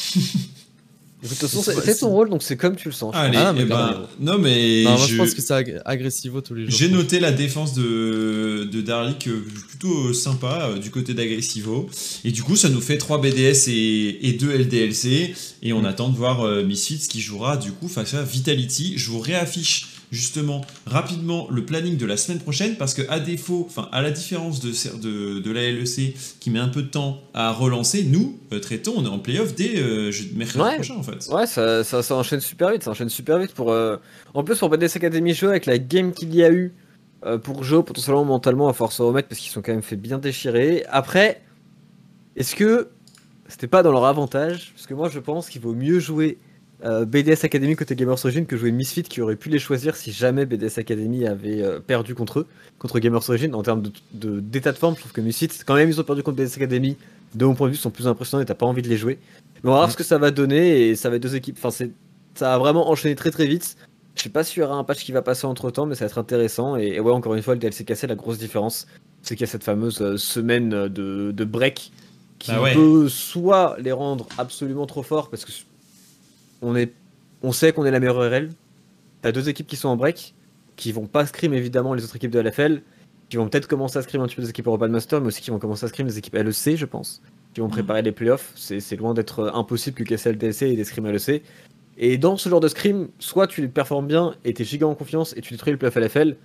De toute façon, C'est ton rôle, donc c'est comme tu le sens. Allez. Ah, mais clairement. non mais non, moi je je- pense que c'est ag- agressivo tous les jours. J'ai noté la défense de, de Darlik euh, plutôt sympa euh, du côté d'Agressivo. Et du coup, ça nous fait 3 BDS et, et 2 LDLC. Et on Mm. attend de voir euh, Misfits qui jouera du coup face à Vitality. Je vous réaffiche justement rapidement le planning de la semaine prochaine parce que à défaut, enfin à la différence de, de, de la LEC qui met un peu de temps à relancer, nous, euh, traitons, on est en playoff dès euh, mercredi Ouais. prochain en fait. Ouais, ça, ça, ça enchaîne super vite, ça enchaîne super vite pour. euh, En plus, pour BDS Academy Show, avec la game qu'il y a eu euh, pour Joe, potentiellement mentalement, à force se remettre parce qu'ils sont quand même fait bien déchirer. Après, est-ce que c'était pas dans leur avantage? Parce que moi, je pense qu'il vaut mieux jouer euh, BDS Academy côté Gamers Origin que jouer Misfit qui aurait pu les choisir si jamais BDS Academy avait euh, perdu contre eux, contre Gamers Origin. En termes d'état de, d'état de forme, je trouve que Misfit, quand même, ils ont perdu contre BDS Academy. De mon point de vue, sont plus impressionnants et t'as pas envie de les jouer. Mais on va voir Mm. ce que ça va donner et ça va être deux équipes. Enfin, c'est ça a vraiment enchaîné très très vite. Je sais pas s'il y aura un patch qui va passer entre temps, mais ça va être intéressant. Et, et ouais, encore une fois, le DLC cassé, la grosse différence, c'est qu'il y a cette fameuse euh, semaine de, de break qui Bah ouais. peut soit les rendre absolument trop forts parce que on, est, on sait qu'on est la meilleure RL. T'as deux équipes qui sont en break, qui vont pas scrim évidemment les autres équipes de LFL, qui vont peut-être commencer à scrim un petit peu des équipes European Master, mais aussi qui vont commencer à scrim les équipes LEC, je pense, qui vont préparer les playoffs. C'est loin d'être euh, impossible que casser le DLC et des scrims LEC. Et dans ce genre de scrim, soit tu performes bien et t'es giga en confiance et tu détruis le playoff LFL,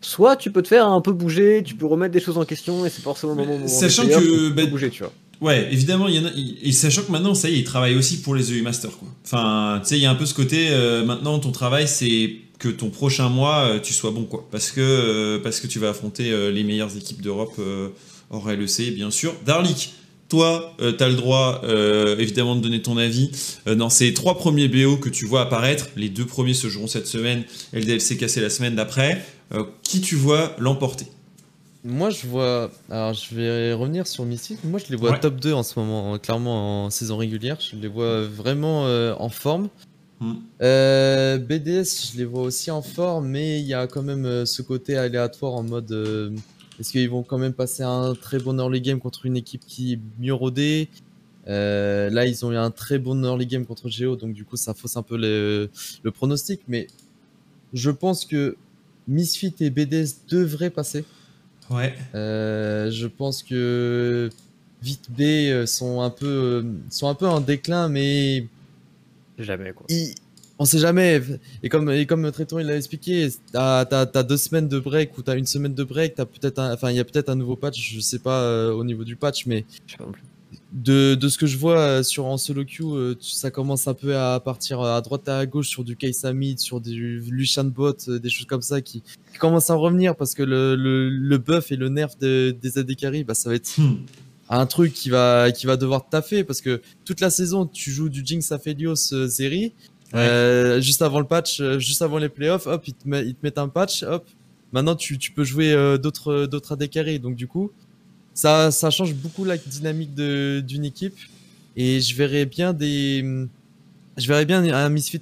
soit tu peux te faire un peu bouger, tu peux remettre des choses en question et c'est forcément le moment, moment Sachant des que, où tu peux bah, bouger, tu vois. Ouais, évidemment, il y sachant que maintenant, ça y est, ils travaillent aussi pour les EU Masters. Enfin, tu sais, il y a un peu ce côté. euh, maintenant, ton travail, c'est que ton prochain mois, euh, tu sois bon, quoi. Parce que, euh, parce que tu vas affronter les meilleures équipes d'Europe hors LEC, bien sûr. Darlik, toi, tu le droit, évidemment, de donner ton avis dans ces trois premiers BO que tu vois apparaître. Les deux premiers se joueront cette semaine. LDLC cassé la semaine d'après. Qui tu vois l'emporter? Moi je vois. Alors je vais revenir sur Misfit. Moi je les vois Ouais. top 2 en ce moment, clairement en saison régulière. Je les vois vraiment euh, en forme. Hmm. Euh, BDS, je les vois aussi en forme, mais il y a quand même euh, ce côté aléatoire en mode. euh, Est-ce qu'ils vont quand même passer un très bon early game contre une équipe qui est mieux rodée? Là, ils ont eu un très bon early game contre Geo, donc du coup, ça fausse un peu le, le pronostic. Mais je pense que Misfit et BDS devraient passer. Ouais. Euh, je pense que Vite B euh, sont un peu euh, sont un peu en déclin, mais Jamais quoi. on sait jamais. Et comme et comme Tréton il l'a expliqué, t'as as, deux semaines de break ou t'as une semaine de break, t'as peut-être un- enfin il y a peut-être un nouveau patch, je sais pas euh, au niveau du patch, mais Je sais pas non plus. De, de ce que je vois euh, sur en solo queue, euh, ça commence un peu à partir à droite et à gauche sur du Kaisamid, sur du Lucian Bot, euh, des choses comme ça qui, qui commencent à revenir parce que le, le, le buff et le nerf de- des AD carry, bah ça va être Hmm. un truc qui va qui va devoir taffer parce que toute la saison tu joues du Jinx Aphelios euh, Zeri euh, juste avant le patch euh, juste avant les playoffs hop ils te, met- ils te mettent un patch hop. Maintenant tu, tu peux jouer euh, d'autres d'autres AD carry. Donc du coup ça ça change beaucoup la dynamique d'une équipe et je verrais bien des je verrais bien un Misfit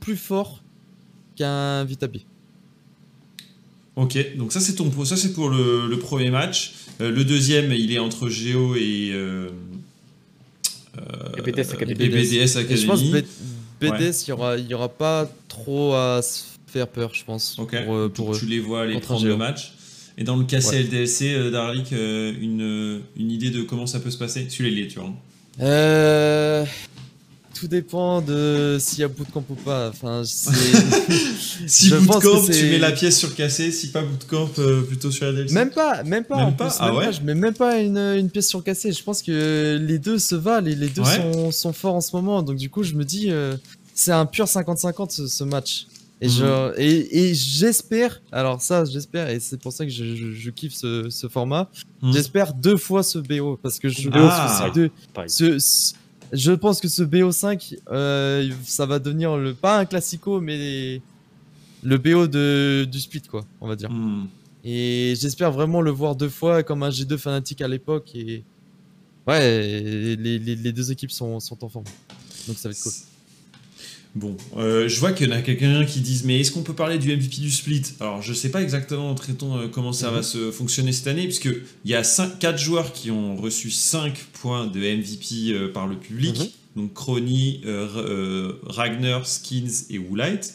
plus fort qu'un Vitabi Ok, donc ça c'est ton ça c'est pour le, le premier match. Euh, le deuxième, il est entre Géo et euh, Et BDS Academy. et BDS je pense. B- BDS il y aura il y aura pas trop à se faire peur je pense Ok. pour, euh, pour tu les vois aller prendre le match. Et dans le KC Ouais. LDLC, euh, Darlik, euh, une, une idée de comment ça peut se passer Celui-là, il est, tu vois. Euh, tout dépend de s'il y a bootcamp ou pas. Enfin. Si pense Bootcamp, que tu mets la pièce sur KC, si pas Bootcamp, euh, plutôt sur LDLC. même pas, même pas. Même en pas plus, Ah même ouais pas. Je mets même pas une, une pièce sur cassé. Je pense que les deux se valent et les deux Ouais. sont, sont forts en ce moment. Donc du coup, je me dis, euh, c'est un pur 50-50 ce, ce match. Et Mhm. je- et, et j'espère, alors ça j'espère, et c'est pour ça que je, je- je kiffe ce, ce format, Mhm. j'espère deux fois ce BO, parce que je Ah. pense que je pense que ce BO5, euh, ça va devenir le, pas un classico, mais le BO de, du split, quoi, on va dire. Hmm. Et j'espère vraiment le voir deux fois comme un G2 fanatique à l'époque. Et ouais, les, les- les deux équipes sont, sont en forme. Donc ça va être cool. Bon, euh, je vois qu'il y en a quelqu'un qui disent mais est-ce qu'on peut parler du MVP du split? Alors je sais pas exactement, traitons euh, comment ça va se fonctionner cette année, puisque il y a 4 joueurs qui ont reçu 5 points de MVP euh, par le public, Mhm. donc Crony, Ragnar, Skins et Woolite.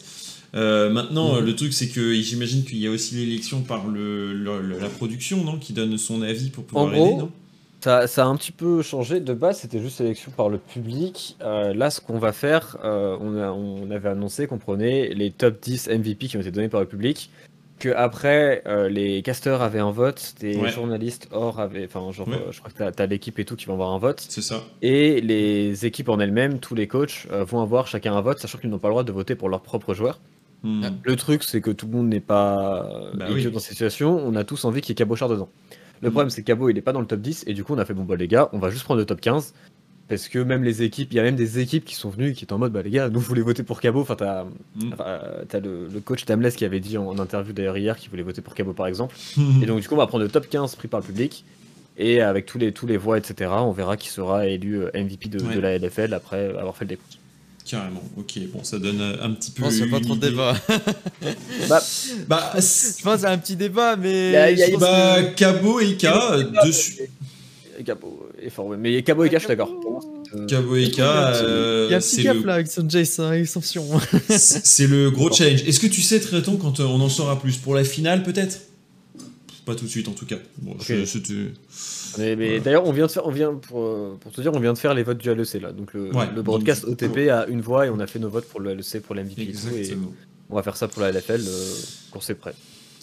Maintenant, Mhm. le truc c'est que j'imagine qu'il y a aussi l'élection par le, le- le- la production, non, qui donne son avis pour pouvoir aider, non? Ça, ça a un petit peu changé. De base, c'était juste sélection par le public. Euh, là, ce qu'on va faire, euh, on, a- on avait annoncé qu'on prenait les top 10 MVP qui ont été donnés par le public. Que après, euh, les casters avaient un vote, des Ouais. journalistes hors avaient. Enfin, genre, Ouais. je crois que t'as as, l'équipe et tout qui vont avoir un vote. C'est ça. Et les équipes en elles-mêmes, tous les coachs, vont avoir chacun un vote, sachant qu'ils n'ont pas le droit de voter pour leurs propres joueurs. Hmm. Le truc, c'est que tout le monde n'est pas Bah oui. dans cette situation. On a tous envie qu'il y ait Cabochard dedans. Le Mm. problème, c'est que Cabo, il est pas dans le top 10. Et du coup, on a fait bon, bah les gars, on va juste prendre le top 15. Parce que même les équipes, il y a même des équipes qui sont venues et qui étaient en mode, bah les gars, nous, vous voulez voter pour Cabo. Enfin, t'as Mm. le, le coach Tamles qui avait dit en, en interview d'ailleurs hier qu'il voulait voter pour Cabo, par exemple. Hmm. Et donc, du coup, on va prendre le top 15 pris par le public. Et avec tous les, tous les voix, etc., on verra qui sera élu euh, MVP de, Ouais. de la LFL après avoir fait le décompte. Carrément, ok, bon, ça donne euh, un petit Je peu. pense qu'il n'y a pas trop de débat. Bah, Bah, Je pense qu'il y a un petit débat, mais. Y a- y a- je pense bah que- Cabo et K euh, dessus. Cabo est fort, ouais. mais Cabo et K, je suis d'accord. C'est, euh, Cabo et K, Il y a euh, un petit c'est gap le, là avec son Jason Extension. c'est le gros challenge. Est-ce que tu sais, Traiton, quand euh, on en saura plus? Pour la finale, peut-être? Pas tout de suite, en tout cas. Bon, je- Ok. c'était- Mais, mais d'ailleurs, on vient de faire, on vient pour, euh, pour te dire, on vient de faire les votes du LEC là. Donc le, Ouais, le broadcast donc, OTP a une voix et on a fait nos votes pour le LEC, pour l'MVP et tout. Et on va faire ça pour la LFL euh, quand c'est prêt.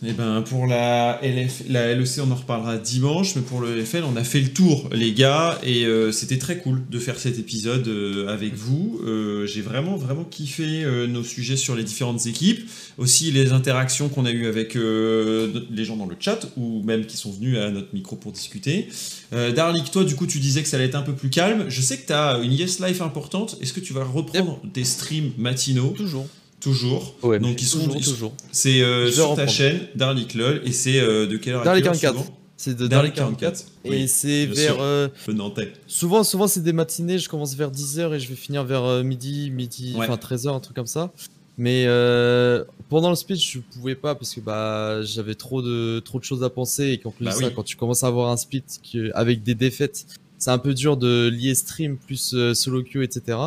Et ben pour la, LF, la LEC, on en reparlera dimanche, mais pour le LFL, on a fait le tour, les gars, et euh, c'était très cool de faire cet épisode euh, avec vous. Euh, J'ai vraiment, vraiment kiffé nos sujets sur les différentes équipes, aussi les interactions qu'on a eues avec les gens dans le chat, ou même qui sont venus à notre micro pour discuter. Darlik, toi, du coup, tu disais que ça allait être un peu plus calme. Je sais que tu as une Yes Life importante. Est-ce que tu vas reprendre des streams matinaux? Toujours. Toujours. Ouais, Donc ils sont, Toujours, c'est euh, sur ta reprendre. chaîne, Darlik LOL, et c'est euh, de quelle heure à Darlik quelle heure 44. souvent C'est de Darlik Darlik 44. Et Oui, c'est vers. euh, le Nantais. souvent, souvent c'est des matinées. Je commence vers 10h et je vais finir vers euh, midi, midi, Ouais. enfin 13h, un truc comme ça. Mais euh, pendant le speech, je pouvais pas parce que bah j'avais trop de trop de choses à penser et qu'en plus Bah ça, oui. quand tu commences à avoir un split qui- avec des défaites, c'est un peu dur de lier stream plus euh, solo queue, etc.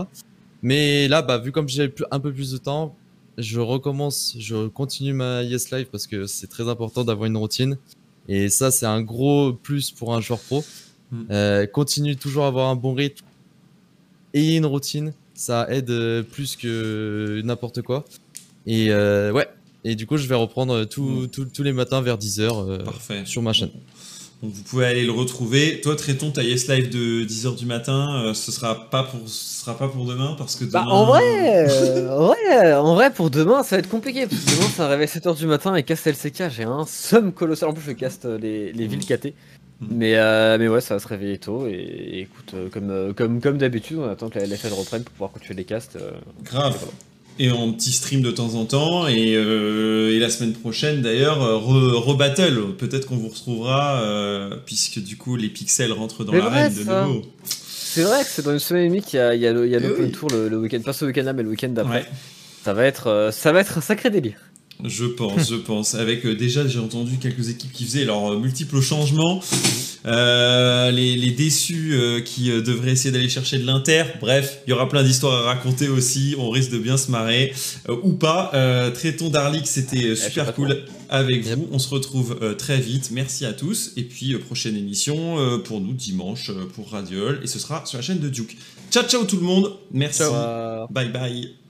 Mais là, bah vu comme j'ai plus- un peu plus de temps, je recommence, je continue ma Yes Live parce que c'est très important d'avoir une routine. Et ça, c'est un gros plus pour un joueur pro. Mm. Euh, continue toujours à avoir un bon rythme. Ayez une routine, ça aide euh, plus que n'importe quoi. Et euh, ouais. Et du coup, je vais reprendre tout- Mm. tout- tous les matins vers 10h Parfait. sur ma chaîne. Donc vous pouvez aller le retrouver. Toi, Traiton, ta Yes Live de 10h du matin, euh, ce sera pas pour ce sera pas pour demain parce que Bah, demain... en vrai, euh, en vrai, en vrai, pour demain, ça va être compliqué. Parce que demain, ça réveille 7h du matin et cast LCK. J'ai un somme colossal. En plus, je caste euh, les, les villes KT. Mm. Mais, euh, mais ouais, ça va se réveiller tôt. Et, et écoute, comme, comme, comme d'habitude, on attend que la LFL reprenne pour pouvoir continuer les casts. euh, Grave. voilà. Et en petit stream de temps en temps. Et, euh, et la semaine prochaine, d'ailleurs, euh, re- rebattle. Peut-être qu'on vous retrouvera, euh, puisque du coup, les pixels rentrent dans l'arène de ça. nouveau. C'est vrai que c'est dans une semaine et demie qu'il y a, Eh l'Open oui. Tour le, le week-end. Pas ce week-end-là, mais le week-end d'après. Ouais. Ça, va être, ça va être un sacré délire. Je pense, je pense. Avec euh, déjà, j'ai entendu quelques équipes qui faisaient leurs euh, multiples changements. Euh, les, les déçus euh, qui euh, devraient essayer d'aller chercher de l'inter. Bref, il y aura plein d'histoires à raconter aussi. On risque de bien se marrer. Euh, ou pas. Euh, traitons Darlik, c'était sais super cool avec Yep. vous. On se retrouve euh, très vite. Merci à tous. Et puis, euh, prochaine émission euh, pour nous dimanche euh, pour Radiol. Et ce sera sur la chaîne de Duke. Ciao, ciao tout le monde. Merci. Ciao. Bye bye.